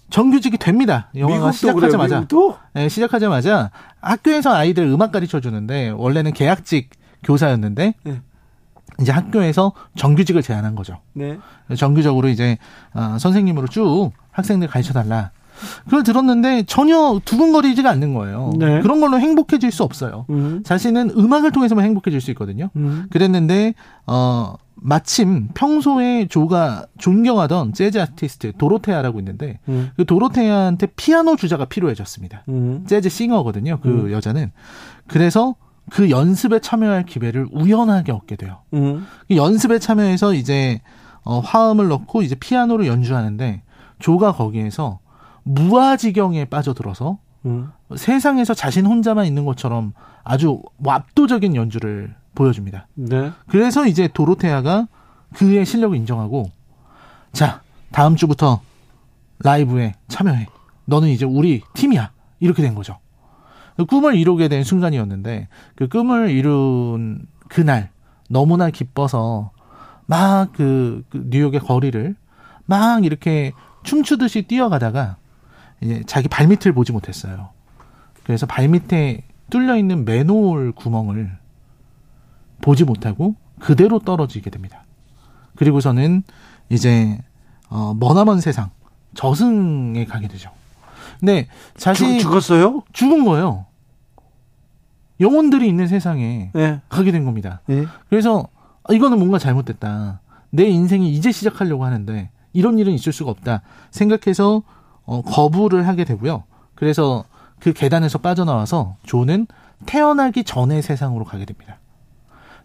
정규직이 됩니다. 영화가 시작하자마자 미국도? 네, 시작하자마자 학교에서 아이들 음악 가르쳐 주는데 원래는 계약직 교사였는데 네. 이제 학교에서 정규직을 제안한 거죠. 네. 정규적으로 이제 아, 선생님으로 쭉 학생들 가르쳐 달라. 그걸 들었는데 전혀 두근거리지가 않는 거예요. 네. 그런 걸로 행복해질 수 없어요. 음. 자신은 음악을 통해서만 행복해질 수 있거든요. 음. 그랬는데 어 마침 평소에 조가 존경하던 재즈 아티스트 도로테아라고 있는데 음. 그 도로테아한테 피아노 주자가 필요해졌습니다. 음. 재즈 싱어거든요. 그 음. 여자는. 그래서 그 연습에 참여할 기회를 우연하게 얻게 돼요. 음. 그 연습에 참여해서 이제 어, 화음을 넣고 이제 피아노를 연주하는데 조가 거기에서 무아지경에 빠져들어서 음. 세상에서 자신 혼자만 있는 것처럼 아주 뭐 압도적인 연주를 보여줍니다. 네. 그래서 이제 도로테아가 그의 실력을 인정하고 자 다음 주부터 라이브에 참여해. 너는 이제 우리 팀이야. 이렇게 된 거죠. 그 꿈을 이루게 된 순간이었는데 그 꿈을 이룬 그날 너무나 기뻐서 막그 뉴욕의 거리를 막 이렇게 춤추듯이 뛰어가다가 이제 자기 발밑을 보지 못했어요. 그래서 발밑에 뚫려 있는 맨홀 구멍을 보지 못하고 그대로 떨어지게 됩니다. 그리고서는 이제 어, 머나먼 세상 저승에 가게 되죠. 근데 자신 죽, 죽었어요? 죽은 거예요. 영혼들이 있는 세상에 네. 가게 된 겁니다. 예. 그래서 아, 이거는 뭔가 잘못됐다. 내 인생이 이제 시작하려고 하는데 이런 일은 있을 수가 없다. 생각해서 어, 거부를 하게 되고요. 그래서 그 계단에서 빠져나와서 조는 태어나기 전의 세상으로 가게 됩니다.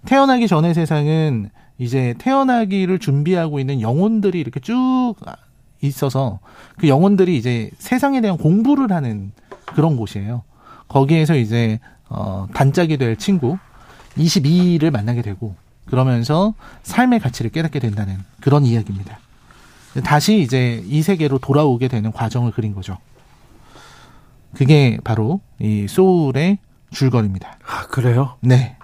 태어나기 전의 세상은 이제 태어나기를 준비하고 있는 영혼들이 이렇게 쭉 있어서 그 영혼들이 이제 세상에 대한 공부를 하는 그런 곳이에요. 거기에서 이제 어 단짝이 될 친구 22를 만나게 되고 그러면서 삶의 가치를 깨닫게 된다는 그런 이야기입니다. 다시 이제 이 세계로 돌아오게 되는 과정을 그린 거죠. 그게 바로 이 소울의 줄거리입니다. 아, 그래요? 네.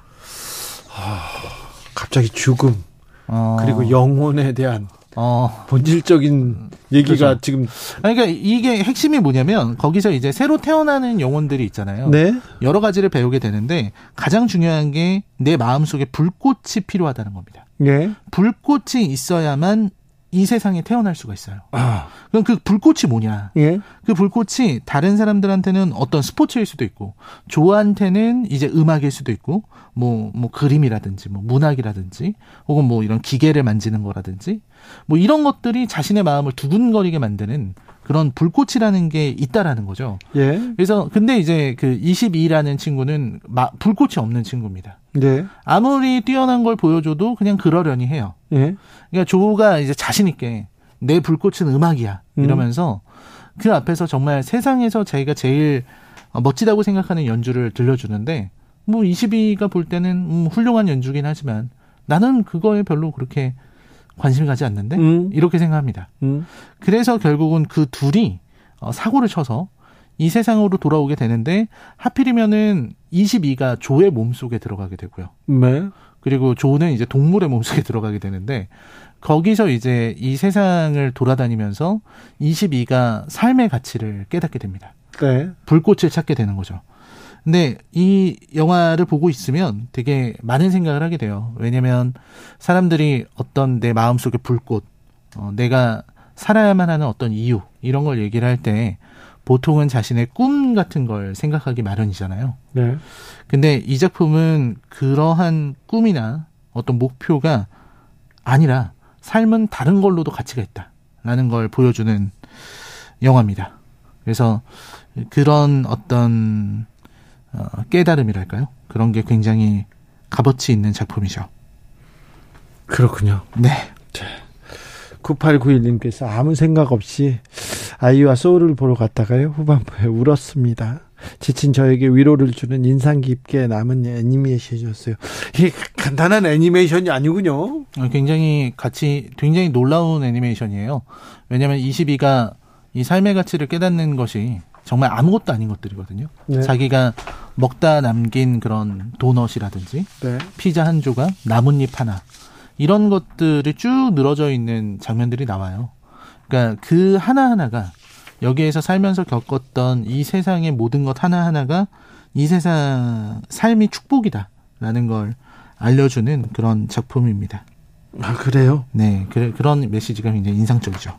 갑자기 죽음, 어, 그리고 영혼에 대한 어, 본질적인 얘기가 그렇죠. 지금 아니, 그러니까 이게 핵심이 뭐냐면 거기서 이제 새로 태어나는 영혼들이 있잖아요. 네. 여러 가지를 배우게 되는데 가장 중요한 게 내 마음속에 불꽃이 필요하다는 겁니다. 예. 불꽃이 있어야만 이 세상에 태어날 수가 있어요. 아, 그럼 그 불꽃이 뭐냐? 예. 그 불꽃이 다른 사람들한테는 어떤 스포츠일 수도 있고, 조한테는 이제 음악일 수도 있고, 뭐, 뭐 그림이라든지, 뭐 문학이라든지, 혹은 뭐 이런 기계를 만지는 거라든지, 뭐 이런 것들이 자신의 마음을 두근거리게 만드는 그런 불꽃이라는 게 있다라는 거죠. 예. 그래서 근데 이제 그 22라는 친구는 마, 불꽃이 없는 친구입니다. 네. 아무리 뛰어난 걸 보여줘도 그냥 그러려니 해요. 예. 그러니까 조가 이제 자신 있게 내 불꽃은 음악이야 이러면서 그 앞에서 정말 세상에서 자기가 제일 어, 멋지다고 생각하는 연주를 들려주는데 뭐 22가 볼 때는 음, 훌륭한 연주긴 하지만 나는 그거에 별로 그렇게 관심이 가지 않는데 음. 이렇게 생각합니다. 음. 그래서 결국은 그 둘이 어, 사고를 쳐서 이 세상으로 돌아오게 되는데 하필이면은 22가 조의 몸속에 들어가게 되고요. 네. 그리고 조는 이제 동물의 몸속에 들어가게 되는데 거기서 이제 이 세상을 돌아다니면서 22가 삶의 가치를 깨닫게 됩니다. 네. 불꽃을 찾게 되는 거죠. 근데 이 영화를 보고 있으면 되게 많은 생각을 하게 돼요. 왜냐면 사람들이 어떤 내 마음속의 불꽃, 어, 내가 살아야만 하는 어떤 이유, 이런 걸 얘기를 할 때 보통은 자신의 꿈 같은 걸 생각하기 마련이잖아요. 네. 근데 이 작품은 그러한 꿈이나 어떤 목표가 아니라 삶은 다른 걸로도 가치가 있다 라는 걸 보여주는 영화입니다. 그래서 그런 어떤 어, 깨달음이랄까요? 그런 게 굉장히 값어치 있는 작품이죠. 그렇군요. 네. 9891님께서 아무 생각 없이 아이와 소울을 보러 갔다가요 후반부에 울었습니다. 지친 저에게 위로를 주는 인상 깊게 남은 애니메이션이었어요. 이게 간단한 애니메이션이 아니군요. 어, 굉장히 가치, 굉장히 놀라운 애니메이션이에요. 왜냐하면 22가 이 삶의 가치를 깨닫는 것이 정말 아무것도 아닌 것들이거든요. 네. 자기가 먹다 남긴 그런 도넛이라든지 네. 피자 한 조각, 나뭇잎 하나 이런 것들이 쭉 늘어져 있는 장면들이 나와요. 그러니까 그 하나 하나가 여기에서 살면서 겪었던 이 세상의 모든 것 하나 하나가 이 세상 삶이 축복이다라는 걸 알려주는 그런 작품입니다. 아 그래요? 네, 그, 그런 메시지가 굉장히 인상적이죠.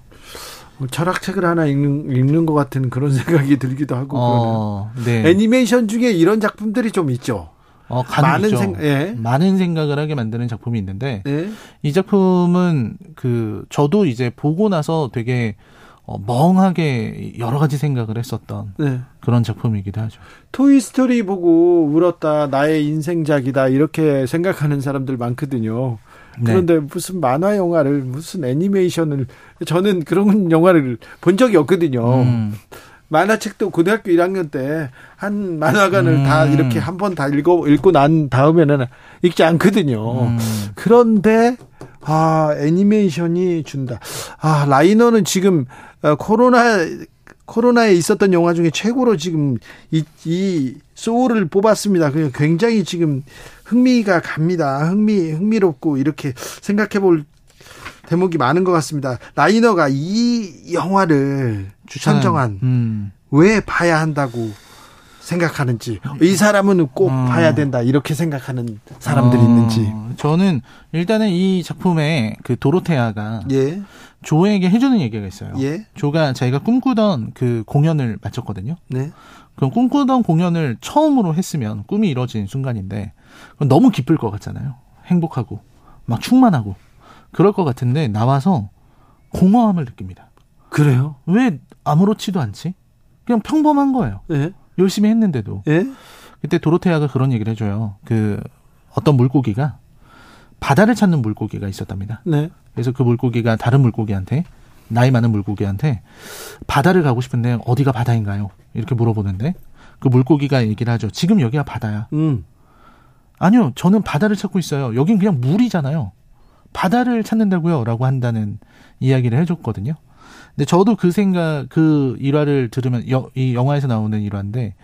뭐 철학책을 하나 읽는, 읽는 것 같은 그런 생각이 들기도 하고 어, 네. 애니메이션 중에 이런 작품들이 좀 있죠. 어, 많은. 생- 예. 많은 생각을 하게 만드는 작품이 있는데 네. 이 작품은 그 저도 이제 보고 나서 되게 어, 멍하게 여러 가지 생각을 했었던 네. 그런 작품이기도 하죠. 토이 스토리 보고 울었다 나의 인생작이다 이렇게 생각하는 사람들 많거든요. 네. 그런데 무슨 만화 영화를 무슨 애니메이션을 저는 그런 영화를 본 적이 없거든요. 음, 만화책도 고등학교 1학년 때 한 만화관을 음. 다 이렇게 한 번 다 읽어 읽고 난 다음에는 읽지 않거든요. 음. 그런데 아 애니메이션이 준다. 아 라이너는 지금 어, 코로나 코로나에 있었던 영화 중에 최고로 지금 이, 이 소울을 뽑았습니다. 그 굉장히 지금 흥미가 갑니다. 흥미 흥미롭고 이렇게 생각해 볼 대목이 많은 것 같습니다. 라이너가 이 영화를 선정한 음. 왜 봐야 한다고 생각하는지 이 사람은 꼭 음. 봐야 된다 이렇게 생각하는 사람들이 어, 있는지 저는 일단은 이 작품에 그 도로테아가 예 조에게 해주는 얘기가 있어요. 예. 조가 자기가 꿈꾸던 그 공연을 마쳤거든요. 네. 그럼 꿈꾸던 공연을 처음으로 했으면 꿈이 이뤄진 순간인데 너무 기쁠 것 같잖아요. 행복하고 막 충만하고 그럴 것 같은데 나와서 공허함을 느낍니다. 그래요? 왜 아무렇지도 않지? 그냥 평범한 거예요. 예. 열심히 했는데도 예. 그때 도로테아가 그런 얘기를 해줘요. 그 어떤 물고기가 바다를 찾는 물고기가 있었답니다. 네. 그래서 그 물고기가 다른 물고기한테 나이 많은 물고기한테 바다를 가고 싶은데 어디가 바다인가요? 이렇게 물어보는데 그 물고기가 얘기를 하죠. 지금 여기가 바다야. 음. 아니요, 저는 바다를 찾고 있어요. 여긴 그냥 물이잖아요. 바다를 찾는다고요? 라고 한다는 이야기를 해줬거든요. 근데 저도 그 생각, 그 일화를 들으면, 여- 이 영화에서 나오는 일화인데,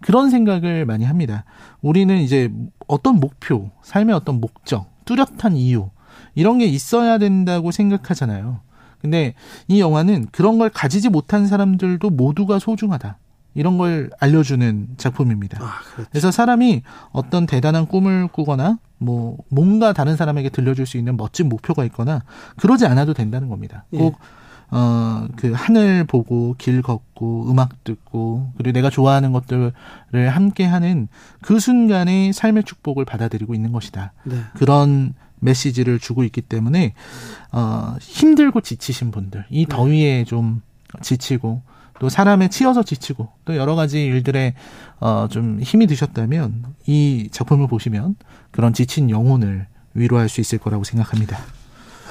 그런 생각을 많이 합니다. 우리는 이제 어떤 목표, 삶의 어떤 목적, 뚜렷한 이유, 이런 게 있어야 된다고 생각하잖아요. 근데 이 영화는 그런 걸 가지지 못한 사람들도 모두가 소중하다. 이런 걸 알려주는 작품입니다. 아, 그렇죠. 그래서 사람이 어떤 대단한 꿈을 꾸거나 뭐 뭔가 다른 사람에게 들려줄 수 있는 멋진 목표가 있거나 그러지 않아도 된다는 겁니다. 예. 꼭 어, 그 하늘 보고 길 걷고 음악 듣고 그리고 내가 좋아하는 것들을 함께 하는 그 순간의 삶의 축복을 받아들이고 있는 것이다. 네. 그런 메시지를 주고 있기 때문에 어, 힘들고 지치신 분들, 이 더위에 좀 지치고 또 사람에 치여서 지치고 또 여러 가지 일들에 어, 좀 힘이 드셨다면 이 작품을 보시면 그런 지친 영혼을 위로할 수 있을 거라고 생각합니다.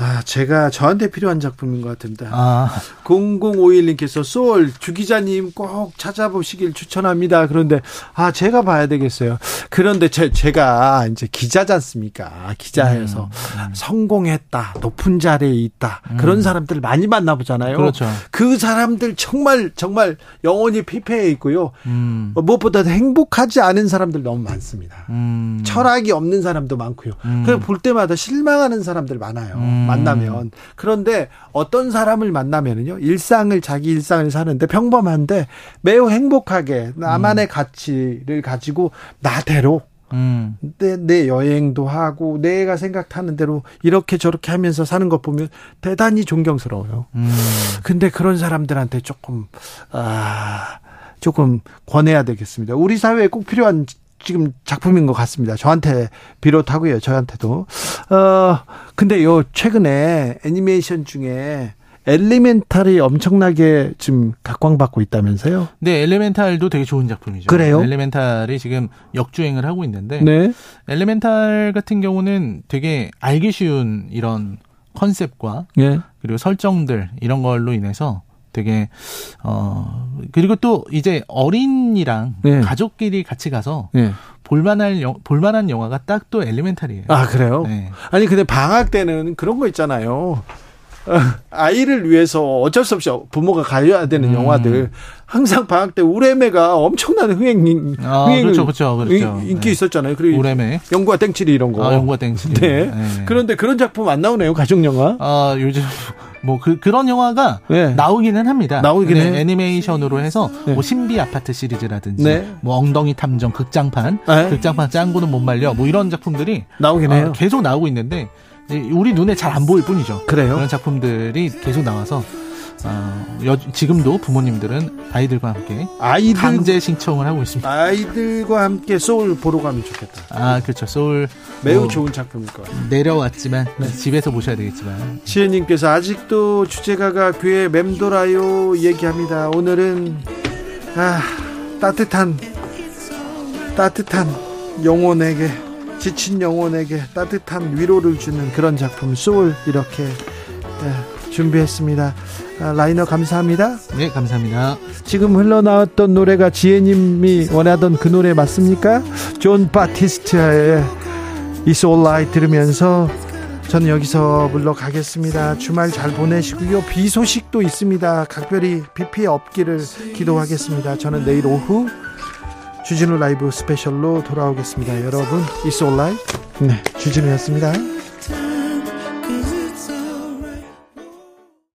아, 제가 저한테 필요한 작품인 것 같습니다. 아, 0051님께서 소울 주 기자님 꼭 찾아보시길 추천합니다. 그런데 아 제가 봐야 되겠어요. 그런데 제, 제가 이제 기자지 않습니까? 기자여서 음, 성공했다, 높은 자리에 있다 그런 사람들 을 많이 만나보잖아요. 그렇죠. 그 사람들 정말 정말 영혼이 피폐해 있고요. 음, 무엇보다 행복하지 않은 사람들 너무 많습니다. 음, 철학이 없는 사람도 많고요. 음. 그래서 볼 때마다 실망하는 사람들 많아요. 음. 만나면. 그런데 어떤 사람을 만나면은요, 일상을, 자기 일상을 사는데 평범한데 매우 행복하게 나만의 가치를 가지고 나대로 음, 내, 내 여행도 하고 내가 생각하는 대로 이렇게 저렇게 하면서 사는 것 보면 대단히 존경스러워요. 음. 근데 그런 사람들한테 조금, 아, 조금 권해야 되겠습니다. 우리 사회에 꼭 필요한 지금 작품인 것 같습니다. 저한테 비롯하고요. 저한테도. 어, 근데 요, 최근에 애니메이션 중에 엘리멘탈이 엄청나게 지금 각광받고 있다면서요? 네, 엘레멘탈도 되게 좋은 작품이죠. 그래요? 엘레멘탈이 지금 역주행을 하고 있는데 네. 엘레멘탈 같은 경우는 되게 알기 쉬운 이런 컨셉과 예. 그리고 설정들 이런 걸로 인해서 되게 어 그리고 또 이제 어린이랑 네. 가족끼리 같이 가서 예. 볼만할 영, 볼만한 영화가 딱 또 엘리멘탈이에요. 아, 그래요? 네. 아니, 근데 방학 때는 그런 거 있잖아요. 어, 아이를 위해서 어쩔 수 없이 부모가 가야 되는 음. 영화들. 항상 방학 때 우레메가 엄청난 흥행, 아, 흥행 그렇죠, 그렇죠, 그렇죠. 인기 네. 있었잖아요. 그리고 오래매. 영구와 땡칠이 이런 거. 아, 영과 땡치. 네. 그런데 그런 작품 안 나오네요. 가족 영화. 아, 요즘 뭐 그 그런 영화가 네. 나오기는 합니다. 나오긴 네. 애니메이션으로 해서 네. 뭐 신비 아파트 시리즈라든지 네. 뭐 엉덩이 탐정 극장판, 네. 극장판 짱구는 못 말려 뭐 이런 작품들이 나오긴 아, 해요. 계속 나오고 있는데 우리 눈에 잘 안 보일 뿐이죠. 그래요? 그런 작품들이 계속 나와서 어, 여- 지금도 부모님들은 아이들과 함께 아이들 강제 신청을 하고 있습니다. 아이들과 함께 소울 보러 가면 좋겠다. 아, 그렇죠. 소울 매우 뭐 좋은 작품일 것 같아요. 내려왔지만 네. 집에서 보셔야 되겠지만 시은님께서 아직도 주제가가 귀에 맴돌아요 얘기합니다. 오늘은 아 따뜻한 따뜻한 영혼에게 지친 영혼에게 따뜻한 위로를 주는 그런 작품 소울 이렇게 예, 준비했습니다. 아, 라이너 감사합니다. 네, 감사합니다. 지금 흘러나왔던 노래가 지혜님이 원하던 그 노래 맞습니까? 존 바티스트의 It's Alright 들으면서 저는 여기서 물러가겠습니다. 주말 잘 보내시고요. 비 소식도 있습니다. 각별히 비 피해 없기를 기도하겠습니다. 저는 내일 오후 주진우 라이브 스페셜로 돌아오겠습니다. 여러분, It's Alright. 네, 주진우였습니다.